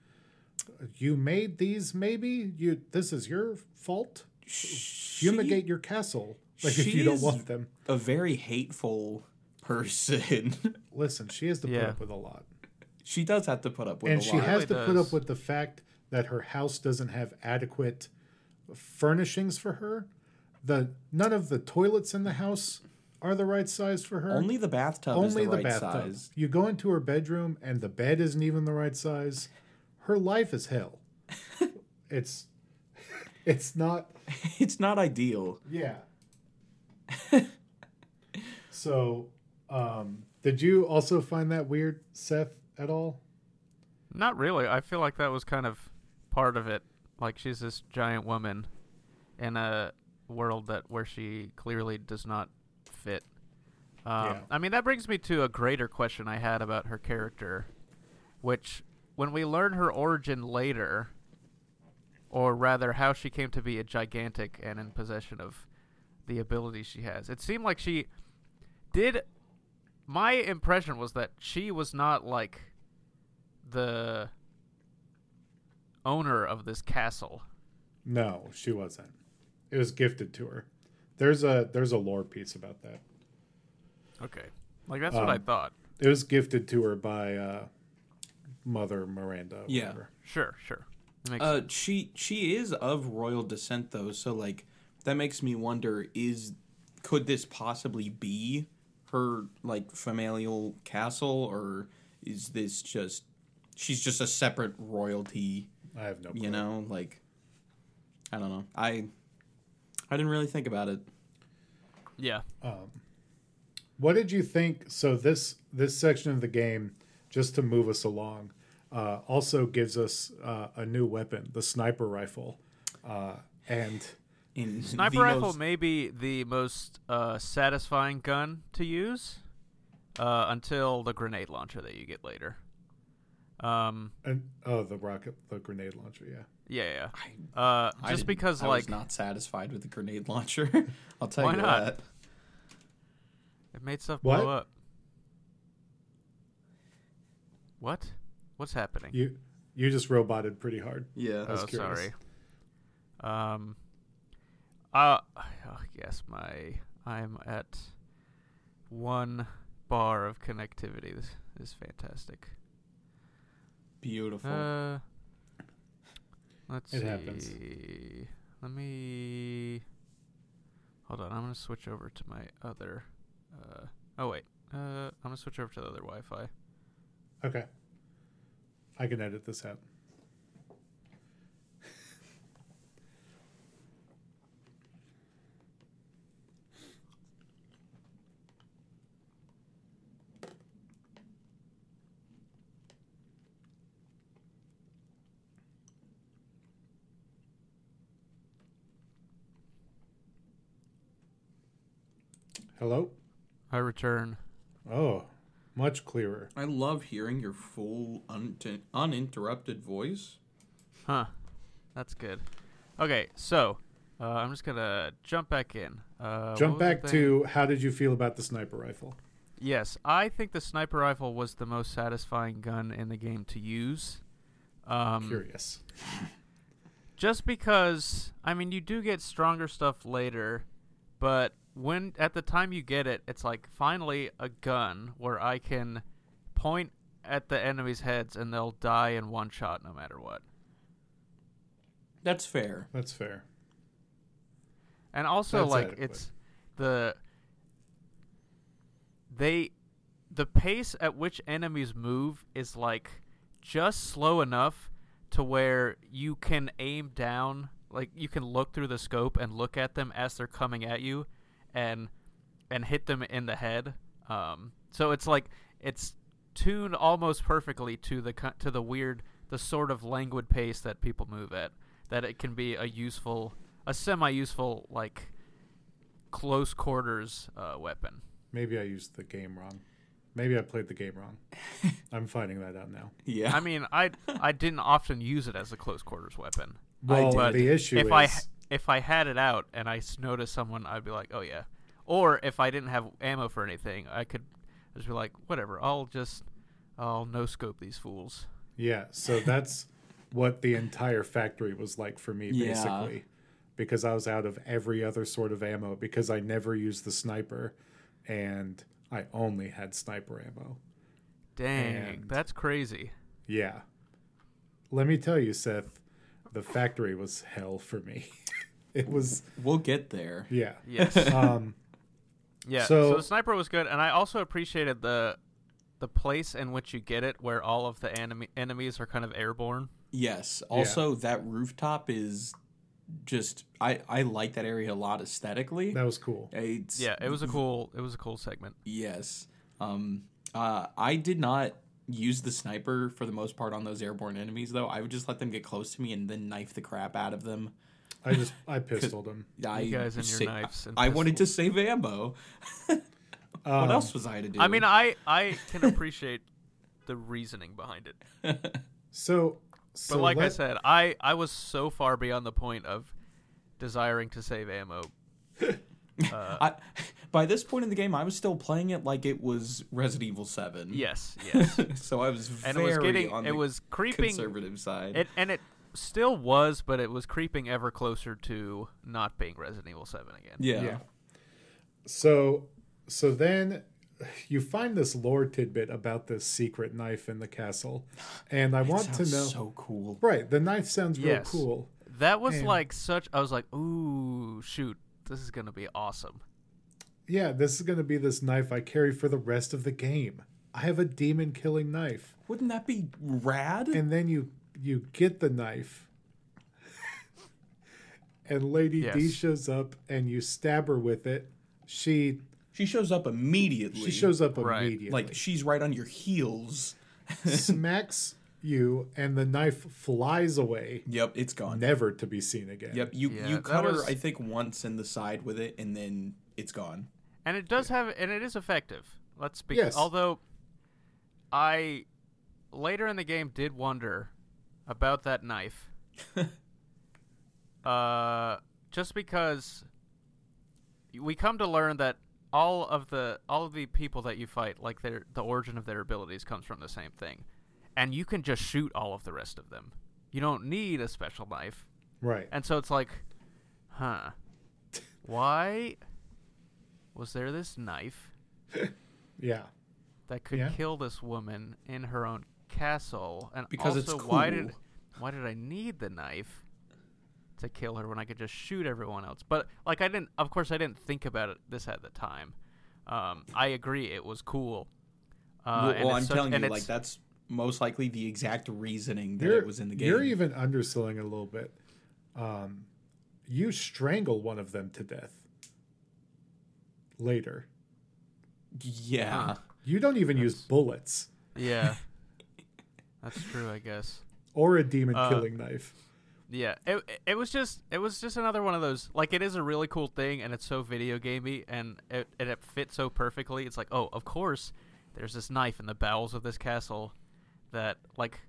you made these. Maybe you. This is your fault. Fumigate your castle. Like if you don't want them. A very hateful person. Listen, she has to put Yeah. up with a lot. She does have to put up with and a she lot. has Really to put does. up with the fact that her house doesn't have adequate furnishings for her. The none of the toilets in the house are the right size for her. Only the bathtub Only is the, the, right bathtub. size. You go into her bedroom and the bed isn't even the right size. Her life is hell. it's it's not It's not ideal. yeah. so um did you also find that weird, Seth, at all? Not really. I feel like that was kind of part of it. Like she's this giant woman in a world that where she clearly does not fit. Um, Yeah. I mean, that brings me to a greater question I had about her character, which when we learn her origin later, or rather how she came to be a gigantic and in possession of the abilities she has, it seemed like she did. My impression was that she was not like the owner of this castle. No, she wasn't. It was gifted to her. There's a there's a lore piece about that. Okay. Like that's what I Um, thought. It was gifted to her by uh, Mother Miranda. or Yeah. whatever. Sure, sure. Makes Uh, she she is of royal descent though, so like that makes me wonder: is could this possibly be her like familial castle, or is this just she's just a separate royalty? I have no. Clue. You know, like I don't know. I I didn't really think about it. yeah. Um, What did you think? So this this section of the game, just to move us along, uh, also gives us uh, a new weapon, the sniper rifle, uh, and In Sniper the rifle most- may be the most uh, satisfying gun to use uh, until the grenade launcher that you get later. Um, and oh, the rocket, the grenade launcher. Yeah. yeah, I, yeah. Uh, I just didn't- because, I like, was not satisfied with the grenade launcher. I'll tell Why you not? that. it made stuff What? blow up. What? What's happening? You you just roboted pretty hard. Yeah. was oh, curious. sorry. Um. Uh. Oh, yes, my I'm at one bar of connectivity. This is fantastic. Beautiful. Uh. Let's It see. happens. Let me. Hold on. I'm gonna switch over to my other. Uh. Oh wait. Uh. I'm gonna switch over to the other Wi-Fi. Okay. I can edit this out. Hello? I return. Oh, much clearer. I love hearing your full un- uninterrupted voice. Huh. That's good. Okay, so Uh, I'm just gonna jump back in. Uh, Jump what was the back to how did you feel about the sniper rifle? Yes, I think the sniper rifle was the most satisfying gun in the game to use. Um, Curious. just because I mean you do get stronger stuff later, but when at the time you get it, it's like finally a gun where I can point at the enemy's heads and they'll die in one shot no matter what. That's fair. That's fair. And also That's like adequate. it's the they the pace at which enemies move is like just slow enough to where you can aim down like you can look through the scope and look at them as they're coming at you and and hit them in the head um so it's like it's tuned almost perfectly to the to the weird the sort of languid pace that people move at that it can be a useful a semi useful like close quarters uh, weapon Maybe I used the game wrong. Maybe I played the game wrong. I'm finding that out now. Yeah. I mean, I I didn't often use it as a close quarters weapon. Well, But the issue if is I if I had it out and I noticed someone, I'd be like, oh yeah. Or if I didn't have ammo for anything, I could just be like, whatever. I'll just I'll no scope these fools. Yeah, so that's what the entire factory was like for me, Yeah. basically. Because I was out of every other sort of ammo because I never used the sniper and I only had sniper ammo. Dang, And- that's crazy. Yeah. Let me tell you, Seth, the factory was hell for me. it was, we'll get there. yeah. Yes. Um, Yeah. So, So- the sniper was good, and I also appreciated the the place in which you get it, where all of the enemy enemies are kind of airborne. Yes. Also, that rooftop is just I I like that area a lot aesthetically. that was cool. It's, Yeah, it was a cool it was a cool segment. Yes. Um. Uh. I did not use the sniper for the most part on those airborne enemies though. I would just let them get close to me and then knife the crap out of them. I just, I pistoled him. I, guys and your sa- knives and I wanted to save ammo. what Um, else was I to do? I mean, I I can appreciate the reasoning behind it, So, but so like I said, I I was so far beyond the point of desiring to save ammo. Uh, I, by this point in the game, I was still playing it like it was Resident Evil Seven. yes, yes, so I was and very it was getting on it the was creeping conservative side. It and it still was, but it was creeping ever closer to not being Resident Evil Seven again. yeah. Yeah. So so then you find this lore tidbit about this secret knife in the castle. And I It want to know So cool. Right, the knife sounds real Yes. cool. That was And- like such. I was like, ooh, shoot, this is gonna be awesome. Yeah, this is going to be this knife I carry for the rest of the game. I have a demon killing knife. Wouldn't that be rad? And then you you get the knife. and Lady D shows up and you stab her with it. She she shows up immediately. she shows up Right. immediately. like she's right on your heels. smacks you and the knife flies away, Yep, it's gone. never to be seen again. Yep, you Yeah, you that cut her I think once in the side with it, and then it's gone. And it does have, and it is effective. Let's be. Yes. Although, I later in the game did wonder about that knife. uh, just because we come to learn that all of the all of the people that you fight, like their the origin of their abilities, comes from the same thing, and you can just shoot all of the rest of them. You don't need a special knife. Right. And so it's like, huh, why was there this knife Yeah. that could Yeah. kill this woman in her own castle? And Because it's also, why cool. did why did I need the knife to kill her when I could just shoot everyone else? But like, I didn't. Of course, I didn't think about it this at the time. Um, I agree, it was cool. Uh, well, and well, I'm such- telling you, like that's most likely the exact reasoning that it was in the game. you're even underselling a little bit. Um, you strangle one of them to death later. yeah. You don't even use bullets yeah, that's true. I guess. or a demon Uh, killing knife. Yeah, it it was just it was just another one of those like it is a really cool thing and it's so video gamey and it and it fits so perfectly. It's like oh of course there's this knife in the bowels of this castle that like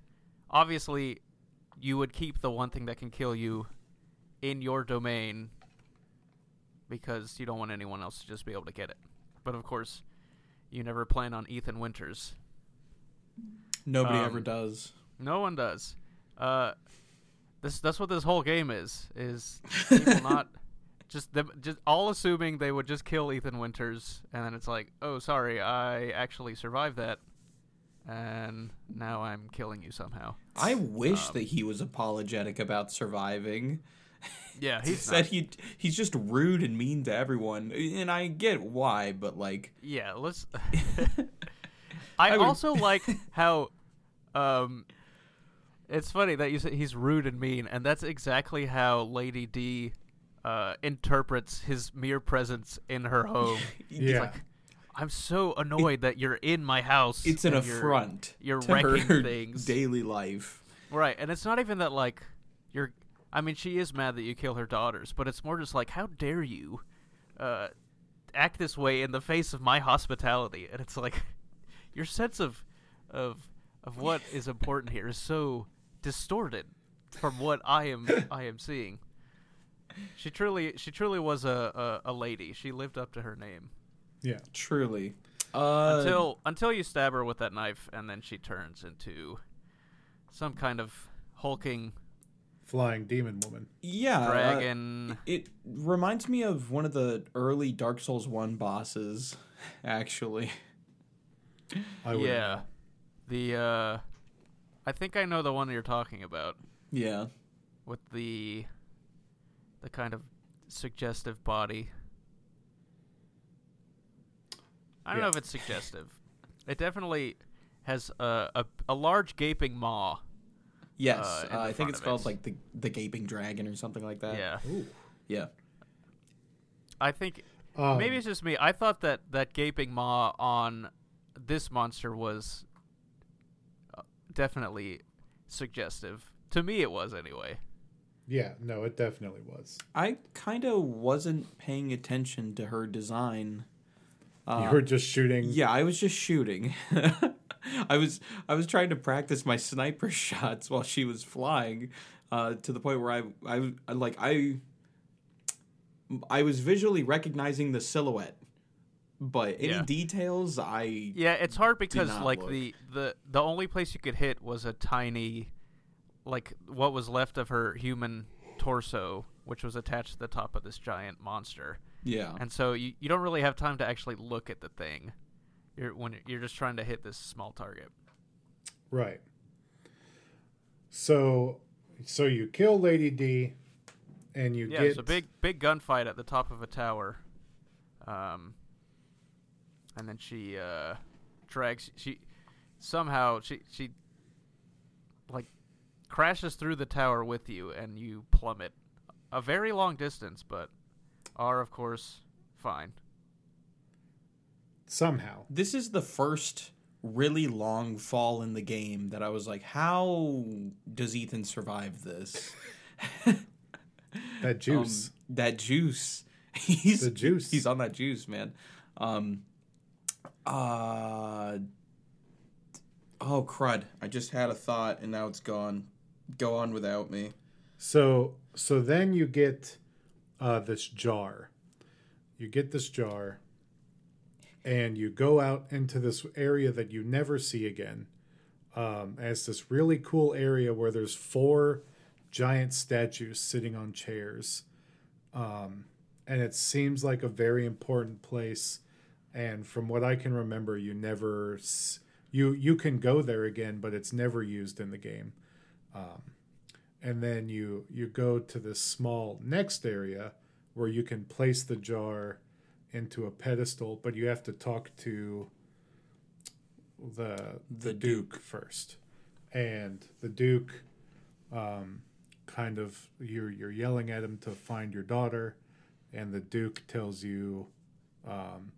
obviously you would keep the one thing that can kill you in your domain because you don't want anyone else to just be able to get it. But of course, you never plan on Ethan Winters. Nobody Um, ever does. No one does. Uh, this that's what this whole game is. Is people not just them just all assuming they would just kill Ethan Winters, and then it's like, oh, sorry, I actually survived that, and now I'm killing you somehow. I wish um, that he was apologetic about surviving. Yeah, He said he he's just rude and mean to everyone, and I get why, but like, Yeah, let's. I, I would- also like how, um, it's funny that you say he's rude and mean, and that's exactly how Lady D, uh, interprets his mere presence in her home. Yeah. like, I'm so annoyed that you're in my house. it's an and you're-" affront you're to wrecking her things. daily life. Right, and it's not even that like you're. I mean, she is mad that you kill her daughters, but it's more just like, how dare you, uh, act this way in the face of my hospitality? And it's like, your sense of, of, of what is important here is so distorted from what I am I am seeing. She truly she truly was a, a, a lady. She lived up to her name Yeah. Truly. Uh, until until you stab her with that knife, and then she turns into some kind of hulking Flying demon woman. yeah, uh, dragon. it reminds me of one of the early Dark Souls One bosses, actually. I would yeah, the uh, I think I know the one you're talking about Yeah. with the the kind of suggestive body. I don't know if it's suggestive. It definitely has a a, a large gaping maw. Yes, Uh, in uh, the I think it's called it. like the the gaping dragon or something like that. yeah, Ooh. Yeah. I think Um, maybe it's just me. I thought that that gaping maw on this monster was uh, definitely suggestive. To me, it was anyway. Yeah, no, it definitely was. I kind of wasn't paying attention to her design. Uh, you were just shooting. Yeah, I was just shooting. I was I was trying to practice my sniper shots while she was flying, uh, to the point where I, I I like I I was visually recognizing the silhouette, but any Yeah. details I Yeah, it's hard because like look. the, the the only place you could hit was a tiny, like what was left of her human torso, which was attached to the top of this giant monster, yeah and so you, you don't really have time to actually look at the thing. You're when you're just trying to hit this small target. Right. So, so you kill Lady D, and you Yeah, get it's a big big gunfight at the top of a tower. Um, and then she uh, drags she somehow she she like crashes through the tower with you, and you plummet a very long distance, but are of course fine. somehow. this is the first really long fall in the game that I was like, how does Ethan survive this? That juice. Um, that juice. He's The juice. He's on that juice, man. Um. Uh. Oh crud! I just had a thought and now it's gone. Go on without me. So so then you get uh, this jar. You get this jar, and you go out into this area that you never see again. Um, as this really cool area where there's four giant statues sitting on chairs, um, and it seems like a very important place. And from what I can remember, you never you you can go there again, but it's never used in the game and then you you go to this small next area where you can place the jar into a pedestal but you have to talk to the the, The duke. Duke. first and the duke um, kind of you're you're yelling at him to find your daughter and the duke tells you um,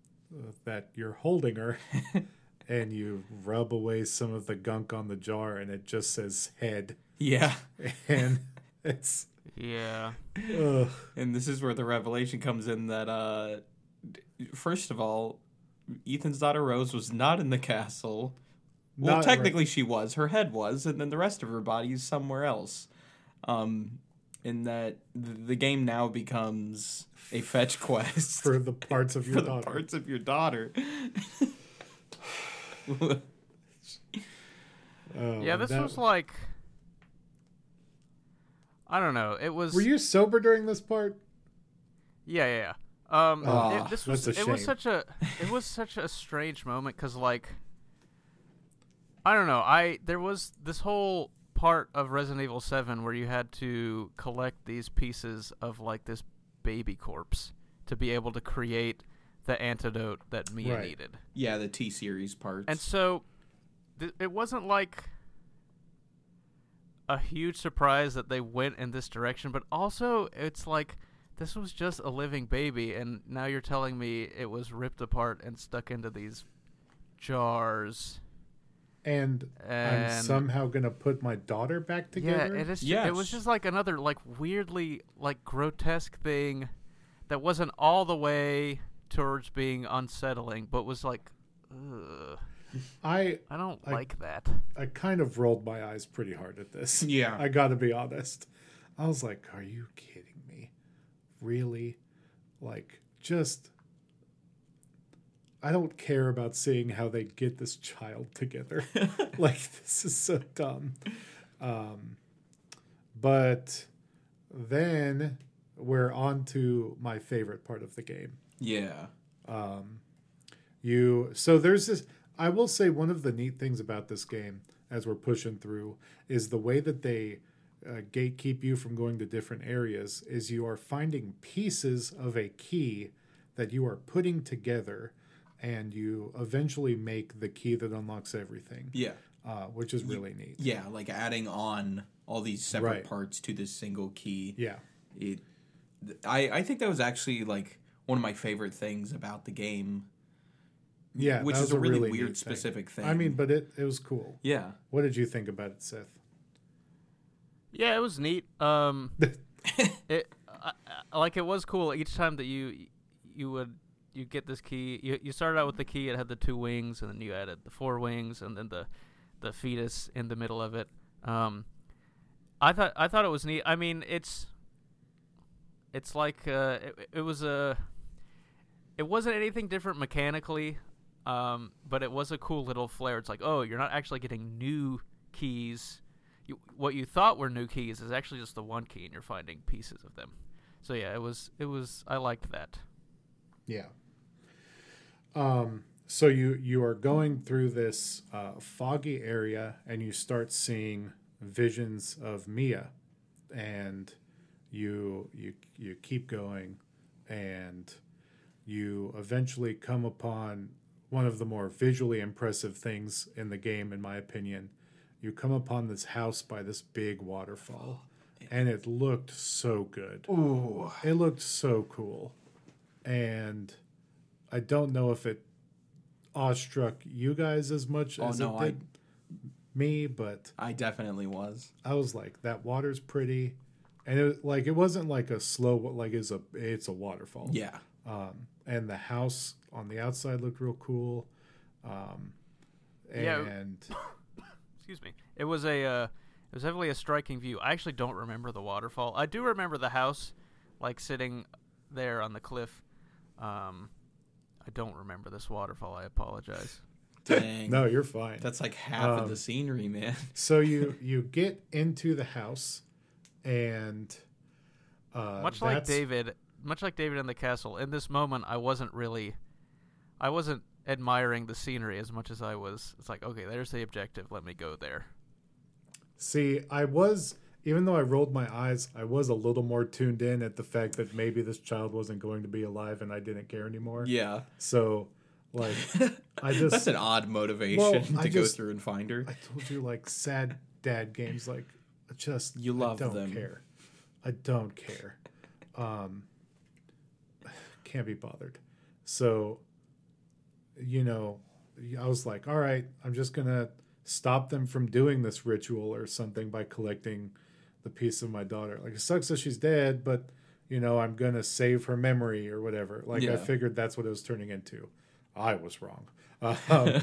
that you're holding her and you rub away some of the gunk on the jar and it just says head Yeah. and it's Yeah, ugh. And this is where the revelation comes in that, uh, first of all, Ethan's daughter Rose was not in the castle. Well, Not technically she was. Her head was, and then the rest of her body is somewhere else. Um, in that the game now becomes a fetch quest for the parts of your for the daughter. parts of your daughter. Oh, yeah, this that- was like I don't know. It was Were you sober during this part? Yeah, yeah. yeah. Um, Aw, it, this was it was such a it was such a strange moment because like I don't know. I there was this whole part of Resident Evil Seven where you had to collect these pieces of like this baby corpse to be able to create the antidote that Mia Right. needed. yeah, the D series parts. And so th- it wasn't like a huge surprise that they went in this direction, but also it's like this was just a living baby, and now you're telling me it was ripped apart and stuck into these jars. And, I'm somehow gonna put my daughter back yeah, together. it is. It was just like another like weirdly like grotesque thing that wasn't all the way towards being unsettling, but was like, ugh, I I don't I- like that. I kind of rolled my eyes pretty hard at this. Yeah. I got to be honest. I was like, "Are you kidding me? Really? Like, just." I don't care about seeing how they get this child together. like, this is so dumb. Um, but then we're on to my favorite part of the game. Yeah, You so there's this. I will say one of the neat things about this game, as we're pushing through, is the way that they uh, gatekeep you from going to different areas. Is you are finding pieces of a key that you are putting together, and you eventually make the key that unlocks everything, yeah, uh, which is really neat. yeah. Like adding on all these separate Right. parts to this single key. Yeah, It, I, I think that was actually like one of my favorite things about the game. yeah, which is a really, neat weird thing. specific thing. I mean, but it it was cool. yeah, What did you think about it, Seth? Yeah, it was neat. Um, it I, I, like it was cool each time that you you would you get this key. You you started out with the key. It had the two wings, and then you added the four wings, and then the the fetus in the middle of it. Um, I thought I thought it was neat. I mean, it's it's like uh, it, it was a it wasn't anything different mechanically, um, but it was a cool little flair. It's like, oh, you're not actually getting new keys. You, what you thought were new keys is actually just the one key, and you're finding pieces of them. So yeah, it was it was I liked that. Yeah. Um, so you you are going through this uh, foggy area, and you start seeing visions of Mia, and you you you keep going, and you eventually come upon one of the more visually impressive things in the game, in my opinion. You come upon this house by this big waterfall, and it looked so good. ooh, It looked so cool. And I don't know if it awestruck you guys as much Oh, as no, it I- did me, but I definitely was. I was like, that water's pretty. And it like it wasn't like a slow like it's a it's a waterfall. Yeah, Um and the house on the outside looked real cool. Um Yeah. and Excuse me. It was a uh, it was definitely a striking view. I actually don't remember the waterfall. I do remember the house, like sitting there on the cliff. Um, I don't remember this waterfall. I apologize. dang. no, you're fine. that's like half of Um, the scenery, man. So you you get into the house and uh much like David, much like David in the castle. In this moment, I wasn't really, I wasn't admiring the scenery as much as I was. It's like, okay, there's the objective. Let me go there. See, I was even though I rolled my eyes, I was a little more tuned in at the fact that maybe this child wasn't going to be alive and I didn't care anymore. Yeah, So, like, I just that's an odd motivation Well, to I go just- through and find her. I told you like sad dad games like just You love I don't them. care. I don't care. Um can't be bothered. So you know, I was like, all right, I'm just going to stop them from doing this ritual or something by collecting the piece of my daughter. Like it sucks that she's dead, but you know, I'm going to save her memory or whatever. Like I figured that's what it was turning into. I was wrong. Um,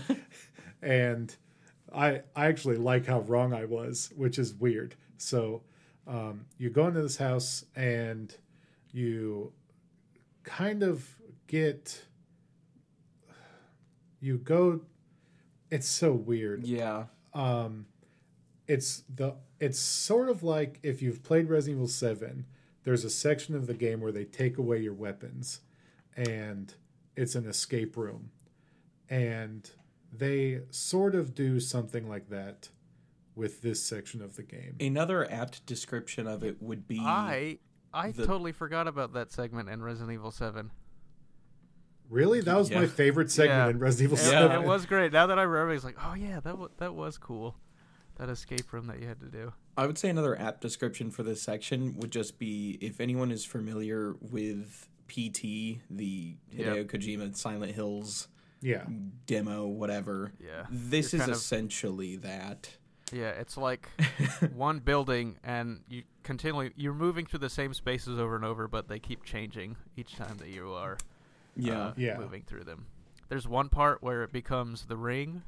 and I I actually like how wrong I was, which is weird. So Um, you go into this house and you kind of get you go it's so weird. Yeah. um it's the it's sort of like if you've played Resident Evil 7 there's a section of the game where they take away your weapons and it's an escape room. And they sort of do something like that with this section of the game. Another apt description of it would be I I the- totally forgot about that segment in Resident Evil Seven. really that was my favorite segment Yeah. in Resident Evil It, 7 it was great. Now that I remember, it's like, oh yeah, that w- that was cool. That escape room that you had to do. I would say another apt description for this section would just be if anyone is familiar with PT, the Hideo Yep. Kojima Silent Hills yeah demo, whatever. Yeah. This You're is kind of- essentially that. Yeah, it's like one building, and you continually you're moving through the same spaces over and over, but they keep changing each time that you are Yeah. uh, Yeah. moving through them. There's one part where it becomes the ring.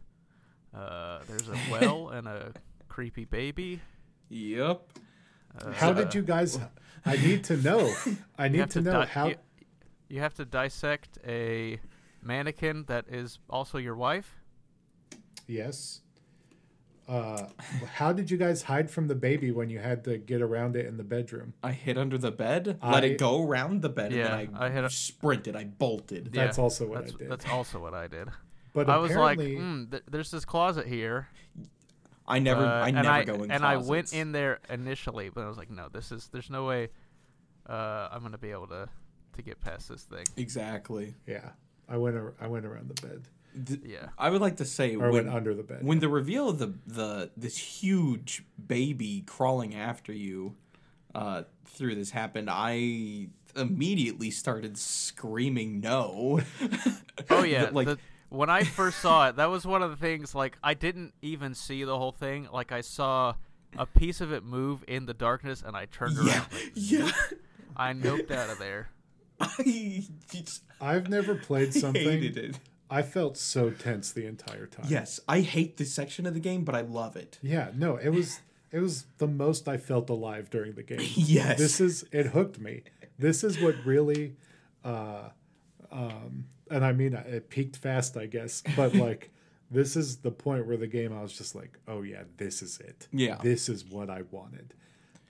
Uh, there's a well and a creepy baby. Yep. Uh, how did you guys i need to know i need have to know di- how You, you have to dissect a mannequin that is also your wife. Yes. Uh, how did you guys hide from the baby when you had to get around it in the bedroom? I hid under the bed, I- let it go around the bed, Yeah, and then I I, hit a- sprinted. I bolted. Yeah, That's also what I did. That's also what I did. But I was like, mm, th- "There's this closet here." I never, Uh, I and never I, go in and I went in there initially, but I was like, no, this is there's no way uh, I'm gonna be able to to get past this thing. Exactly. yeah, I went. ar- I went around the bed, Th- Yeah, I would like to say or when, went under the bed. when the reveal of the the this huge baby crawling after you uh, through this happened, I immediately started screaming no. Oh yeah, like the, when I first saw it, that was one of the things. Like I didn't even see the whole thing. Like I saw a piece of it move in the darkness, and I turned around. yeah, like, yeah. I noped out of there. I just I've never played hated something. I felt so tense the entire time. Yes, I hate this section of the game, but I love it. Yeah. No, it was. It was the most I felt alive during the game. Yes. This is. It hooked me. This is what really. Uh, um, and I mean, it peaked fast, I guess. But like, this is the point where the game I was just like, oh yeah, this is it. Yeah. This is what I wanted.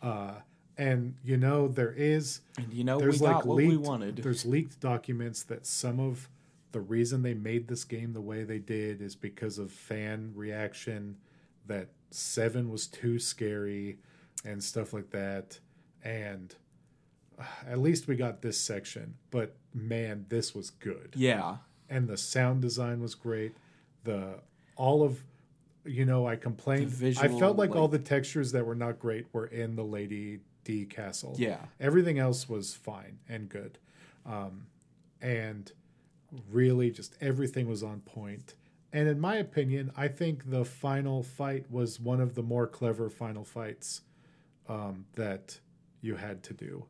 Uh, and you know, there is And you know, there's we like got what leaked, we wanted. There's leaked documents that some of the reason they made this game the way they did is because of fan reaction that seven was too scary and stuff like that. And uh, at least we got this section, but man, this was good. Yeah. And the sound design was great. The all of you know, I complained. The I felt like all the textures that were not great were in the Lady D castle. Yeah. Everything else was fine and good. Um, and really, just everything was on point. And in my opinion, I think the final fight was one of the more clever final fights um, that you had to do.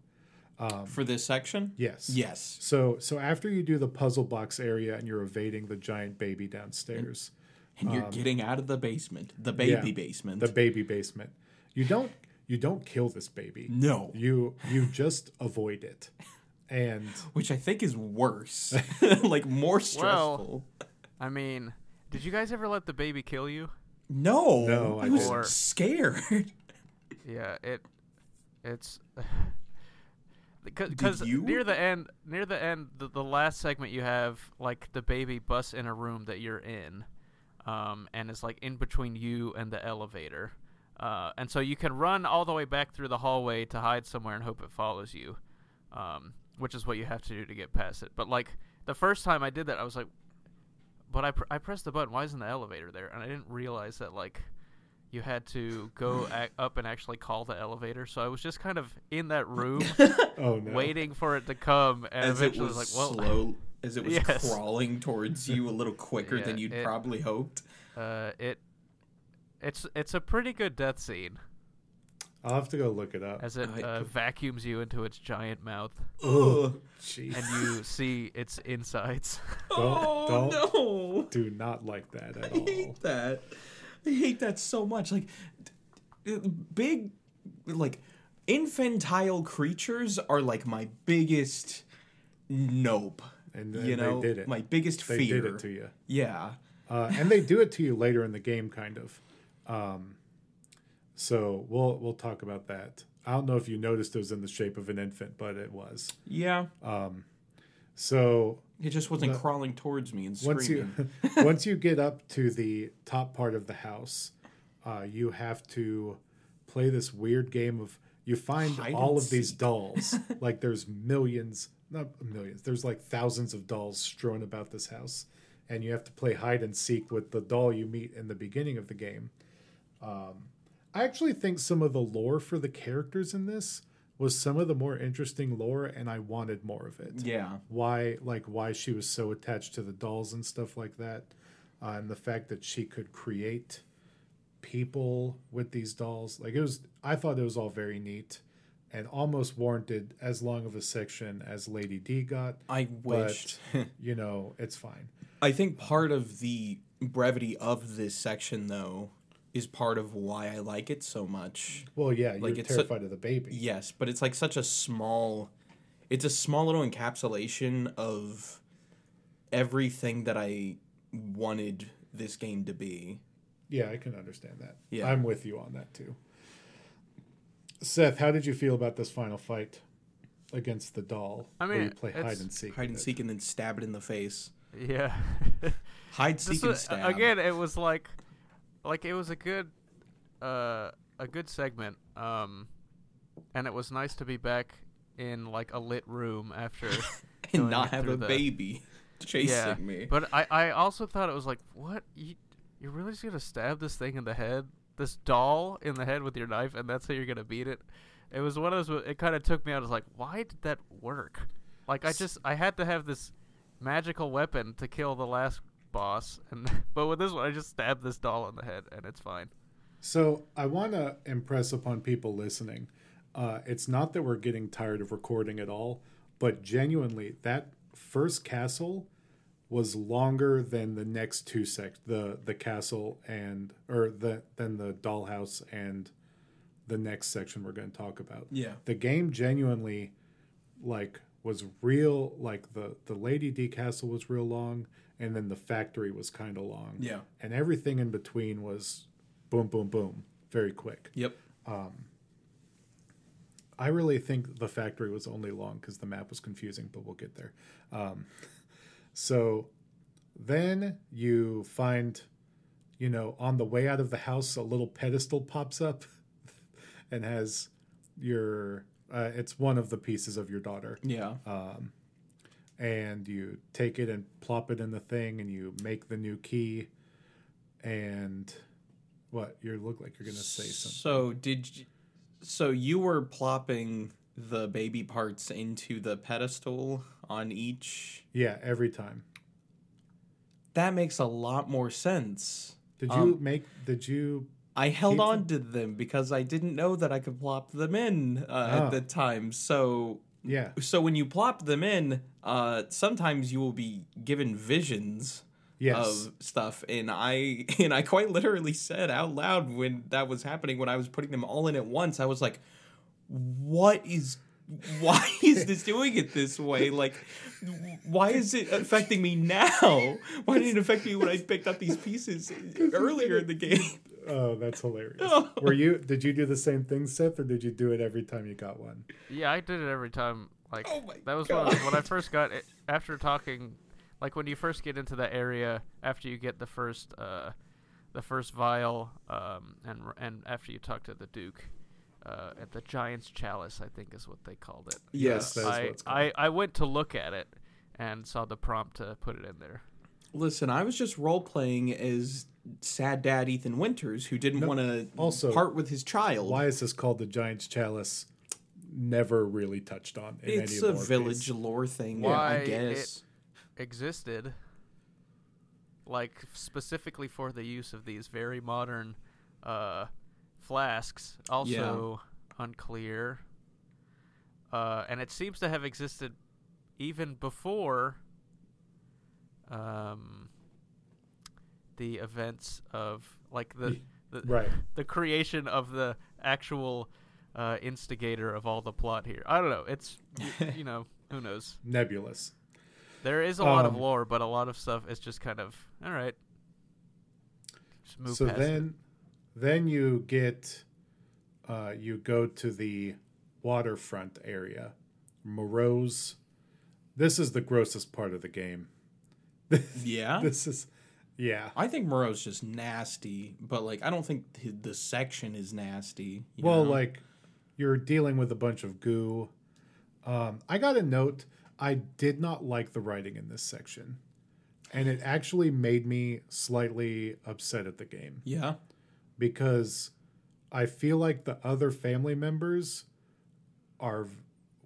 For this section? Yes. Yes. So, so after you do the puzzle box area and you're evading the giant baby downstairs, And you're getting out of the basement, the baby Um, yeah, basement. the baby basement, you don't you don't kill this baby. no. You you just avoid it, and Which I think is worse. like more stressful. Well, I mean, did you guys ever let the baby kill you? no. No, I I was didn't. Or- scared. Yeah, it it's because near the end, near the end, the, the last segment you have like the baby busts in a room that you're in, um, and it's like in between you and the elevator, uh, and so you can run all the way back through the hallway to hide somewhere and hope it follows you, um, which is what you have to do to get past it. But like the first time I did that, I was like, but I pr- I pressed the button. Why isn't the elevator there? And I didn't realize that like you had to go ac- up and actually call the elevator. So I was just kind of in that room oh no, waiting for it to come, and as it was was like, well, slow as it was Yes. crawling towards you a little quicker than you'd it- probably hoped. uh, it it's it's a pretty good death scene I'll have to go look it up. as it uh, vacuums you into its giant mouth, Oh, jeez, and you see its insides. oh don't- no. do not like that at I all. hate that. I hate that so much. Like, d- d- big, like, infantile creatures are like my biggest nope. And, you know, they did it. my biggest they fear. did it to you. Yeah. uh, and they do it to you later in the game, kind of. Um, so we'll we'll talk about that. I don't know if you noticed it was in the shape of an infant, but it was. Yeah. So It just wasn't The- crawling towards me and once screaming. you once you get up to the top part of the house, uh, you have to play this weird game of you find all of these dolls. like there's millions, not millions. There's like thousands of dolls strewn about this house, and you have to play hide and seek with the doll you meet in the beginning of the game. Um, I actually think some of the lore for the characters in this was some of the more interesting lore, and I wanted more of it yeah. why like why she was so attached to the dolls and stuff like that uh, and the fact that she could create people with these dolls like it was i thought it was all very neat and almost warranted as long of a section as lady d got I wished. but you know it's fine I think part of the brevity of this section, though, is part of why I like it so much. well yeah Like, you're it's a- terrified of the baby Yes, but it's like such a small. It's a small little encapsulation of everything that I wanted this game to be. yeah i can understand that Yeah. i'm with you on that too seth how did you feel about this final fight against the doll I where mean, you play hide and seek Hide and seek and then stab it in the face. Yeah. Hide, This seek, and stab. again, it was like, like it was a good, uh, a good segment. Um, and it was nice to be back in like a lit room after and not have a the- baby chasing yeah. me. But I, I also thought it was like, what you, you're really just gonna stab this thing in the head, this doll in the head with your knife, and that's how you're gonna beat it. It was one of those. It kind of took me out. I was like, why did that work? Like I just I had to have this magical weapon to kill the last boss, and but with this one, I just stabbed this doll in the head, and it's fine. So I want to impress upon people listening. Uh, it's not that we're getting tired of recording at all, but genuinely, that first castle was longer than the next two sec the the castle and or the then the dollhouse and the next section we're going to talk about. yeah. The game genuinely like was real like the the Lady D castle was real long and then the factory was kind of long Yeah. and everything in between was boom boom boom very quick Yep. Um, i really think the factory was only long because the map was confusing but we'll get there um, so then you find you know on the way out of the house a little pedestal pops up and has your uh, it's one of the pieces of your daughter Yeah. And you take it and plop it in the thing and you make the new key and what you look like you're gonna say something So did you, so you were plopping the baby parts into the pedestal on each. yeah every time That makes a lot more sense. did you Um, make did you I held on to them because I didn't know that I could plop them in uh, Ah. at the time. So yeah so when you plop them in, uh, sometimes you will be given visions yes of stuff, and I and I quite literally said out loud when that was happening when I was putting them all in at once. I was like, "What is?" Why is this doing it this way? Like, why is it affecting me now? Why didn't it affect me when I picked up these pieces earlier in the game? oh that's hilarious were you did you do the same thing seth or did you do it every time you got one Yeah, I did it every time. Like Oh my that was God. when, when I first got it. After talking, like when you first get into the area, after you get the first, uh, the first vial, um, and and after you talk to the Duke, uh, at the Giant's Chalice, I think is what they called it. Yes, that is what I, it's called. I I went to look at it and saw the prompt to put it in there. Listen, I was just role playing as sad dad Ethan Winters, who didn't No, want to also, part with his child. why is this called the giant's chalice never really touched on in it's any a lore village piece. lore thing, Why I guess. Existed, like specifically for the use of these very modern, uh, flasks. Also unclear. Uh, and it seems to have existed even before um, the events of like the the, right the creation of the actual uh, instigator of all the plot here. I don't know. It's y- you know who knows. Nebulous. There is a lot of Um, lore, but a lot of stuff is just kind of all right. So past then. Then you get uh, you go to the waterfront area. Moreau's this is the grossest part of the game. Yeah. this is yeah. I think Moreau's just nasty, but like I don't think th- the section is nasty. you well know? like you're dealing with a bunch of goo. Um, i got a note. I did not like the writing in this section and it actually made me slightly upset at the game. Yeah, because I feel like the other family members are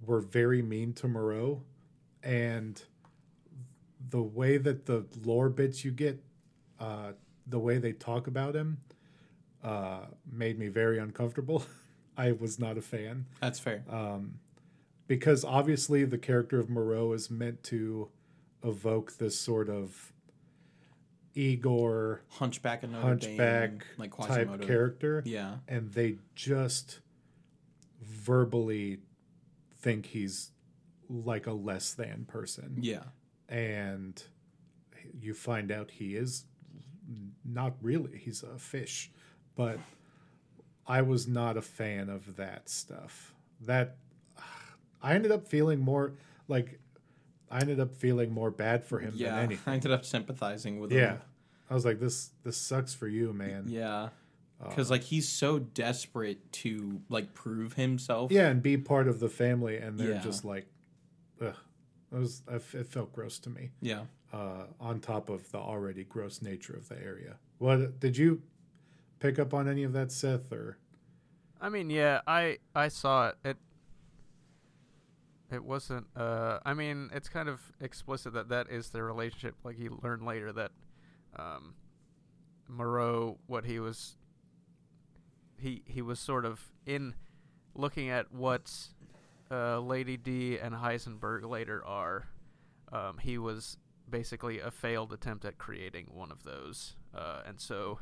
were very mean to Moreau, and the way that the lore bits you get, uh, the way they talk about him, uh, made me very uncomfortable. I was not a fan that's fair. because obviously the character of Moreau is meant to evoke this sort of Igor Hunchback Notre hunchback Dame, like type character. Yeah, and they just verbally think he's like a less than person. Yeah, and you find out he is not really he's a fish but i was not a fan of that stuff. That i ended up feeling more like i ended up feeling more bad for him yeah. than anything I ended up sympathizing with yeah him. Yeah. I was like this this sucks for you man Yeah, Uh, because like he's so desperate to like prove himself. yeah and be part of the family and they're Yeah. just like ugh it was it it felt gross to me yeah. uh on top of the already gross nature of the area what did you pick up on any of that seth or I mean, yeah, I I saw it. It it wasn't. Uh, I mean, it's kind of explicit that that is their relationship. Like you learn later that um, Moreau, what he was, he he was sort of in looking at what uh, Lady D and Heisenberg later are. Um, he was basically a failed attempt at creating one of those, uh, and so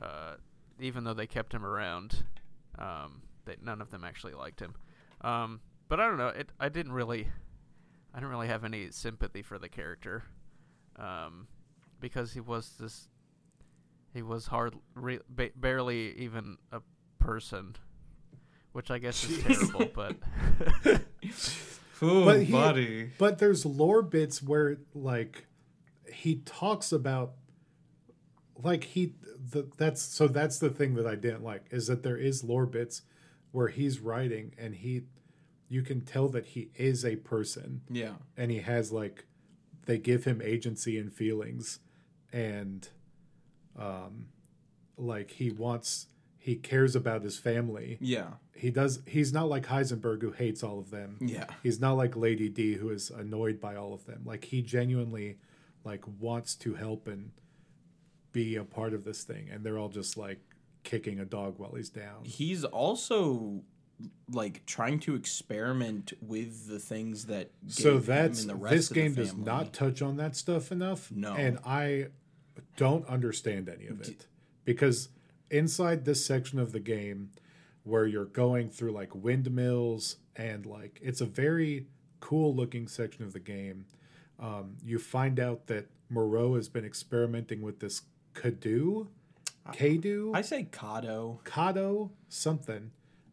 uh, even though they kept him around, um, they, none of them actually liked him. Um, but I don't know. It I didn't really, I didn't really have any sympathy for the character, um, because he was this, he was hard, re, ba- barely even a person, which I guess is terrible. But Ooh, But he- but there's lore bits where like he talks about like he the, that's so that's the thing that I didn't like is that there is lore bits where he's writing and he you can tell that he is a person. Yeah, and he has like they give him agency and feelings and um like he wants he cares about his family. Yeah, he does he's not like heisenberg who hates all of them. Yeah. he's not like lady d who is annoyed by all of them. Like he genuinely like wants to help and be a part of this thing. And they're all just like kicking a dog while he's down. He's also like trying to experiment with the things that so that's and the rest this of the game does not touch on that stuff enough No. and i don't understand any of it. Because inside this section of the game where you're going through like windmills and like it's a very cool looking section of the game um, you find out that moreau has been experimenting with this kadu? Kadu? I say Kado. kado something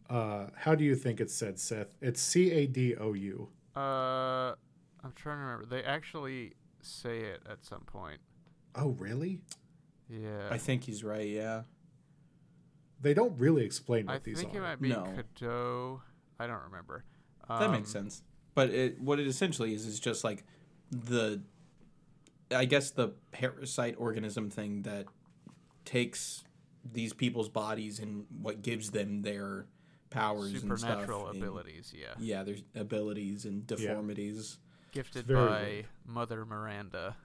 uh, how do you think it's said seth it's c-a-d-o-u uh, I'm trying to remember. They actually say it at some point. oh really Yeah. I think he's right. Yeah. They don't really explain what I these are. I think it might be No. Kado. I don't remember. That makes Um, sense. But it, what it essentially is is just like the, I guess the parasite organism thing that takes these people's bodies and what gives them their powers and Supernatural stuff. and- abilities, yeah. yeah, there's abilities and deformities. Gifted by weird. Mother Miranda.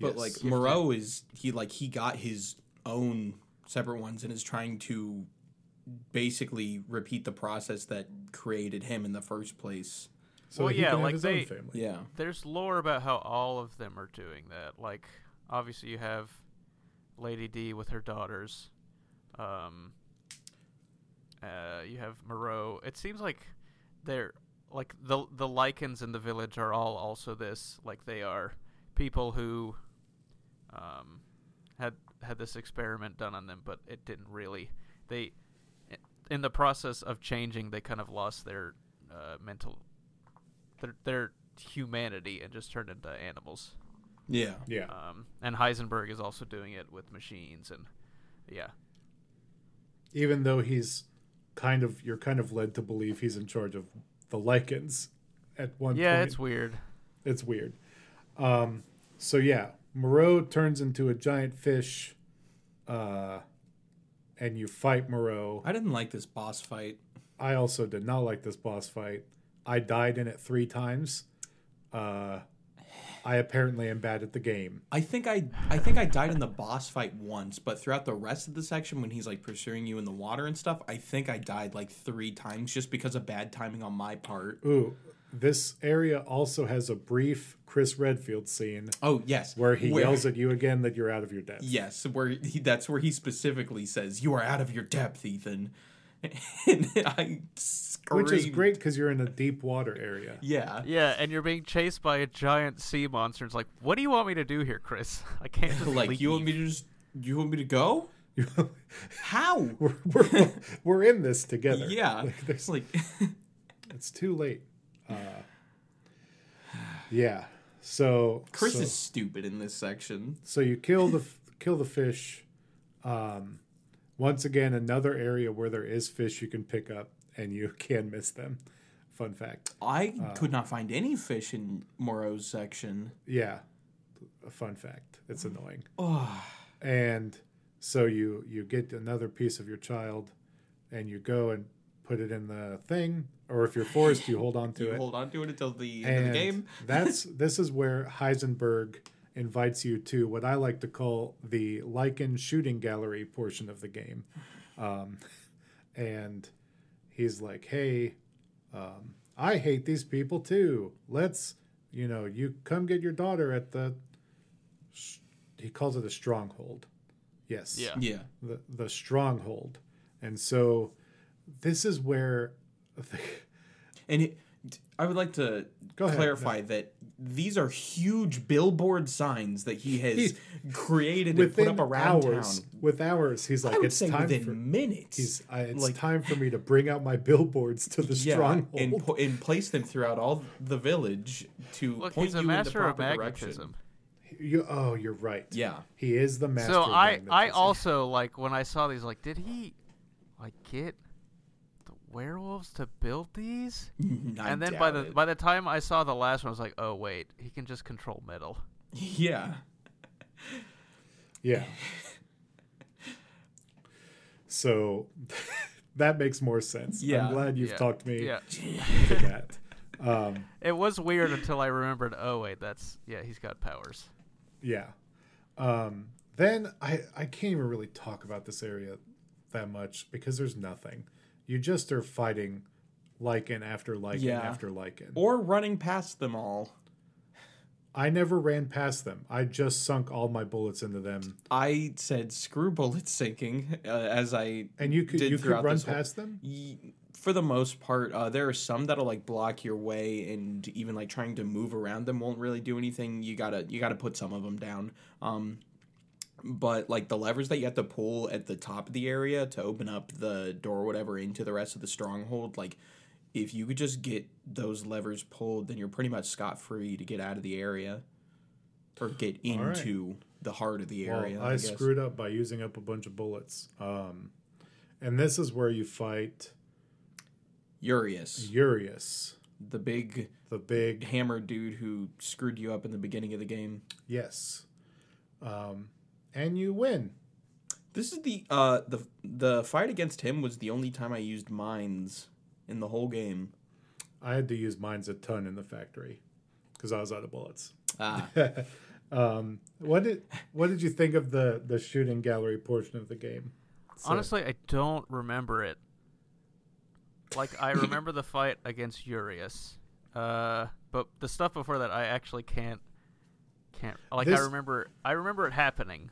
But Yes. like Gifted. Moreau is he like he got his own separate ones and is trying to basically repeat the process that created him in the first place. so Well, he yeah, can have like his they- own family. Yeah. There's lore about how all of them are doing that. Like, obviously, you have Lady D with her daughters. Um, Uh, you have Moreau. It seems like they're like the the Lycans in the village are all also this. Like they are people who um, had had this experiment done on them, but it didn't really. They in the process of changing, they kind of lost their uh, mental their their humanity and just turned into animals. Yeah. Yeah. Um, and Heisenberg is also doing it with machines, and yeah, Even though he's kind of, you're kind of led to believe he's in charge of the Lycans at one yeah, point. it's weird. It's weird. Um, so yeah, Moreau turns into a giant fish, uh, and you fight Moreau. I didn't like this boss fight. I also did not like this boss fight. I died in it three times. Uh, I apparently am bad at the game. I think I I think I died in the boss fight once, but throughout the rest of the section when he's like pursuing you in the water and stuff, I think I died like three times just because of bad timing on my part. Ooh, this area also has a brief Chris Redfield scene Oh yes, where he yells at you again that you're out of your depth. Yes, where he, that's where he specifically says, "You are out of your depth, Ethan." and I screamed. Which is great because you're in a deep water area. Yeah. Yeah, and you're being chased by a giant sea monster. It's like, what do you want me to do here, Chris? I can't just Like leave. you want me to just you want me to go? How? we're, we're, we're in this together. Yeah. Like, It's there's, like it's too late. Uh, yeah. So Chris so, is stupid in this section. so you kill the kill the fish. Um, once again, another area where there is fish you can pick up and you can miss them. Fun fact. I uh, could not find any fish in Moreau's section. Yeah, a fun fact. It's annoying. Oh, and so you you get another piece of your child and you go and put it in the thing or if you're forced you hold on to you it hold on to it until the end and of the game. that's this is where heisenberg invites you to what i like to call the Lycan shooting gallery portion of the game um, and he's like hey um, i hate these people too let's you know you come get your daughter at the he calls it a stronghold yes Yeah. Yeah. the the stronghold, and so this is where And it, I would like to Go ahead. clarify that these are huge billboard signs that he has He's- created and put up around hours, town. with hours, he's like, I would it's say time within for minutes. he's I, it's like- time for me to bring out my billboards to the yeah, stronghold. and pu- and place them throughout all the village to Look, point you in the proper direction. you, oh, you're right. Yeah. he is the master. So of I, I also like when I saw these, like, did he, like, get the werewolves to build these? I and then by the it. by the time I saw the last one, I was like, oh wait, he can just control metal. yeah. yeah. So that makes more sense. Yeah. I'm glad you've Yeah. talked me Yeah, to that. Um, it was weird until I remembered. Oh wait, that's yeah, he's got powers. Yeah. Um, then I I can't even really talk about this area that much because there's nothing. You just are fighting Lycan after Lycan Yeah. after Lycan. Or running past them all. I never ran past them. I just sunk all my bullets into them. I said screw bullet sinking uh, as I And you could did you could run this whole- past them? Y- for the most part uh, there are some that'll like block your way and even like trying to move around them won't really do anything you gotta you gotta put some of them down um but like the levers that you have to pull at the top of the area to open up the door or whatever into the rest of the stronghold like if you could just get those levers pulled then you're pretty much scot-free to get out of the area or get All right. into the heart of the Well, area I, I, guess. screwed up by using up a bunch of bullets. Um, and this is where you fight Urias, Urias, the big the big hammer dude who screwed you up in the beginning of the game. yes. Um, and you win. This is the uh the the fight against him was the only time I used mines in the whole game. I had to use mines a ton in the factory because I was out of bullets. Ah, um, what did what did you think of the the shooting gallery portion of the game? So- Honestly, I don't remember it. Like I remember the fight against Urias, uh, but the stuff before that I actually can't can't. Like I remember, I remember it happening,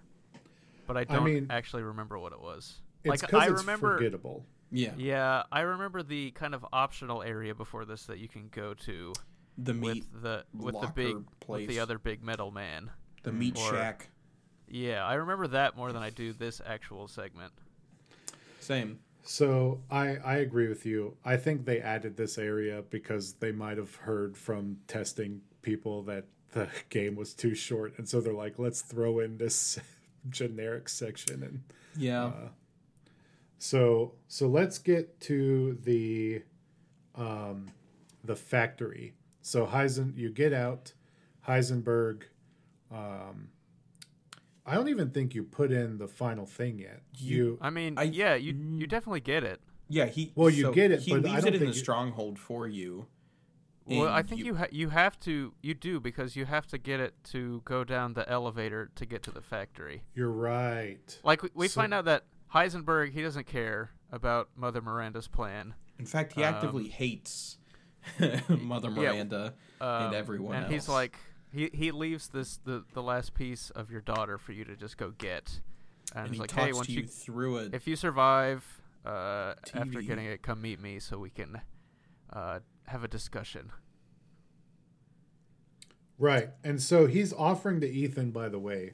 but I I don't mean, actually remember what it was. it's like because I it's remember, forgettable. Yeah. Yeah, I remember the kind of optional area before this that you can go to The meat with the with the locker big with the other big metal man. the meat or- shack. Yeah, I remember that more than I do this actual segment. Same. So I I agree with you. I think they added this area because they might have heard from testing people that the game was too short, and so they're like, let's throw in this generic section and Yeah. Uh, So so let's get to the um the factory. So Heisen you get out Heisenberg um I don't even think you put in the final thing yet. You, I mean, I- yeah, you you definitely get it. yeah. He. Well, you so get it, He but I leaves don't it in the think you- stronghold for you. Well, I think you ha- you have to you do because you have to get it to go down the elevator to get to the factory. you're right. Like we, we So- find out that Heisenberg he doesn't care about Mother Miranda's plan. In fact, he Um, actively hates Mother yeah, Miranda Um, and everyone and else. he's like he he leaves this the the last piece of your daughter for you to just go get. And, and he's he like, hey, once you you through it. if you survive uh, after getting it, come meet me so we can uh, have a discussion. Right. And so he's offering to Ethan, by the way,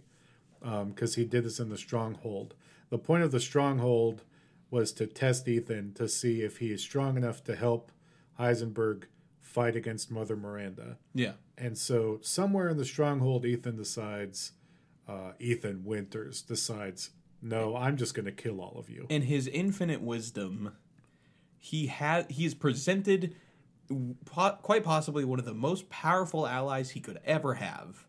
because he did this in the stronghold. The point of the stronghold was to test Ethan to see if he is strong enough to help Heisenberg fight against Mother Miranda. yeah. And so somewhere in the stronghold, Ethan decides, uh, Ethan Winters decides, no, I'm just going to kill all of you. in his infinite wisdom, he had he is presented po- quite possibly one of the most powerful allies he could ever have.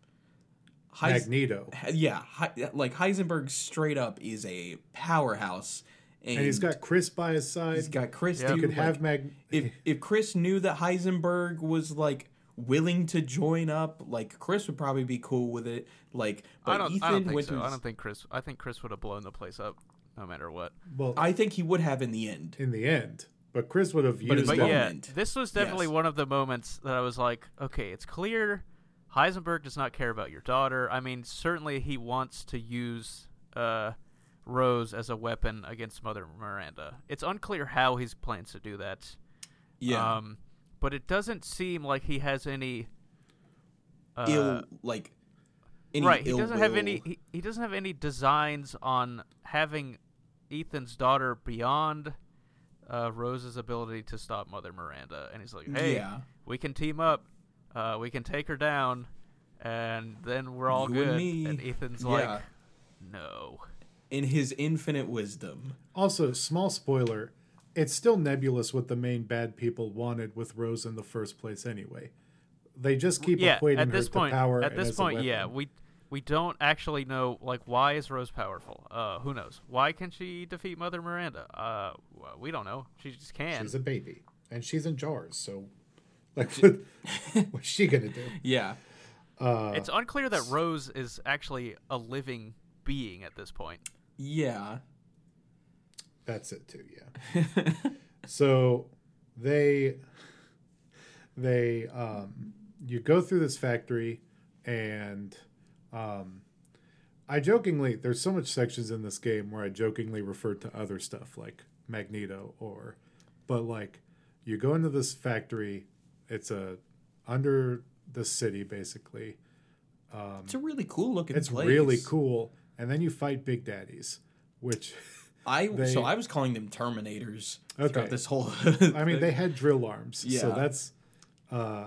Heis- Magneto. yeah, Hei- like Heisenberg straight up is a powerhouse, and, And he's got Chris by his side. he's got Chris. Yeah. too, you could like, have Mag. if if Chris knew that Heisenberg was like willing to join up, like Chris would probably be cool with it. Like, but I don't Ethan I don't think Winters, so. I don't think Chris. I think Chris would have blown the place up no matter what. well, I think he would have in the end. in the end. But Chris would have used it's But yeah, this was definitely Yes. one of the moments that I was like, okay, it's clear Heisenberg does not care about your daughter. I mean, certainly he wants to use uh, Rose as a weapon against Mother Miranda. It's unclear how he plans to do that. Yeah, Um, but it doesn't seem like he has any. Uh, ill like. Any right, he doesn't have any. He, he doesn't have any designs on having Ethan's daughter beyond uh, Rose's ability to stop Mother Miranda, and he's like, "Hey, Yeah. we can team up. Uh, we can take her down, and then we're all You and good." me. Ethan's Yeah. like, "No." in his infinite wisdom. Also, small spoiler, it's still nebulous what the main bad people wanted with Rose in the first place anyway. They just keep yeah, equating at her this to point, power at and this as a point, yeah, weapon. we we don't actually know like why is Rose powerful? Uh, who knows? Why can she defeat Mother Miranda? Uh, we don't know. She just can. She's a baby. And she's in jars, so like what, what's she gonna do? Yeah. Uh, it's unclear that Rose is actually a living being at this point. Yeah. That's it too, yeah. so they they um you go through this factory and um I jokingly there's so much sections in this game where I jokingly refer to other stuff like Magneto or but like you go into this factory it's a under the city basically It's a really cool looking it's place. really cool and then you fight big daddies which I They- so I was calling them Terminators Okay. throughout this whole I mean, they had drill arms, yeah. so that's uh,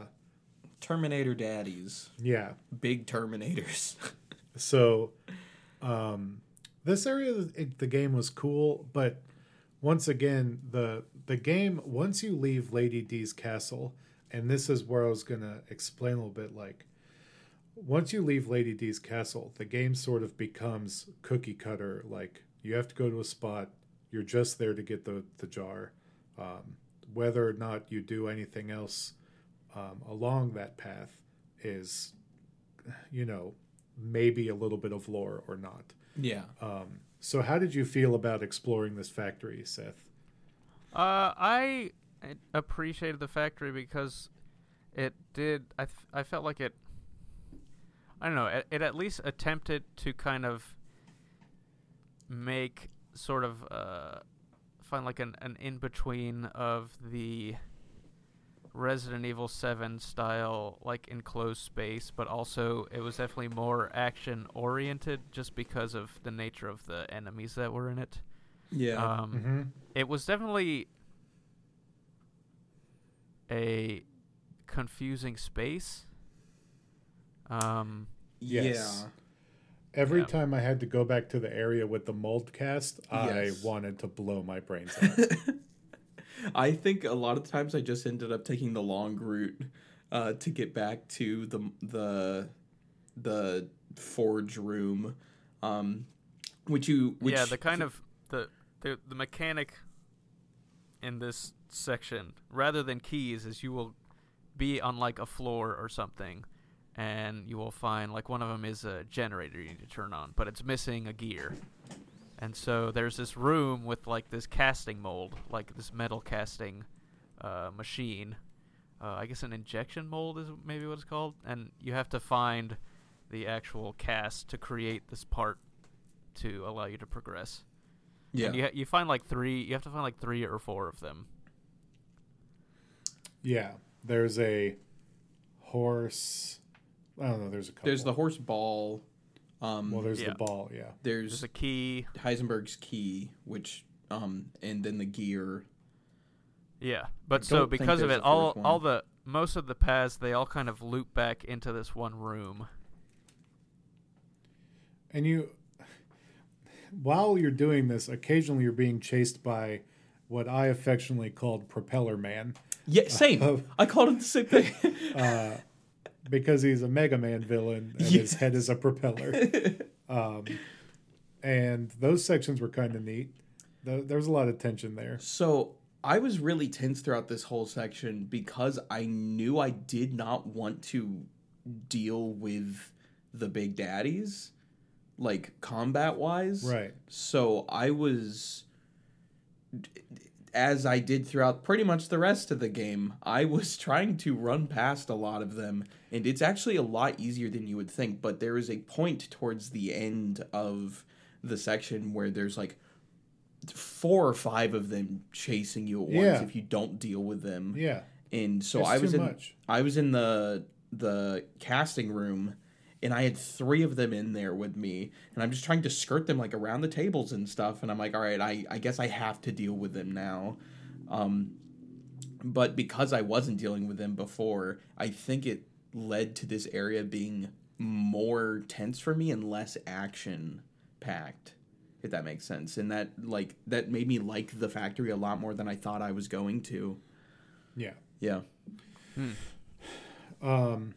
Terminator daddies. yeah. Big Terminators. So um, this area of the, the game was cool, but once again, the the game once you leave Lady D's castle, and this is where I was gonna explain a little bit. Like once you leave Lady D's castle, the game sort of becomes cookie cutter. Like you have to go to a spot. You're just there to get the the jar. Um, whether or not you do anything else um, along that path is, you know, maybe a little bit of lore or not. yeah. Um, so, how did you feel about exploring this factory, Seth? Uh, I appreciated the factory because it did. I th- I felt like it. I don't know. It, it at least attempted to kind of make sort of uh, find like an an in between of the Resident Evil 7 style like enclosed space, but also it was definitely more action oriented just because of the nature of the enemies that were in it. Yeah. Um, Mm-hmm. it was definitely a confusing space. Um, Yes. Yeah. Every Yeah. time I had to go back to the area with the mold cast, I wanted to blow my brains out. I think a lot of times I just ended up taking the long route uh, to get back to the the the forge room, um, which you which yeah, the kind of the, the the mechanic in this section, rather than keys, is you will be on like a floor or something, and you will find like one of them is a generator you need to turn on, but it's missing a gear. And so there's this room with like this casting mold, like this metal casting uh, machine. Uh, I guess an injection mold is maybe what it's called, and you have to find the actual cast to create this part to allow you to progress. yeah And you ha- you find like three. You have to find like three or four of them. yeah, there's a horse. I don't know. There's a couple. there's the horse ball. Um, well, there's Yeah. the ball. Yeah, there's There's a key. Heisenberg's key, which um, and then the gear. Yeah, but so because of it, all one. all the most of the paths they all kind of loop back into this one room. and you, while you're doing this, occasionally you're being chased by what I affectionately called Propeller Man. Yeah, same. Oh. I called him the same thing. uh, because he's a Mega Man villain and his head is a propeller. Um, and those sections were kind of neat. Th- There was a lot of tension there. So I was really tense throughout this whole section because I knew I did not want to deal with the big daddies, like combat wise. Right. So I was, as I did throughout pretty much the rest of the game, I was trying to run past a lot of them, and it's actually a lot easier than you would think. But there is a point towards the end of the section where there's like four or five of them chasing you at once Yeah. if you don't deal with them. Yeah. And so It's I was in much. I was in the the casting room and I had three of them in there with me and I'm just trying to skirt them like around the tables and stuff and I'm like all right I I guess I have to deal with them now. Um but because I wasn't dealing with them before, I think it led to this area being more tense for me and less action packed if that makes sense and that like that made me like the factory a lot more than I thought I was going to. Yeah. Yeah. Um,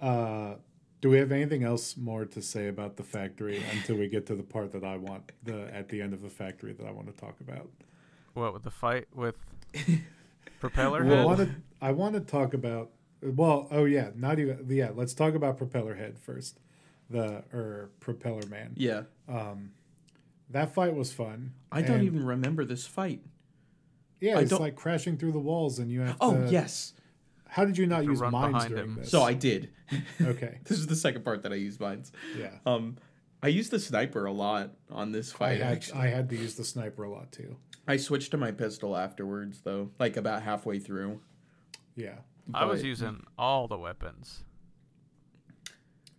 uh, do we have anything else more to say about the factory until we get to the part that I want the at the end of the factory that I want to talk about? What with the fight with propeller Well, I head? want to I want to talk about well, oh yeah, not even yeah. Let's talk about Propeller Head first, the or Propeller Man. Yeah. Um, that fight was fun. I don't even remember this fight. Yeah, I it's don't- like crashing through the walls, and you have. Oh, to, yes. How did you not use run mines during him. this? So I did. okay, This is the second part that I used mines. yeah. Um, I used the sniper a lot on this I fight. had actually. I had to use the sniper a lot too. I switched to my pistol afterwards, though, like about halfway through. Yeah. I was using all the weapons.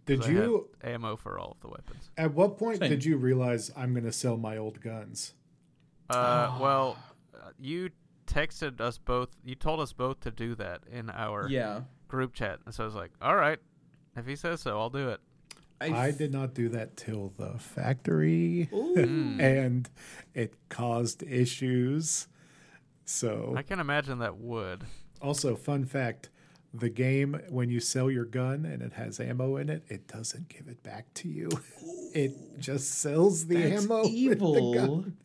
Did I had you? ammo for all of the weapons? At what point Same. did you realize I'm going to sell my old guns? Uh, well, uh, you texted us both. You told us both to do that in our Yeah. group chat, and so I was like, "All right, if he says so, I'll do it." I did not do that till the factory, and it caused issues. So I can imagine that would. Also, fun fact the game, when you sell your gun and it has ammo in it, it doesn't give it back to you. It just sells the That's ammo. with the evil. gun.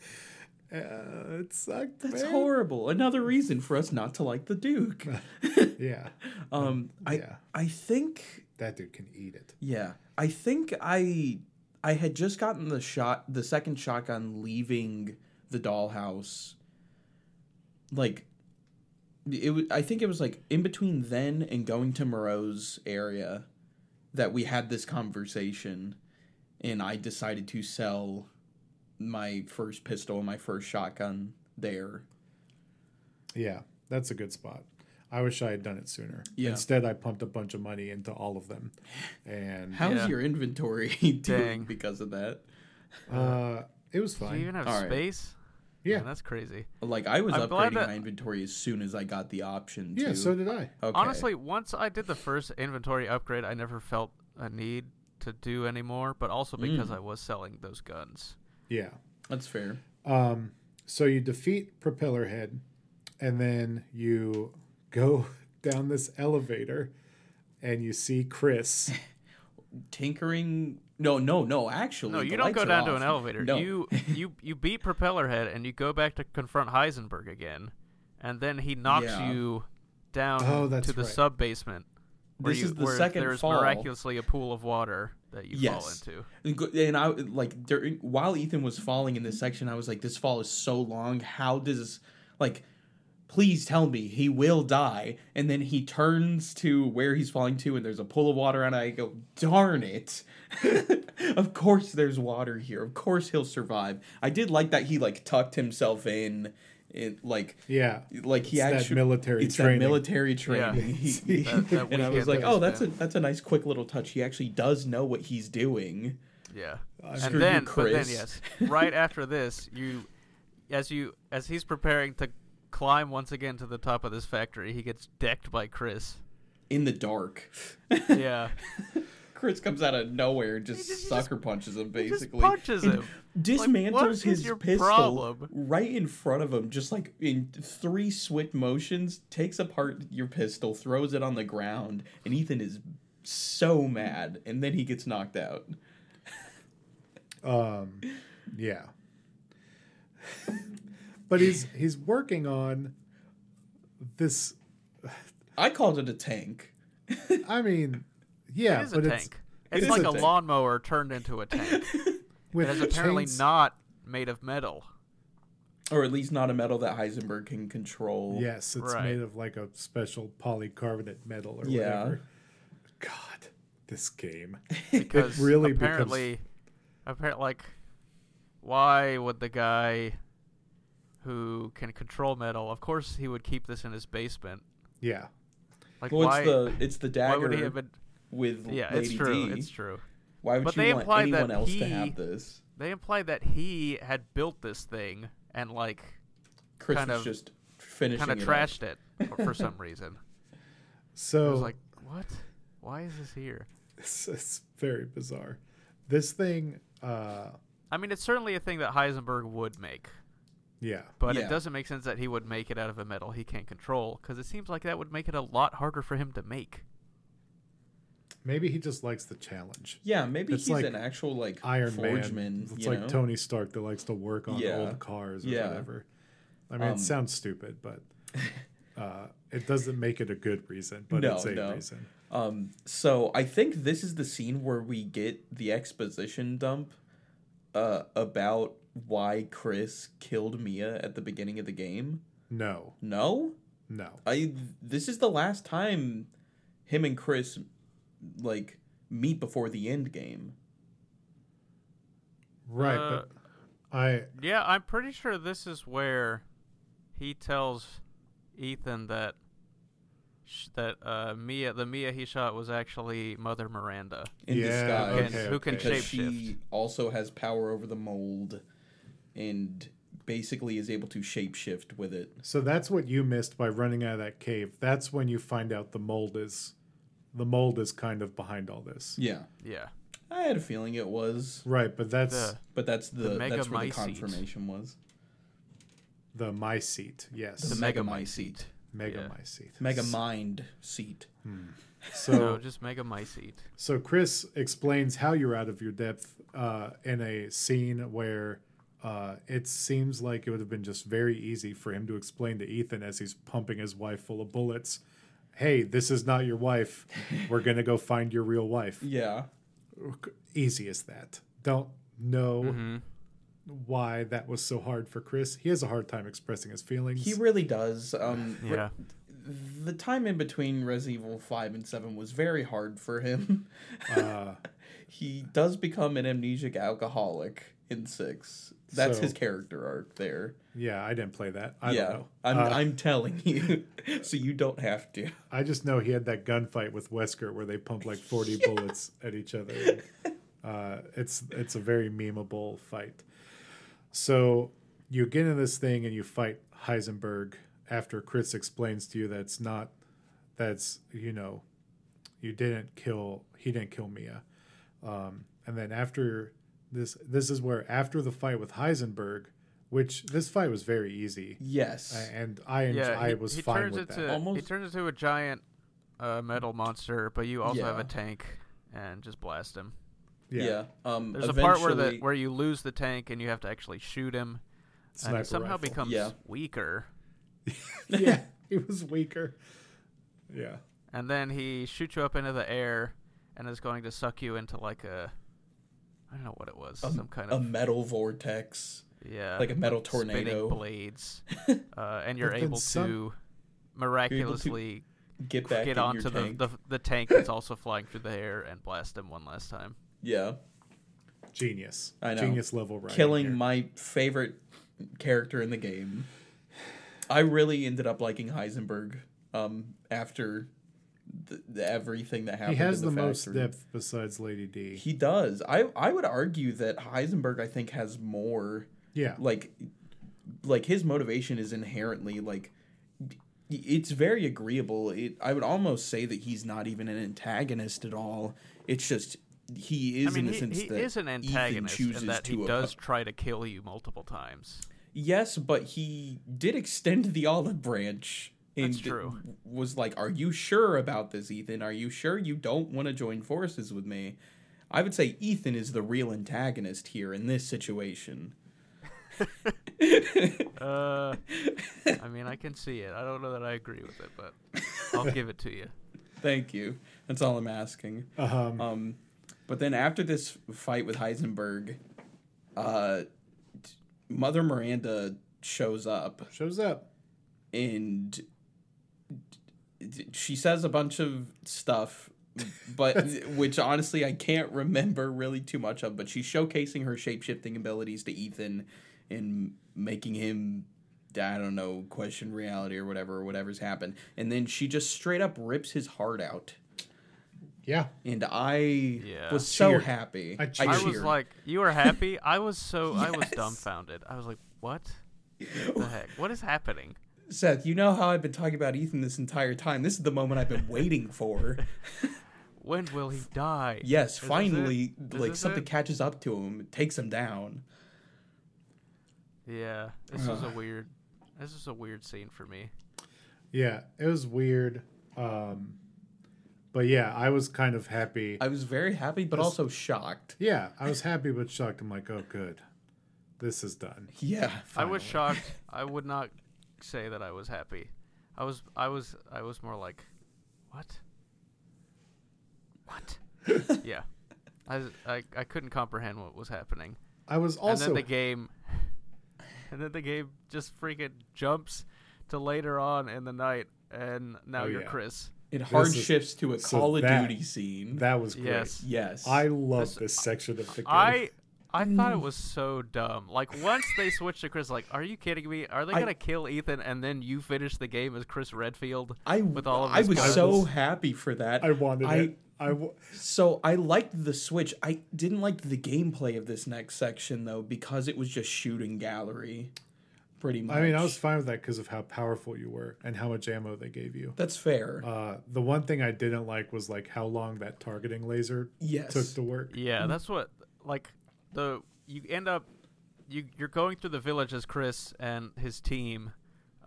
Uh, it sucked. That's man. horrible. Another reason for us not to like the Duke. Yeah, Um, I Yeah. I think that dude can eat it. Yeah, I think I I had just gotten the shot, the second shotgun, leaving the dollhouse. Like, it. wa- I think it was like in between then and going to Moreau's area that we had this conversation, and I decided to sell my first pistol and my first shotgun there. Yeah, that's a good spot. I wish I had done it sooner. Yeah. Instead, I pumped a bunch of money into all of them, and How's Yeah. your inventory doing Dang. because of that? uh, it was fine. Do you even have All right. space? Yeah. Man, that's crazy. Like I was I'm upgrading that- my inventory as soon as I got the option. Yeah, so did I. Okay. Honestly, once I did the first inventory upgrade, I never felt a need to do anymore, but also because Mm. I was selling those guns. Yeah. that's fair. Um, so you defeat Propeller Head, and then you go down this elevator, and you see Chris. Tinkering. No, no, no. Actually, No, you don't go are down to an elevator. No. You you you beat Propellerhead and you go back to confront Heisenberg again, and then he knocks Yeah. you down Oh, that's to the right. sub basement. This you, is the second there's fall. miraculously a pool of water that you fall into. And And I like during while Ethan was falling in this section, I was like, "This fall is so long. How does like, please tell me he will die?" And then he turns to where he's falling to, and there's a pool of water, and I go, "Darn it! of course there's water here. Of course he'll survive." I did like that he like tucked himself in, in like Yeah. like he It's that actually military it's training. that military Yeah. training. He- That- that and I was like, "Oh, he that's a that's a nice quick little touch. He actually does know what he's doing." Yeah. Uh, Screw and you, then, but then, Chris. yes, right after this, you, as you, as he's preparing to climb once again to the top of this factory, he gets decked by Chris. in the dark. Yeah, Chris comes out of nowhere and just, just- sucker punches him he just basically. punches him. Dismantles what is his pistol problem? right in front of him, just like in three swift motions, takes apart your pistol, throws it on the ground, and Ethan is so mad, and then he gets knocked out. Um, yeah. but he's he's working on this. I called it a tank. I mean, yeah, it is a but it's tank. it It's is like a a, tank. lawnmower turned into a tank. with it is apparently chains- not made of metal. Or at least not a metal that Heisenberg can control. Yes, it's Right. made of like a special polycarbonate metal or Yeah. whatever. God, this game. because really becomes- apparently, apparently, like, why would the guy who can control metal? Of course, he would keep this in his basement. Yeah. Like, Well, why? it's the it's the why dagger would he have been? With Yeah, Lady it's true. D. It's true. Why would But you they want anyone that else to have this? They implied that he had built this thing and like Chris kind was of- just finishing kind of it up. trashed it for some reason. I So was like, what? Why is this here? it's, it's very bizarre. This thing, uh, I mean, it's certainly a thing that Heisenberg would make, yeah. but Yeah. it doesn't make sense that he would make it out of a metal he can't control because it seems like that would make it a lot harder for him to make. Maybe he just likes the challenge. Yeah, maybe It's he's like an actual like Iron forgeman. Man. It's like know? Tony Stark that likes to work on Yeah. old cars or Yeah. whatever. I mean, Um, it sounds stupid, but uh, it doesn't make it a good reason. But No, it's a no. reason. Um, so I think this is the scene where we get the exposition dump uh, about why Chris killed Mia at the beginning of the game. No, No, no. I. This is the last time him and Chris like meet before the end game. Right, Uh, but I Yeah, I'm pretty sure this is where he tells Ethan that sh- that uh, Mia, the Mia he shot, was actually Mother Miranda. In Yeah, disguise. okay, who can okay. because she also has power over the mold and basically is able to shapeshift with it. So that's what you missed by running out of that cave. That's when you find out the mold is the mold is kind of behind all this. Yeah. Yeah, I had a feeling it was, Right, but that's the but that's the, The that's where the Megamycete. confirmation was. the my seat. Yes. The Mega Megamycete. Mega yeah. my seat. Mega mind seat. So no, just Mega my seat. So Chris explains how you're out of your depth uh, in a scene where uh, it seems like it would have been just very easy for him to explain to Ethan as he's pumping his wife full of bullets. Hey, this is not your wife. We're gonna go find your real wife. Yeah. Easy as that. Don't know Mm-hmm. why that was so hard for Chris. He has a hard time expressing his feelings. He really does. Um, re- Yeah, the time in between Resident Evil 5 and 7 was very hard for him. uh, he does become an amnesiac alcoholic in six. That's So- his character arc there. Yeah, I didn't play that. I yeah, don't know. I'm Uh, I'm telling you, so you don't have to. I just know he had that gunfight with Wesker where they pump like 40 bullets at each other. Uh, it's it's a very memeable fight. So you get in this thing and you fight Heisenberg after Chris explains to you that it's not that's you know you didn't kill he didn't kill Mia. Um, and then after this this is where after the fight with Heisenberg, which this fight was very easy. Yes, And I enj- Yeah, I he, was he fine turns with into that. he Almost- turns into a giant uh, metal monster, but you also have a tank and just blast him. yeah. Um, There's a part where the where you lose the tank and you have to actually shoot him, and Sniper he somehow rifle. becomes Yeah. weaker. yeah, he was weaker. Yeah. and then he shoots you up into the air and is going to suck you into like a I don't know what it was, a, some kind of a metal vortex. yeah, like a metal spinning tornado. blades, uh, and you're But then able to miraculously Get back get in onto your the, tank. the the tank that's also flying through the air and blast him one last time. yeah, Genius. I know. Genius level right. killing here. my favorite character in the game. I really ended up liking Heisenberg um, after the, the, everything that happens, He has in the, the, most depth besides Lady D. He does. I I would argue that Heisenberg I think has more yeah. like like his motivation is inherently like it's very agreeable. It I would almost say that he's not even an antagonist at all. It's just he is I mean, in the he, sense he that is an Ethan antagonist chooses in that to he oppo- does try to kill you multiple times. Yes, but he did extend the olive branch. And That's true. Was like, "Are you sure about this, Ethan? Are you sure you don't want to join forces with me?" I would say Ethan is the real antagonist here in this situation. Uh, I mean, I can see it. I don't know that I agree with it, but I'll give it to you. Thank you. That's all I'm asking. Um, Um, but then after this fight with Heisenberg, uh, Mother Miranda shows up shows up. and she says a bunch of stuff but which honestly I can't remember really too much of but she's showcasing her shape-shifting abilities to Ethan and making him I don't know question reality or whatever or whatever's happened and then she just straight up rips his heart out Yeah. and I Yeah. was so Cheered. happy I I was like, "You were happy." I was so I was dumbfounded. I was like, "What the heck? What is happening?" Seth you know how I've been talking about Ethan this entire time this is the moment I've been waiting for When will he die? Yes, Is finally, like something it? catches up to him, takes him down. Yeah, this is a weird. This is a weird scene for me. Yeah. It was weird. Um, but yeah, I was kind of happy. I was very happy, but This- also shocked. yeah, I was happy but shocked. I'm like, oh, good. This is done. Yeah, I was shocked. I would not say that I was happy. I was. I was. I was more like, what? What? yeah. I, I I couldn't comprehend what was happening. I was and also then the game and then the game just freaking jumps to later on in the night and now Oh, you're yeah. chris it hard is- shifts to a so Call of that- Duty scene. that was great. yes yes, I love This- this, section of the game. i i thought it was so dumb like once they switched to chris like are you kidding me are they I- gonna kill ethan and then you finish the game as chris redfield I with all of I was guns. so happy for that. I wanted I- it. I w- So I liked the switch. I didn't like the gameplay of this next section though because it was just shooting gallery, pretty much. I mean, I was fine with that because of how powerful you were and how much ammo they gave you. That's fair. Uh, the one thing I didn't like was like how long that targeting laser yes. took to work. yeah that's what like the you end up you you're going through the village as chris and his team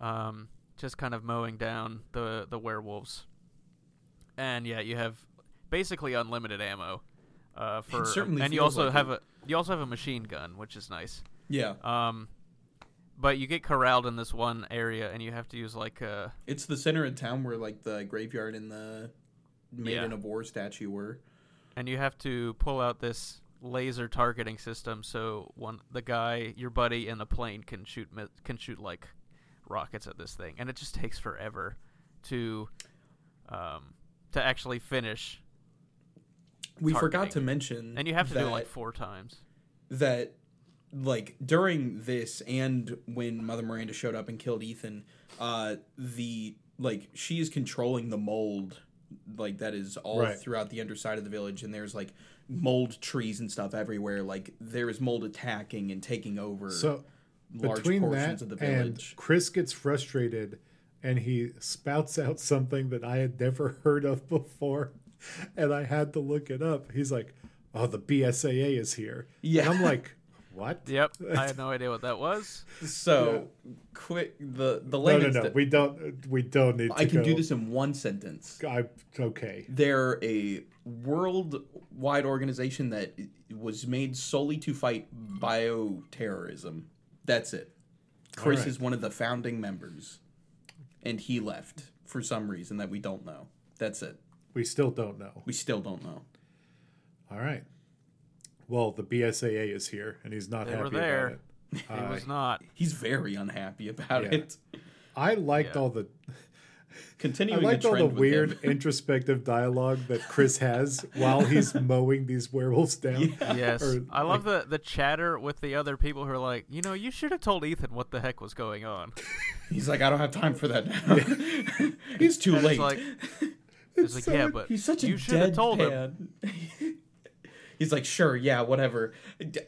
um just kind of mowing down the the werewolves and yeah you have basically unlimited ammo uh for and you also like have it. a you also have a machine gun which is nice yeah, um but you get corralled in this one area and you have to use like uh it's the center of town where like the graveyard and the Maiden Yeah. of War statue were. and you have to pull out this laser targeting system so one the guy your buddy in the plane can shoot can shoot like rockets at this thing. And it just takes forever to um to actually finish We forgot to mention, and you have to that, do it like four times. that like during this and when Mother Miranda showed up and killed Ethan, uh, the like she is controlling the mold, like that is all Right. throughout the underside of the village, and there's like mold trees and stuff everywhere. Like there is mold attacking and taking over So large between portions that of the village. and. Chris gets frustrated and he spouts out something that I had never heard of before, and I had to look it up. He's like, "Oh, the BSAA is here." Yeah. and I'm like, "What?" Yep, I had no idea what that was. So quick, the the No, no, no. that- We don't. Uh, we don't need. To I can go. do this in one sentence. I okay. They're a worldwide organization that was made solely to fight bioterrorism. That's it. Chris Alright. is one of the founding members, and he left for some reason that we don't know. That's it. We still don't know. We still don't know. All right. Well, the BSAA is here, and he's not They happy were there. about it. It was not. He's very unhappy about Yeah. it. I liked Yeah. all the continuing. I Continuing liked the all the weird him. introspective dialogue that Chris has while he's mowing these werewolves down. Yes, Or, I love the the chatter with the other people who are like, you know, you should have told Ethan what the heck was going on. He's like, I don't have time for that now. He's too And late. It's like, it's like, yeah, but He's such a you should have told him. Deadpan. He's like, sure, yeah, whatever.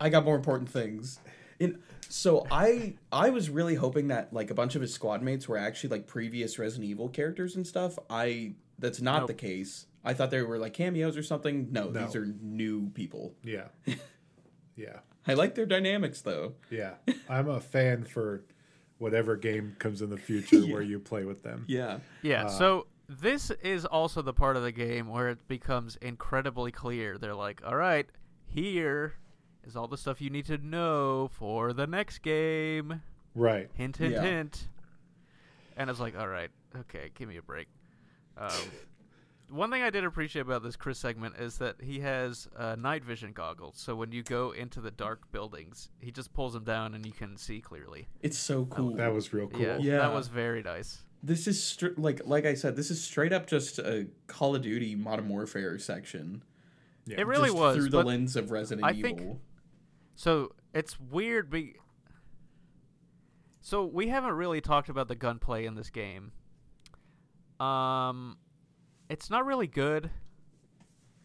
I got more important things. And so I I was really hoping that like a bunch of his squad mates were actually like previous Resident Evil characters and stuff. I that's not Nope. the case. I thought they were like cameos or something. No, No. these are new people. Yeah. Yeah. I like their dynamics though. Yeah. I'm a fan for whatever game comes in the future Yeah. where you play with them. Yeah. Yeah, Uh, so this is also the part of the game where it becomes incredibly clear. They're like, all right, here is all the stuff you need to know for the next game. Right. Hint, hint, Yeah. hint. And it's like, all right, okay, give me a break. Um, one thing I did appreciate about this Chris segment is that he has uh, night vision goggles. So when you go into the dark buildings, he just pulls them down and you can see clearly. It's so cool. That was real cool. Yeah, Yeah. that was very nice. This is str- like like I said, this is straight up just a Call of Duty Modern Warfare section. Yeah. It really just was. through the lens of Resident I Evil. think- So it's weird. Be- so we haven't really talked about the gunplay in this game. Um, it's not really good.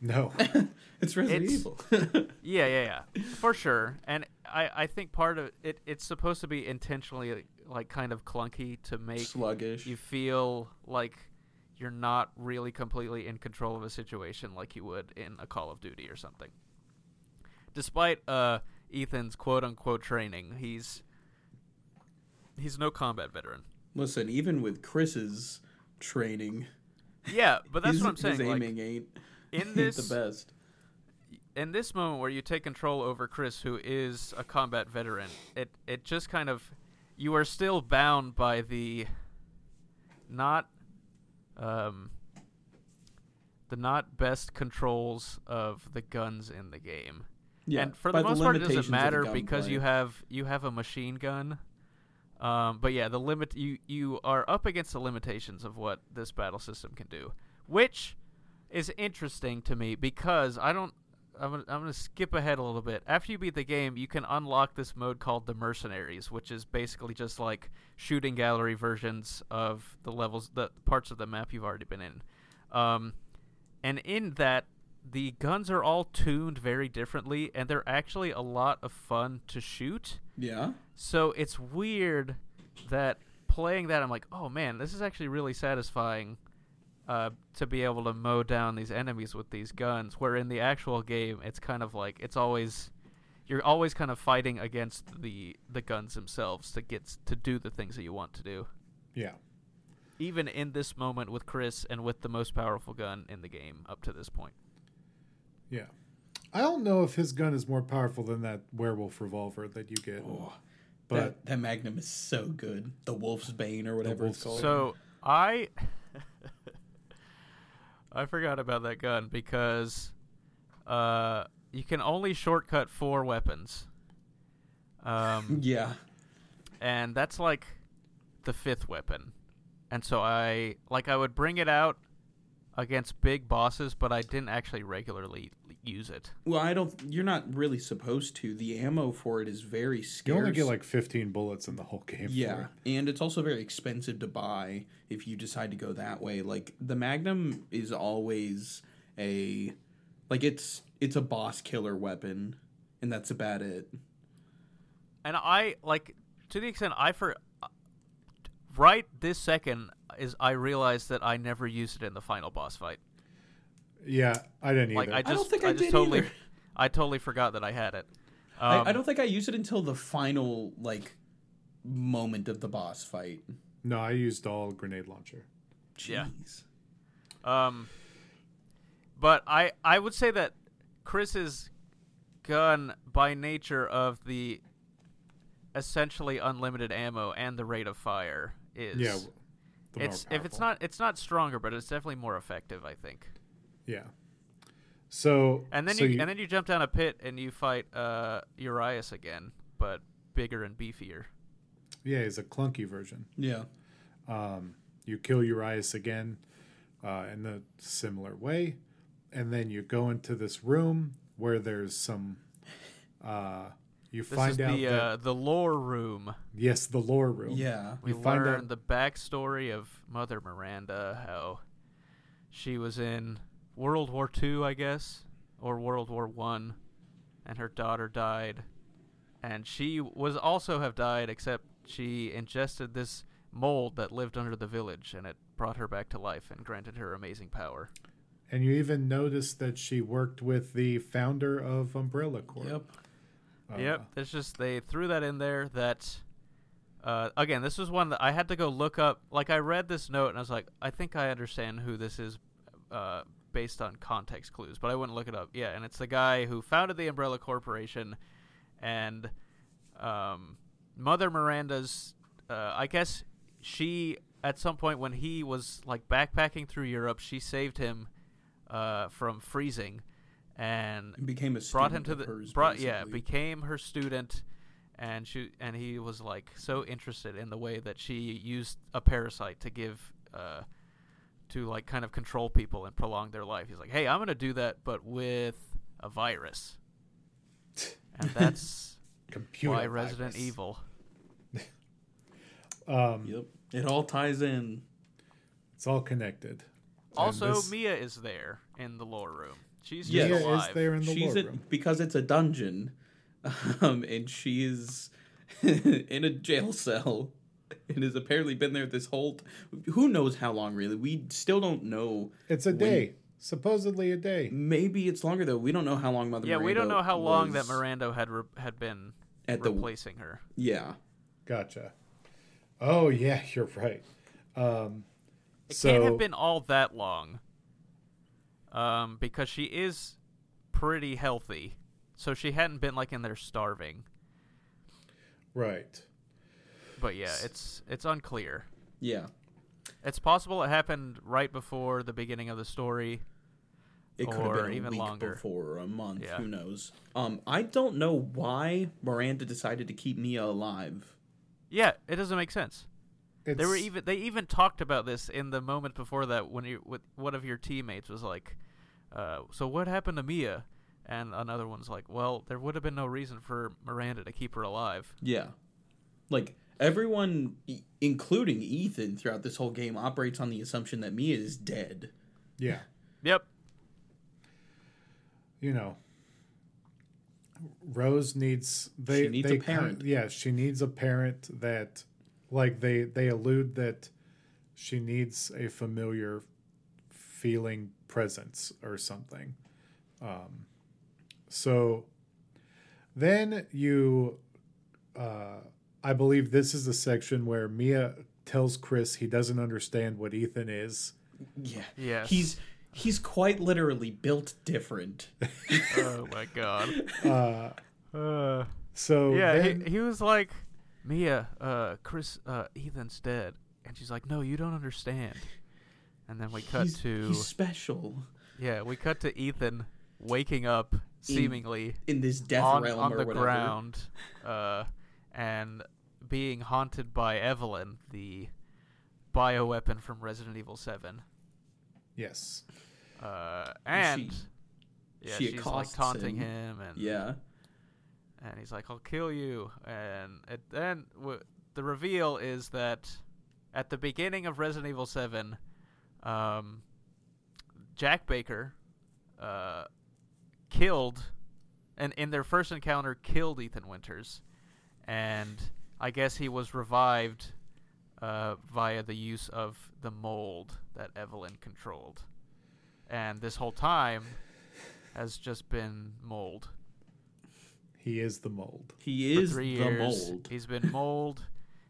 No. it's Resident It's- Evil. Yeah, yeah, yeah, for sure. And I, I think part of it, it's supposed to be intentionally like kind of clunky to make Sluggish. you feel like you're not really completely in control of a situation like you would in a Call of Duty or something. Despite uh, Ethan's quote unquote training, he's he's no combat veteran. Listen, even with Chris's training, Yeah, but that's his, what I'm saying. His like, aiming ain't in this the best. in this moment where you take control over Chris, who is a combat veteran, it it just kind of you are still bound by the not um the not best controls of the guns in the game. Yeah, and for the most part, it doesn't matter because you have you have a machine gun. Um, but yeah, the limit you you are up against the limitations of what this battle system can do, which is interesting to me because I don't. I'm gonna, I'm gonna skip ahead a little bit. After you beat the game, you can unlock this mode called the Mercenaries, which is basically just like shooting gallery versions of the levels, the parts of the map you've already been in. Um, and in that, the guns are all tuned very differently, and they're actually a lot of fun to shoot. Yeah, So it's weird that playing that, I'm like, oh man, this is actually really satisfying uh, to be able to mow down these enemies with these guns. Where in the actual game, it's kind of like it's always you're always kind of fighting against the the guns themselves to get to do the things that you want to do. Yeah. Even in this moment with Chris and with the most powerful gun in the game up to this point. Yeah. I don't know if his gun is more powerful than that werewolf revolver that you get. oh, but that, that Magnum is so good. The Wolf's Bane or whatever it's called. So I I forgot about that gun because uh, you can only shortcut four weapons, um, yeah, and that's like the fifth weapon. And so I like I would bring it out against big bosses, but I didn't actually regularly use it. Well, I don't. You're not really supposed to. The ammo for it is very scarce. You only get like 15 bullets in the whole game. for Yeah, it. and it's also very expensive to buy if you decide to go that way. Like the Magnum is always a like it's it's a boss killer weapon, and that's about it. And I like to the extent I for uh, right this second is I realized that I never used it in the final boss fight. Yeah, I didn't either. Like I just don't think I just did totally either. I totally forgot that I had it. I, Um, I don't think I used it until the final like moment of the boss fight. no, I used all grenade launcher. Yeah. Jeez. Um, but I I would say that Chris's gun, by nature of the essentially unlimited ammo and the rate of fire, is Yeah, w- the it's if it's not it's not stronger, but it's definitely more effective. I think. Yeah. So And then so you, and then you jump down a pit and you fight uh Urias again, but bigger and beefier. yeah, it's a clunky version. Yeah. Um, you kill Urias again uh, in a similar way, and then you go into this room where there's some. Uh, you This find is out the that uh, the lore room. yes, the lore room. Yeah. We You find learn out- the backstory of Mother Miranda, how she was in World War II, I guess, or World War One, and her daughter died, and she was also have died, except she ingested this mold that lived under the village, and it brought her back to life and granted her amazing power. And you even notice that she worked with the founder of Umbrella Corp. Yep. Uh, Yep, it's just they threw that in there. That uh, again, this was one that I had to go look up. Like I read this note and I was like, I think I understand who this is, uh, based on context clues, but I wouldn't look it up. Yeah, and it's the guy who founded the Umbrella Corporation, and um, Mother Miranda's. Uh, I guess she at some point when he was like backpacking through Europe, she saved him uh, from freezing, and And became a brought him to the hers, brought yeah basically. became her student and she and he was like so interested in the way that she used a parasite to give uh to like kind of control people and prolong their life he's like hey i'm gonna do that but with a virus and that's Computer why resident virus. evil Um, Yep. It all ties in. It's all connected. Also this- mia is there in the lore room she's Yeah. just Mia alive is there in the She's lore in, room. because it's a dungeon, um, and she is in a jail cell, and has apparently been there this whole. T- who knows how long? Really, we still don't know. It's a when- day, supposedly a day. Maybe it's longer though. We don't know how long Mother. yeah we don't know how long that miranda had re- had been at the. replacing her Yeah, Gotcha. Oh yeah, you're right. Um, It so can't have been all that long. Um, because she is pretty healthy. So she hadn't been like in there starving. right. But yeah, it's it's unclear. yeah. It's possible it happened right before the beginning of the story. It could have Or been a even week longer. before or a month. Yeah. Who knows? Um, I don't know why Miranda decided to keep Mia alive. Yeah, it doesn't make sense. It's, They were even they even talked about this in the moment before that when you with one of your teammates was like, uh, "So what happened to Mia?" And another one's like, "Well, there would have been no reason for Miranda to keep her alive." Yeah. Like everyone e- including Ethan throughout this whole game operates on the assumption that Mia is dead. yeah. Yep. You know, Rose needs they She needs they a parent. Kind, yeah, she needs a parent that, like they they allude that she needs a familiar feeling presence or something. Um, so then you, uh, I believe this is the section where Mia tells Chris he doesn't understand what Ethan is. Yeah. Yes. He's he's quite literally built different. oh my god. Uh, Uh, so yeah, then, he, he was like, Mia, uh, Chris, uh, Ethan's dead, and she's like, No, you don't understand. And then we cut he's, to he's special yeah, we cut to Ethan waking up seemingly in this death on, realm on or the whatever. ground, uh, and being haunted by Evelyn, the bioweapon from Resident Evil Seven. yes. Uh, and She- Yeah, she she's like taunting him. him, and Yeah. and he's like, "I'll kill you." And it, then w- the reveal is that at the beginning of Resident Evil Seven, um, Jack Baker uh, killed, and in their first encounter, killed Ethan Winters, and I guess he was revived uh, via the use of the mold that Evelyn controlled, and this whole time has just been mold. He is the mold. He For is the years. mold He's been mold.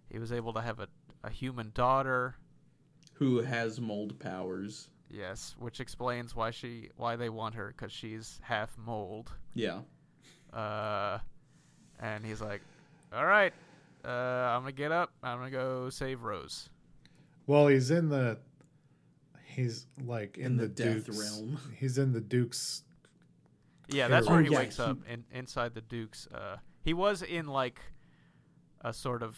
he was able to have a, a human daughter. who has mold powers. Yes, which explains why she why they want her because she's half mold. Yeah. Uh, and he's like, "All right, uh, I'm gonna get up. I'm gonna go save Rose." Well, he's in the. He's like in, In the, the death Duke's, realm. He's in the Duke's. Yeah, that's where Oh, he yeah, wakes he- up in, inside the Duke's. Uh, he was in like a sort of.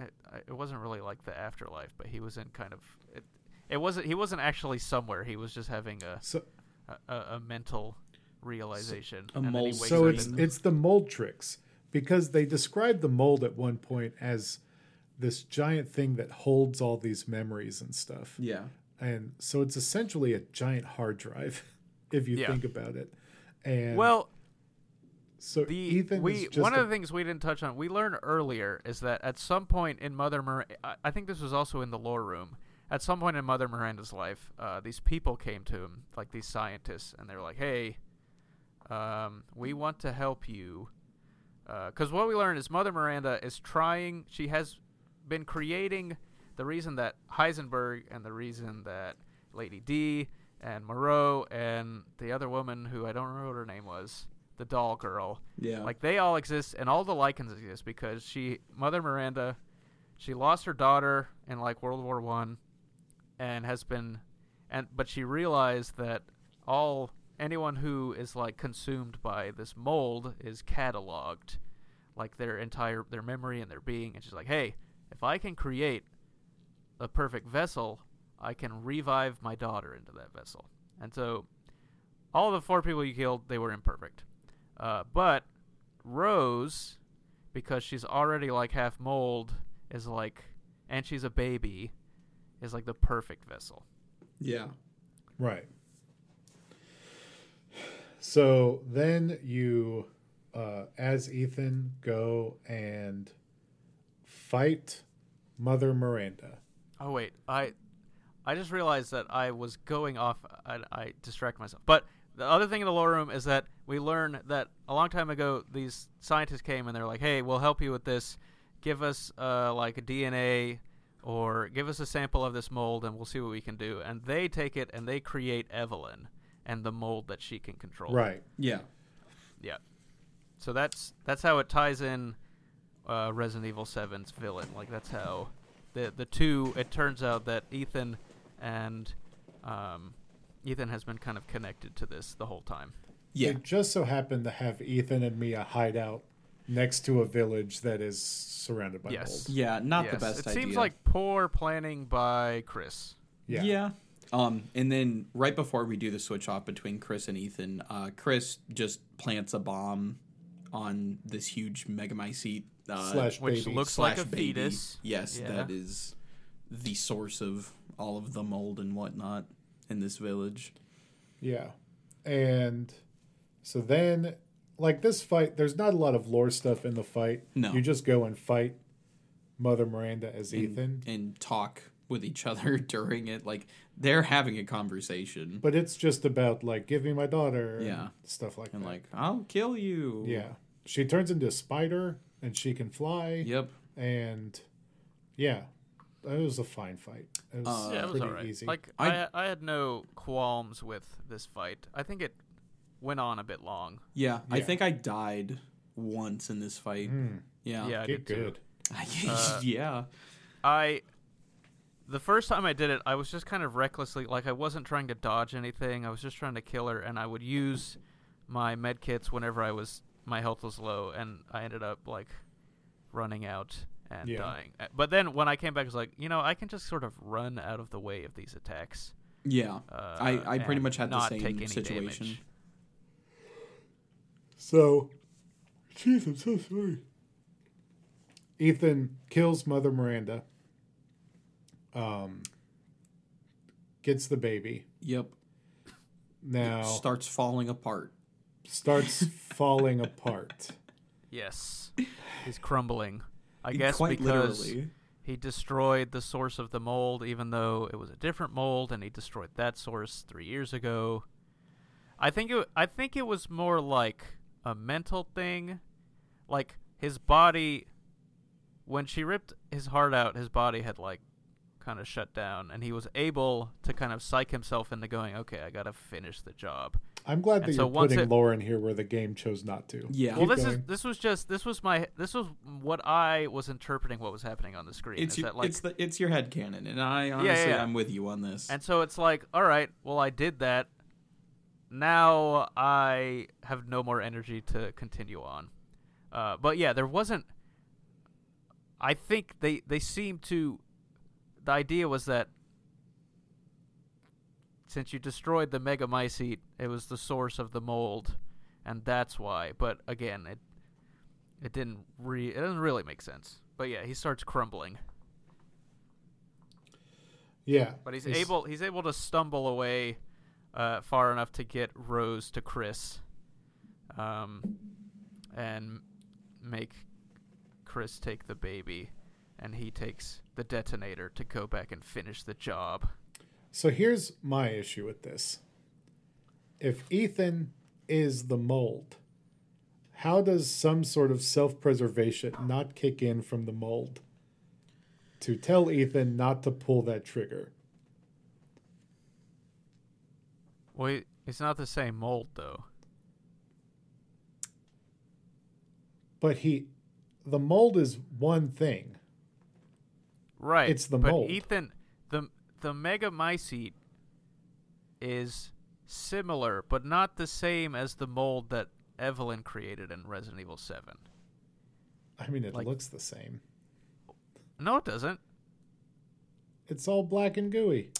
It, it wasn't really like the afterlife, but he was in kind of. It, it wasn't. He wasn't actually somewhere. He was just having a So, a, a, a mental realization. A and then he mold wakes so up it's in- it's the mold tricks because they describe the mold at one point as this giant thing that holds all these memories and stuff. Yeah. And so it's essentially a giant hard drive, if you Yeah. think about it. And well. so The Ethan we one a- of the things we didn't touch on. We learned earlier is that at some point in Mother Miranda, I, think this was also in the lore room. At some point in Mother Miranda's life, uh, these people came to him, like these scientists, and they were like, "Hey, um, we want to help you." Uh, because what we learned is Mother Miranda is trying. She has been creating the reason that Heisenberg and the reason that Lady D and Moreau and the other woman who I don't remember what her name was, the doll girl, Yeah. like they all exist and all the Lycans exist because she Mother Miranda, she lost her daughter in like World War One, and has been, and but she realized that all anyone who is like consumed by this mold is cataloged, like their entire their memory and their being, and she's like, hey, if I can create a perfect vessel, I can revive my daughter into that vessel, and so. All the four people you killed, they were imperfect. Uh, but Rose, because she's already like half mold, is like, and she's a baby, is like the perfect vessel. yeah. Right. So then you, uh, as Ethan, go and fight Mother Miranda. Oh wait, I, I just realized that I was going off. I, I myself. But the other thing in the lore room is that we learn that a long time ago these scientists came and they're like, "Hey, we'll help you with this. Give us uh, like a DNA." Or give us a sample of this mold and we'll see what we can do. And they take it and they create Evelyn and the mold that she can control. Right. Yeah. Yeah. So that's that's how it ties in uh, Resident Evil 7's villain. Like that's how the the two. It turns out that Ethan and um, Ethan has been kind of connected to this the whole time. Yeah. It just so happened to have Ethan and Mia hide out next to a village that is surrounded by Yes. mold. Yeah. Not Yes, the best It idea. seems like poor planning by Chris. Yeah. Yeah. Um, and then right before we do the switch off between Chris and Ethan, uh, Chris just plants a bomb on this huge megamycete uh, Slash Which baby. looks slash like a baby. fetus. Yes, Yeah. that is the source of all of the mold and whatnot in this village. Yeah. And so then, like this fight, there's not a lot of lore stuff in the fight. No. You just go and fight Mother Miranda as And, Ethan. and talk with each other during it. Like they're having a conversation. But it's just about, like, give me my daughter. and Yeah. stuff like that. and that. like, I'll kill you. yeah. She turns into a spider and she can fly. Yep. And yeah, it was a fine fight. It was Uh, yeah, it was pretty alright. easy. Like I- I, I had no qualms with this fight. I think it went on a bit long. Yeah, I think I died once in this fight. Mm, Yeah. Yeah, I get did too. good. Uh, yeah. I the first time I did it, I was just kind of recklessly like I wasn't trying to dodge anything. I was just trying to kill her, and I would use my med kits whenever I was my health was low, and I ended up like running out and Yeah. dying. Uh, But then when I came back, I was like, you know, I can just sort of run out of the way of these attacks. Yeah, Uh, I I pretty much had the not take same any situation. damage. So, jeez, I'm so sorry. Ethan kills Mother Miranda. Um, gets the baby. Yep, Now starts falling apart. starts falling apart. Yes, he's crumbling. I guess Quite because literally. he destroyed the source of the mold, even though it was a different mold, and he destroyed that source three years ago. I think it. I think it was more like a mental thing, like his body. When she ripped his heart out, his body had like kind of shut down, and he was able to kind of psych himself into going, "Okay, I gotta finish the job." I'm glad that And so you're once putting it- lore in here where the game chose not to. Yeah. Well, Keep this is this was just this was my this was what I was interpreting what was happening on the screen. It's is your, that like it's the it's your head canon, and I honestly yeah. I'm with you on this. And so it's like, all right, well, I did that. Now I have no more energy to continue on. Uh, but yeah, there wasn't. I think they they seem to. The idea was that since you destroyed the megamycete, it was the source of the mold, and that's why. But again, it it didn't re it doesn't really make sense. But yeah, he starts crumbling. Yeah, But he's it's- able he's able to stumble away uh, far enough to get Rose to Chris, um, and make Chris take the baby, and he takes the detonator to go back and finish the job. So here's my issue with this. If Ethan is the mold, how does some sort of self preservation not kick in from the mold to tell Ethan not to pull that trigger? Well, it's not the same mold though. But he, the mold is one thing. Right. It's the but mold. Ethan, the the megamycete is similar, but not the same as the mold that Evelyn created in Resident Evil Seven. I mean, it Like- looks the same. No, it doesn't. It's all black and gooey.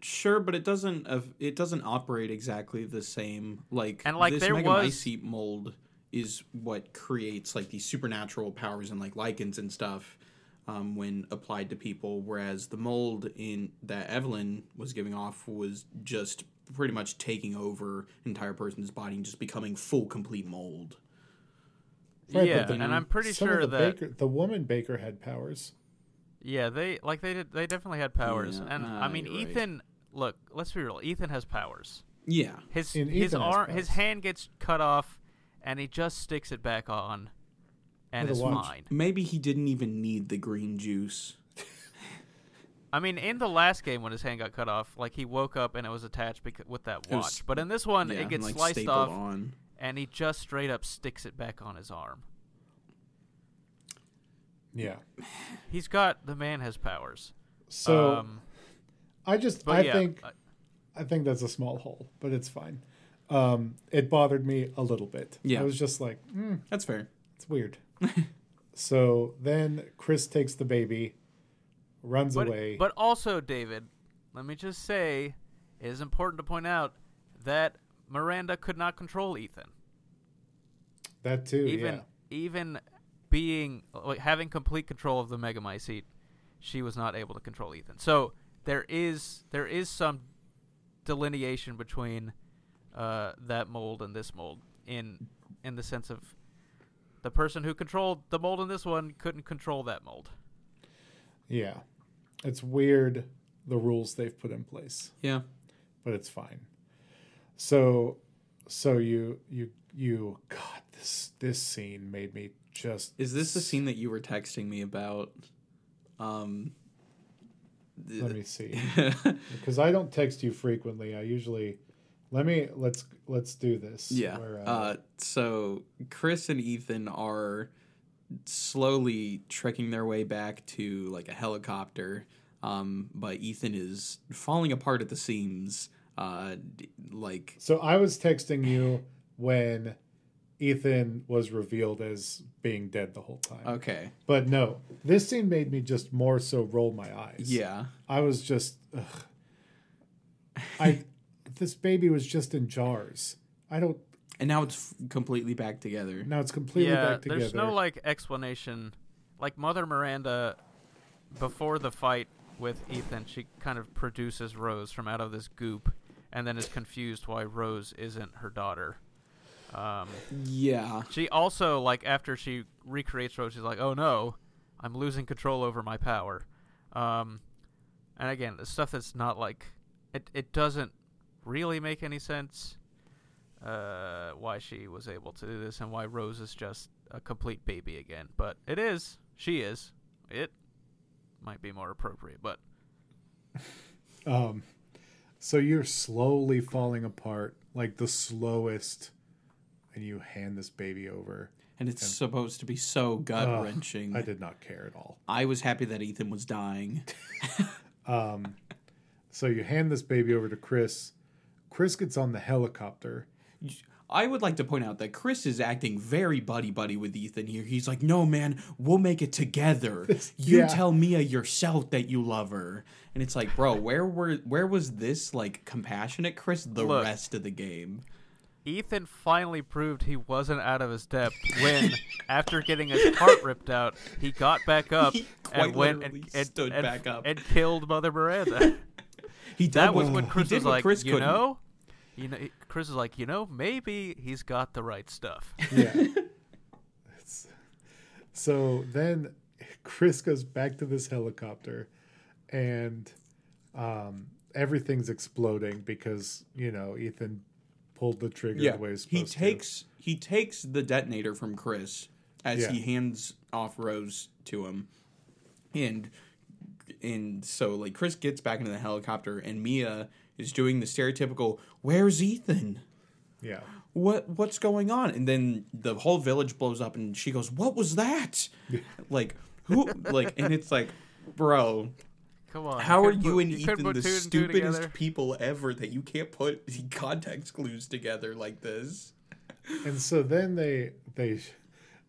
Sure, but it doesn't of it doesn't operate exactly the same. Like And, like, this there was- megamycete mold is what creates like these supernatural powers and like Lycans and stuff um, when applied to people, whereas the mold in that Evelyn was giving off was just pretty much taking over entire person's body and just becoming full complete mold. Right, yeah, the- and I'm pretty sure the that baker, the woman baker had powers. yeah, they like they did they definitely had powers. Yeah, and I uh, mean, you're right. Ethan, look, let's be real. Ethan has powers. Yeah, His And his Ethan arm his hand gets cut off, and he just sticks it back on, and With is watch. fine. maybe he didn't even need the green juice. I mean, in the last game when his hand got cut off, like he woke up and it was attached bec- with that It was- watch. but in this one, yeah, it gets like sliced off, on. and he just straight up sticks it back on his arm. Yeah. He's got the man has powers. So um, I just I yeah, think uh, I think that's a small hole, but it's fine. Um, it bothered me a little bit. Yeah. I was just like, mm, That's fair. it's weird. so then Chris takes the baby, runs but, away. but also, David, let me just say, it is important to point out that Miranda could not control Ethan. that too, even yeah. even being like, having complete control of the megamycete, she was not able to control Ethan. So there is there is some delineation between uh, that mold and this mold in in the sense of the person who controlled the mold in this one couldn't control that mold. Yeah. It's weird the rules they've put in place, Yeah. but it's fine. So so you you you God, this this scene made me just Is this the scene that you were texting me about? Um, let me see. because I don't text you frequently. I usually let me let's let's do this. yeah. where, uh, so Chris and Ethan are slowly trekking their way back to like a helicopter. Um, but Ethan is falling apart at the seams. Uh, like so I was texting you when Ethan was revealed as being dead the whole time. okay, But no, this scene made me just more so roll my eyes. yeah, I was just ugh. I this baby was just in jars. I don't. And now it's f- completely back together. Now it's completely yeah, back together. there's no like explanation. Like Mother Miranda, before the fight with Ethan, she kind of produces Rose from out of this goop, and then is confused why Rose isn't her daughter. Um, Yeah. she also like after she recreates Rose, she's like, "Oh no, I'm losing control over my power." Um, and again, the stuff that's not like it. It doesn't really make any sense. Uh, why she was able to do this and why Rose is just a complete baby again. But it is. She is. It might be more appropriate, but Um, so you're slowly falling apart, like the slowest, and you hand this baby over. And it's supposed to be so gut wrenching. I did not care at all. I was happy that Ethan was dying. Um, so you hand this baby over to Chris. Chris gets on the helicopter. I would like to point out that Chris is acting very buddy buddy with Ethan here. He's like, "No, man, we'll make it together. You yeah. tell Mia yourself that you love her." And it's like, bro, where were where was this like compassionate Chris the Look. rest of the game? Ethan finally proved he wasn't out of his depth when, after getting his heart ripped out, he got back up He and went and, and, stood and- back up. and killed Mother Miranda. He did that was when Chris did was like, Chris you couldn't." know, you know, Chris is like, you know, maybe he's got the right stuff. Yeah. It's- so then Chris goes back to this helicopter and um, everything's exploding because, you know, Ethan pulled the trigger Yeah, the way he's he supposed takes he takes the detonator from Chris as Yeah. he hands off Rose to him, and and so like Chris gets back into the helicopter, and Mia is doing the stereotypical "Where's Ethan? Yeah. What what's going on?" And then the whole village blows up, and she goes, "What was that? like who? Like?" And it's like, bro, Come on, how are you put- and couldn't Ethan the two and two stupidest people ever that you can't put the context clues together like this? And so then they they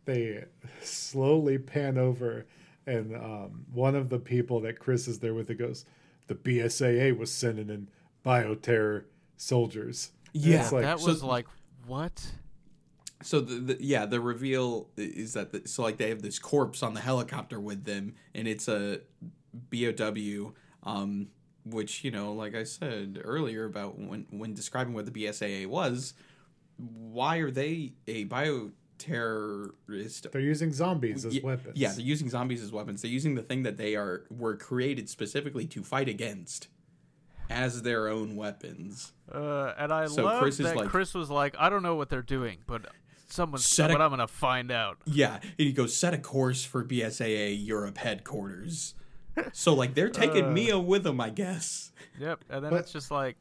they slowly pan over and um, one of the people that Chris is there with it goes, the BSAA was sending in bioterror soldiers. Yeah, like, that so- was like what? So the, the yeah, the reveal is that the, so like they have this corpse on the helicopter with them, and it's a BOW, um, which you know, like I said earlier about when when describing what the BSAA was, why are they a bioterrorist? they're using zombies as Ye- weapons. Yeah, they're using zombies as weapons. They're using the thing that they are were created specifically to fight against as their own weapons. Uh, and I So love Chris that like- Chris was like, I don't know what they're doing, but someone's, Set a- but I'm gonna find out. Yeah, and he goes set a course for BSAA Europe headquarters. So like they're taking Uh. Mia with them, I guess. Yep, and then But- it's just like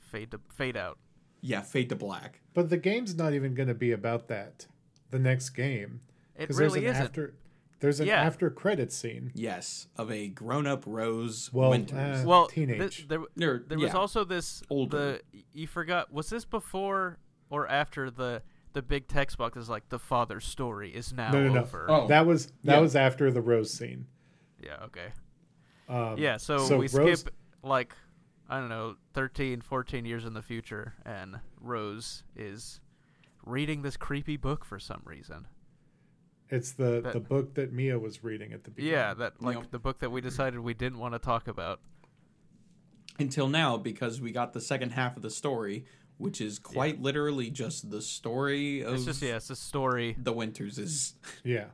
fade to fade out. Yeah, fade to black. But the game's not even going to be about that. The next game. It 'Cause really there's an isn't. after there's an Yeah. after credit scene. Yes, of a grown-up Rose Well, Winters. uh, well, teenage. th- there, Or, there was also this Older. the you forgot was this before or after the the big text box is like the father's story is now No, no, no. over. Oh. That was that Yeah. was after the rose scene. Yeah, okay. Um, Yeah, so, so we Rose- skip like I don't know, 13, 14 years in the future and Rose is reading this creepy book for some reason. It's the That- the book that Mia was reading at the beginning. Yeah, that like Yep. the book that we decided we didn't want to talk about. Until now, because we got the second half of the story, which is quite literally just the story of It's just yeah, it's a story. the Winters is Yeah.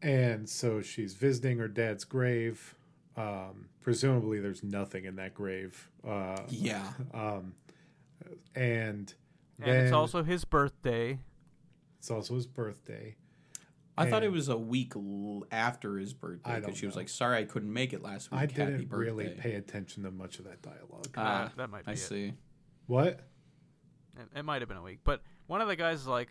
And so she's visiting her dad's grave. Um, presumably, there's nothing in that grave. Uh, yeah. um, and And it's also his birthday. it's also his birthday. I thought it was a week l- after his birthday I because don't she was know. like, "Sorry, I couldn't make it last week. I Happy didn't birthday." really pay attention to much of that dialogue. Ah, that might be I it. see. what? It, it might have been a week, but one of the guys is like,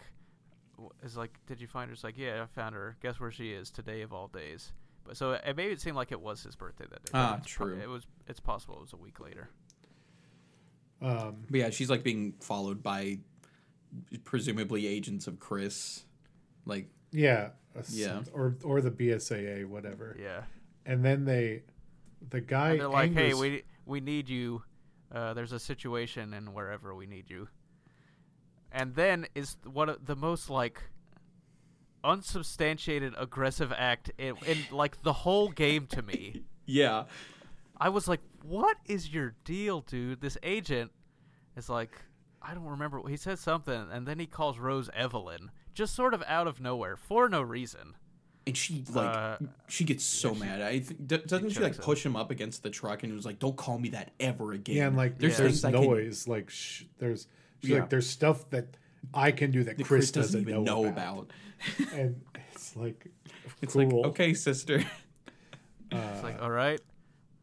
w- is like, did you find her? It's like, yeah, I found her. Guess where she is today of all days. But so it made it seem like it was his birthday that day. but Ah, it's pro- true. it was. It's possible it was a week later. Um, But yeah, she's like being followed by presumably agents of Chris. Like, yeah. Yeah. Or or the BSAA, whatever. Yeah. And then they, the guy. And they're like, hey, we we need you Uh, there's a situation and wherever we need you. And then is one of the most like unsubstantiated aggressive act in, in like the whole game to me. Yeah. I was like, "What is your deal, dude?" This agent is like, I don't remember. He says something, and then he calls Rose Evelyn, just sort of out of nowhere for no reason. And she like Uh, she gets so she- mad. I th- doesn't she like him. push him up against the truck and was like, "Don't call me that ever again." Yeah, and like there's there's, things I can, noise, like sh- there's she's Yeah. like there's stuff that I can do that that Chris, Chris doesn't even know about. and it's like It's cool. like, okay, sister, It's like, all right,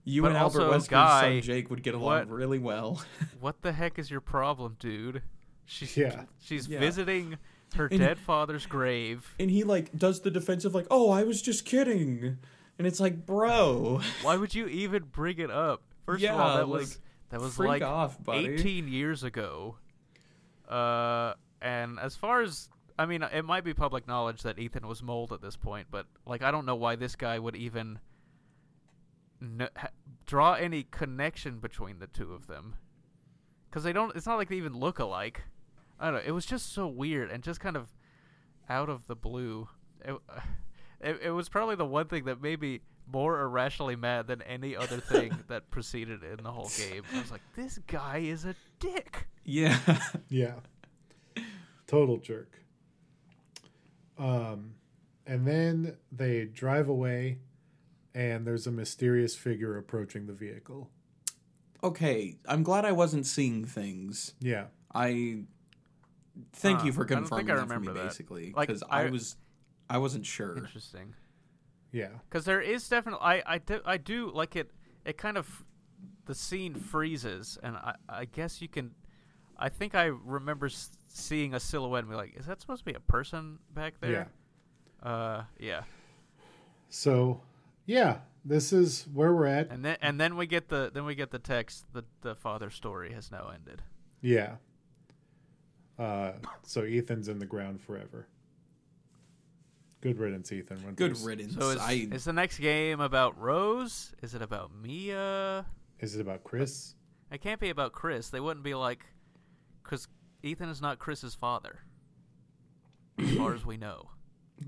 you But and Albert also, Wesker's Guy, son Jake would get along what- really well. what the heck is your problem, dude? She's Yeah. she's Yeah. visiting her And- dead father's grave. and he like does the defensive like, "Oh, I was just kidding," and it's like, bro, Why would you even bring it up? First of all, that like, was that was like off, 18 years ago. Uh, and as far as I mean, it might be public knowledge that Ethan was mold at this point, but like I don't know why this guy would even kn- ha- draw any connection between the two of them. Because they don't. It's not like they even look alike. I don't know. It was just so weird and just kind of out of the blue. It, it, it was probably the one thing that made me more irrationally mad than any other thing that preceded in the whole game. I was like, this guy is a dick. yeah, Yeah. Total jerk. Um, and then they drive away, and there's a mysterious figure approaching the vehicle. okay. I'm glad I wasn't seeing things. Yeah. I thank Huh, you for I don't think confirming I that for me, remember that. basically, Like, because I, I- was I wasn't sure. Interesting. Yeah. Because there is definitely, I, I, do, I do like it. It kind of, the scene freezes, and I, I guess you can. I think I remember seeing a silhouette and be like, is that supposed to be a person back there? Yeah. Uh, yeah. So, yeah, this is where we're at. And then and then we get the then we get the text the the father's story has now ended. Yeah. Uh, so Ethan's in the ground forever. Good riddance, Ethan. Good riddance. So is, I is the next game about Rose? Is it about Mia? Is it about Chris? It can't be about Chris. They wouldn't be like, because Ethan is not Chris's father, as far as we know.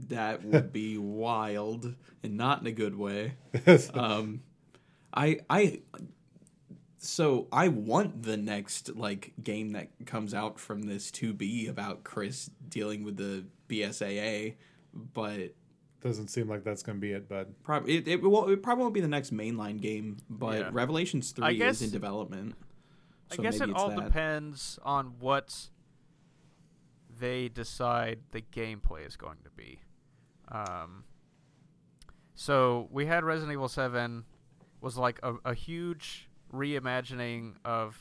That would be wild and not in a good way. Um, I I so I want the next like game that comes out from this to be about Chris dealing with the BSAA, but Doesn't seem like that's going to be it, bud. probably it, it, will, it probably won't be the next mainline game. But Yeah. Revelations three guess- is in development. I So guess it all that. depends on what they decide the gameplay is going to be. Um, so we had Resident Evil Seven was like a, a huge reimagining of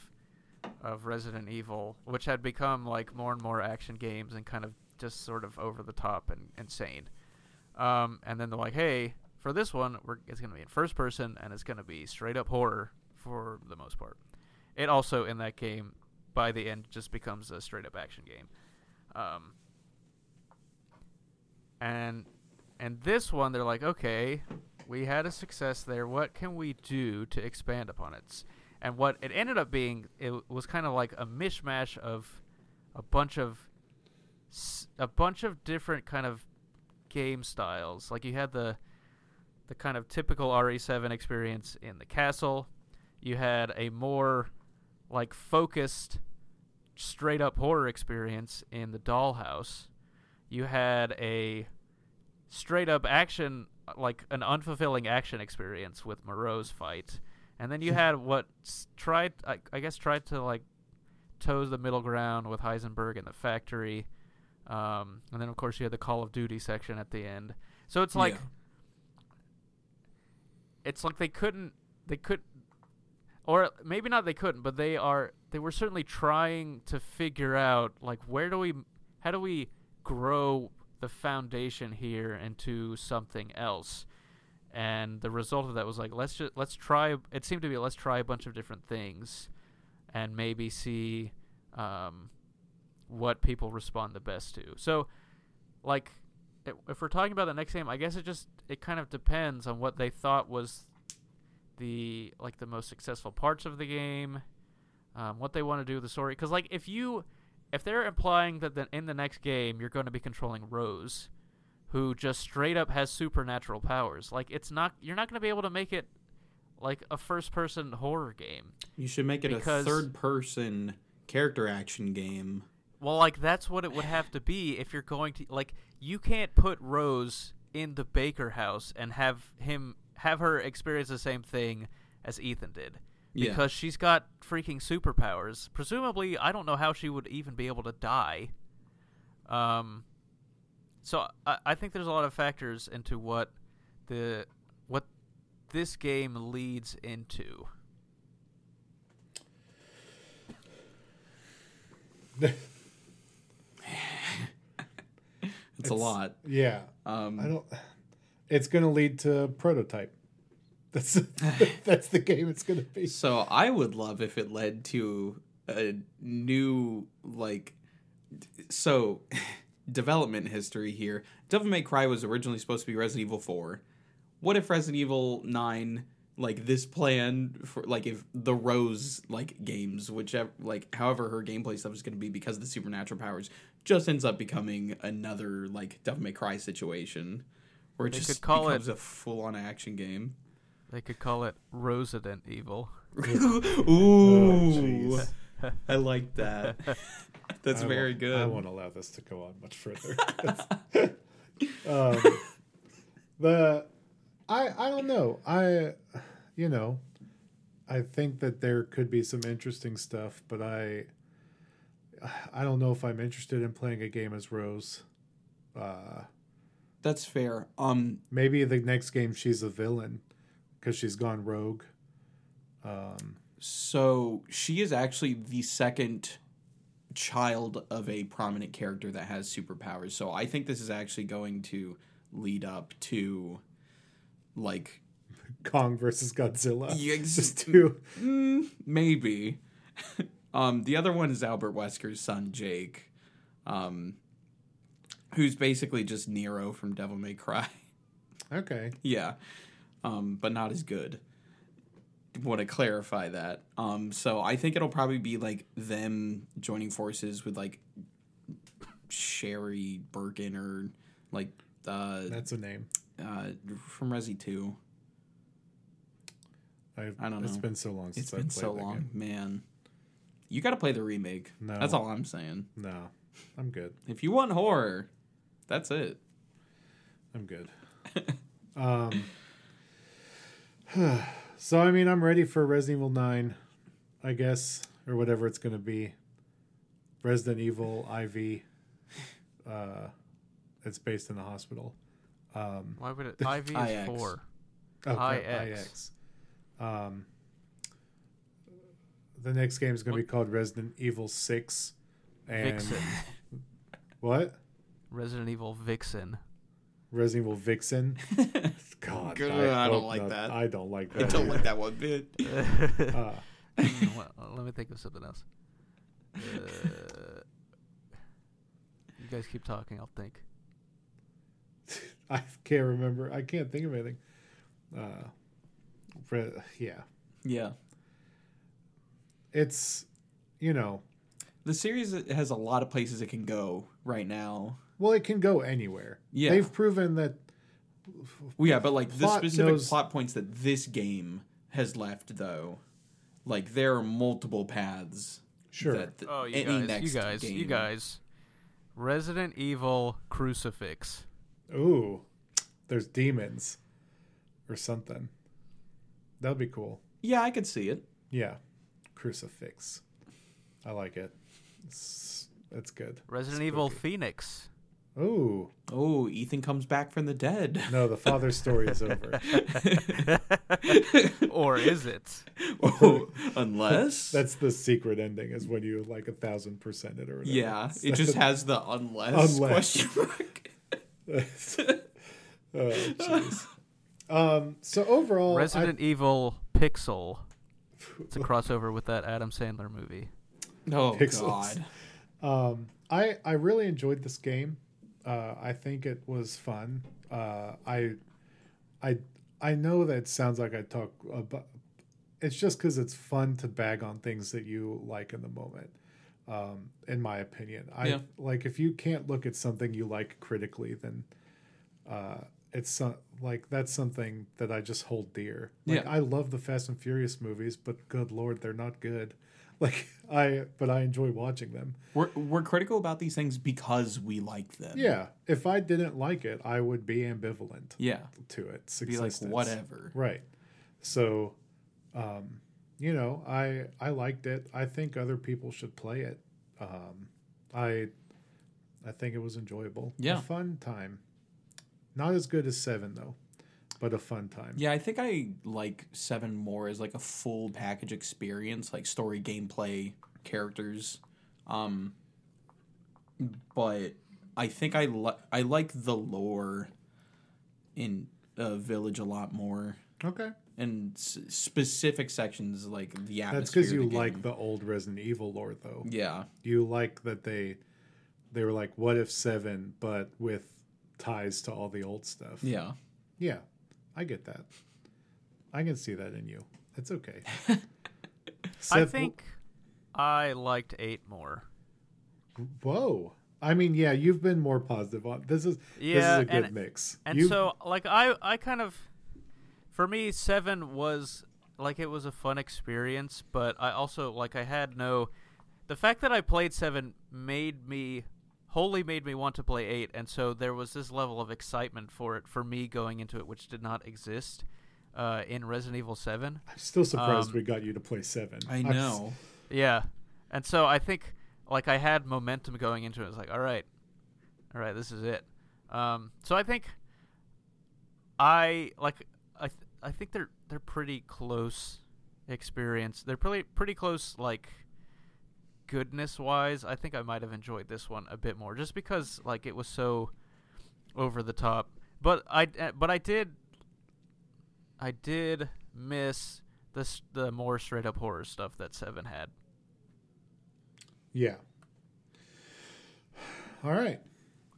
of Resident Evil, which had become like more and more action games and kind of just sort of over the top and insane. Um, and then they're like, hey, for this one, it's going to be in first person and it's going to be straight up horror for the most part. It also in that game, by the end, just becomes a straight up action game. Um, and and this one, they're like, okay, we had a success there. What can we do to expand upon it? And what it ended up being, it was kind of like a mishmash of a bunch of a bunch of different kind of game styles. Like you had the the kind of typical RE7 experience in the castle. You had a more like focused straight up horror experience in the dollhouse. You had a straight up action like an unfulfilling action experience with Moreau's fight. And then you had what tried I, I guess tried to like toes the middle ground with Heisenberg in the factory. Um, and then of course you had the Call of Duty section at the end. So it's like Yeah. it's like they couldn't they could or maybe not they couldn't but they are they were certainly trying to figure out like where do we how do we grow the foundation here into something else? And the result of that was like let's just let's try it seemed to be let's try a bunch of different things and maybe see um, what people respond the best to. So like if we're talking about the next game i guess it just it kind of depends on what they thought was the like the most successful parts of the game um, what they want to do with the story. Because like if you if they're implying that the, in the next game you're going to be controlling Rose, who just straight up has supernatural powers, like it's not you're not going to be able to make it like a first person horror game. You should make it Because- a third person character action game. Well, like that's what it would have to be if you're going to like you can't put Rose in the Baker house and have him have her experience the same thing as Ethan did Yeah. because she's got freaking superpowers. Presumably, I don't know how she would even be able to die. Um, so I, I think there's a lot of factors into what the what this game leads into. It's, a lot. Yeah, Um, I don't. It's going to lead to prototype. That's that's the game it's going to be. So I would love if it led to a new like so development history here. Devil May Cry was originally supposed to be Resident Evil 4. What if Resident Evil 9 like this plan for like if the Rose like games whichever like however her gameplay stuff is going to be because of the supernatural powers just ends up becoming another like Devil May Cry situation where it They just could call becomes it- a full on action game. They could call it Rosident Evil. Ooh, Oh. I like that. That's I very won't- good. I won't allow this to go on much further. um, the I I don't know. I you know I think that there could be some interesting stuff, but I I don't know if I'm interested in playing a game as Rose. Uh, That's fair. Um, maybe the next game she's a villain because she's gone rogue. Um, so she is actually the second child of a prominent character that has superpowers. So I think this is actually going to lead up to like Kong versus Godzilla. Yeah, Just two. mm, maybe. um, the other one is Albert Wesker's son Jake, um, who's basically just Nero from Devil May Cry. Okay. Yeah, um, but not as good. Want to clarify that? Um, so I think it'll probably be like them joining forces with like Sherry Birkin or like uh, That's a name. uh, from Resi Two. I've, I don't know. It's been so long since It's I've been so long, game. man. You got to play the remake. No. That's all I'm saying. No, I'm good. If you want horror, that's it. I'm good. um, so I mean, I'm ready for Resident Evil Nine, I guess, or whatever it's gonna be. Resident Evil IV. Uh, it's based in a hospital. Um, Why would it? IV is IX. four. okay, IX. IX. Um, the next game is gonna be called Resident Evil Six. And Vixen. what? Resident Evil Vixen. Resident Evil Vixen. God, Good, I don't like not- that. I don't like that. I don't like that one bit. Uh, well, let me think of something else. Uh, you guys keep talking. I'll think. I can't remember. I can't think of anything. Uh, re- yeah, Yeah. it's you know, The series has a lot of places it can go right now. well, it can go anywhere. Yeah. they've proven that. Well, yeah, but like the Plot specific knows- plot points that this game has left, though, like there are multiple paths. Sure. That th- Oh, you any guys, next you guys, you guys. Resident Evil Crucifix. Ooh, there's demons, or something. That'd be cool. Yeah, I could see it. Yeah, crucifix. I like it. It's, it's good. Resident Evil Phoenix. Ooh, Oh, Ethan comes back from the dead. no, the father's story is over. or is it? oh, unless That's the secret ending. Is when you like a thousand percent it or whatever. yeah, it just has the unless, Unless. question mark. oh jeez. Um. So overall, I- Resident Evil Pixel. It's a crossover with that Adam Sandler movie. Oh Pixels. God. Um, I I really enjoyed this game. Uh, I think it was fun. Uh, I I I know that sounds like I talk about it's just because it's fun to bag on things that you like in the moment. Um, in my opinion, I Yeah. like if you can't look at something you like critically, then uh, it's so, like that's something that I just hold dear. Like Yeah. I love the Fast and Furious movies, but good lord, they're not good. Like I, but I enjoy watching them. We're we're critical about these things because we like them. Yeah, if I didn't like it, I would be ambivalent Yeah. to its Be like existence. whatever. Right. So, um, you know, I I liked it. I think other people should play it. Um, I I think it was enjoyable. Yeah. a fun time. Not as good as seven though, but a fun time. Yeah, I think I like seven more as like a full package experience, like story, gameplay, characters. Um, but I think I like I like the lore in uh, Village a lot more, Okay. and s- specific sections like the atmosphere. That's because you the like the old Resident Evil lore though. yeah You like that they they were like, what if seven, but with ties to all the old stuff. yeah. Yeah, I get that. I can see that in you. It's okay. I Seth, think I liked eight more. Whoa. I mean, yeah, you've been more positive on this. Is Yeah, this is a good and- mix. And You've- so, like, I, I kind of, for me, seven was like it was a fun experience, but I also like I had no. The fact that I played seven made me wholly made me want to play eight, and so there was this level of excitement for it for me going into it, which did not exist uh, in Resident Evil Seven. I'm still surprised um, we got you to play seven. I I'm s- know. Yeah, and so I think like I had momentum going into it. It's like, all right, all right, this is it. Um, so I think I like I th- I think they're they're pretty close experience. They're pretty pretty close like goodness wise. I think I might have enjoyed this one a bit more just because like it was so over the top. But I uh, but I did I did miss this the more straight up horror stuff that Seven had. Yeah. All right.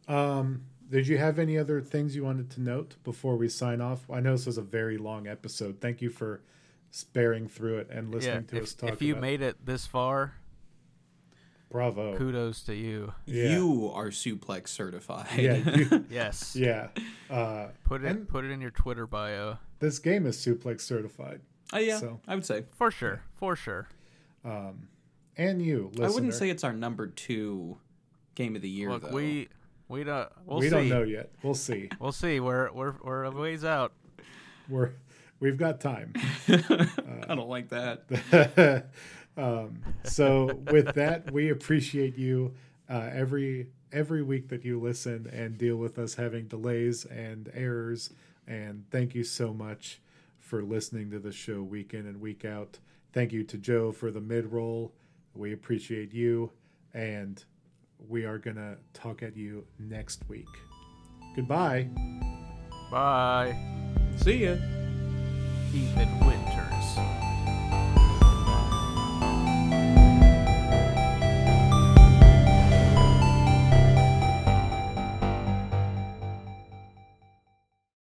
Um, did you have any other things you wanted to note before we sign off? I know this was a very long episode. Thank you for sparing through it and listening to if, us talk. if you made it this far, bravo. kudos to you. Yeah. You are suplex certified. Yeah, you, Yes. yeah. Uh, Put it put it in your Twitter bio. this game is suplex certified, Uh, yeah, So- I would say. For sure. For sure. um, and you. Listener. I wouldn't say it's our number two game of the year Look, though. we we don't we'll we see. don't know yet. We'll see. We'll see. We're we're we're a ways out. We're we've got time. I don't like that. um, so with that, we appreciate you uh, every every week that you listen and deal with us having delays and errors. And thank you so much for listening to the show week in and week out. Thank you to Joe for the mid roll. We appreciate you, and we are gonna talk at you next week. Goodbye. Bye. See ya. Ethan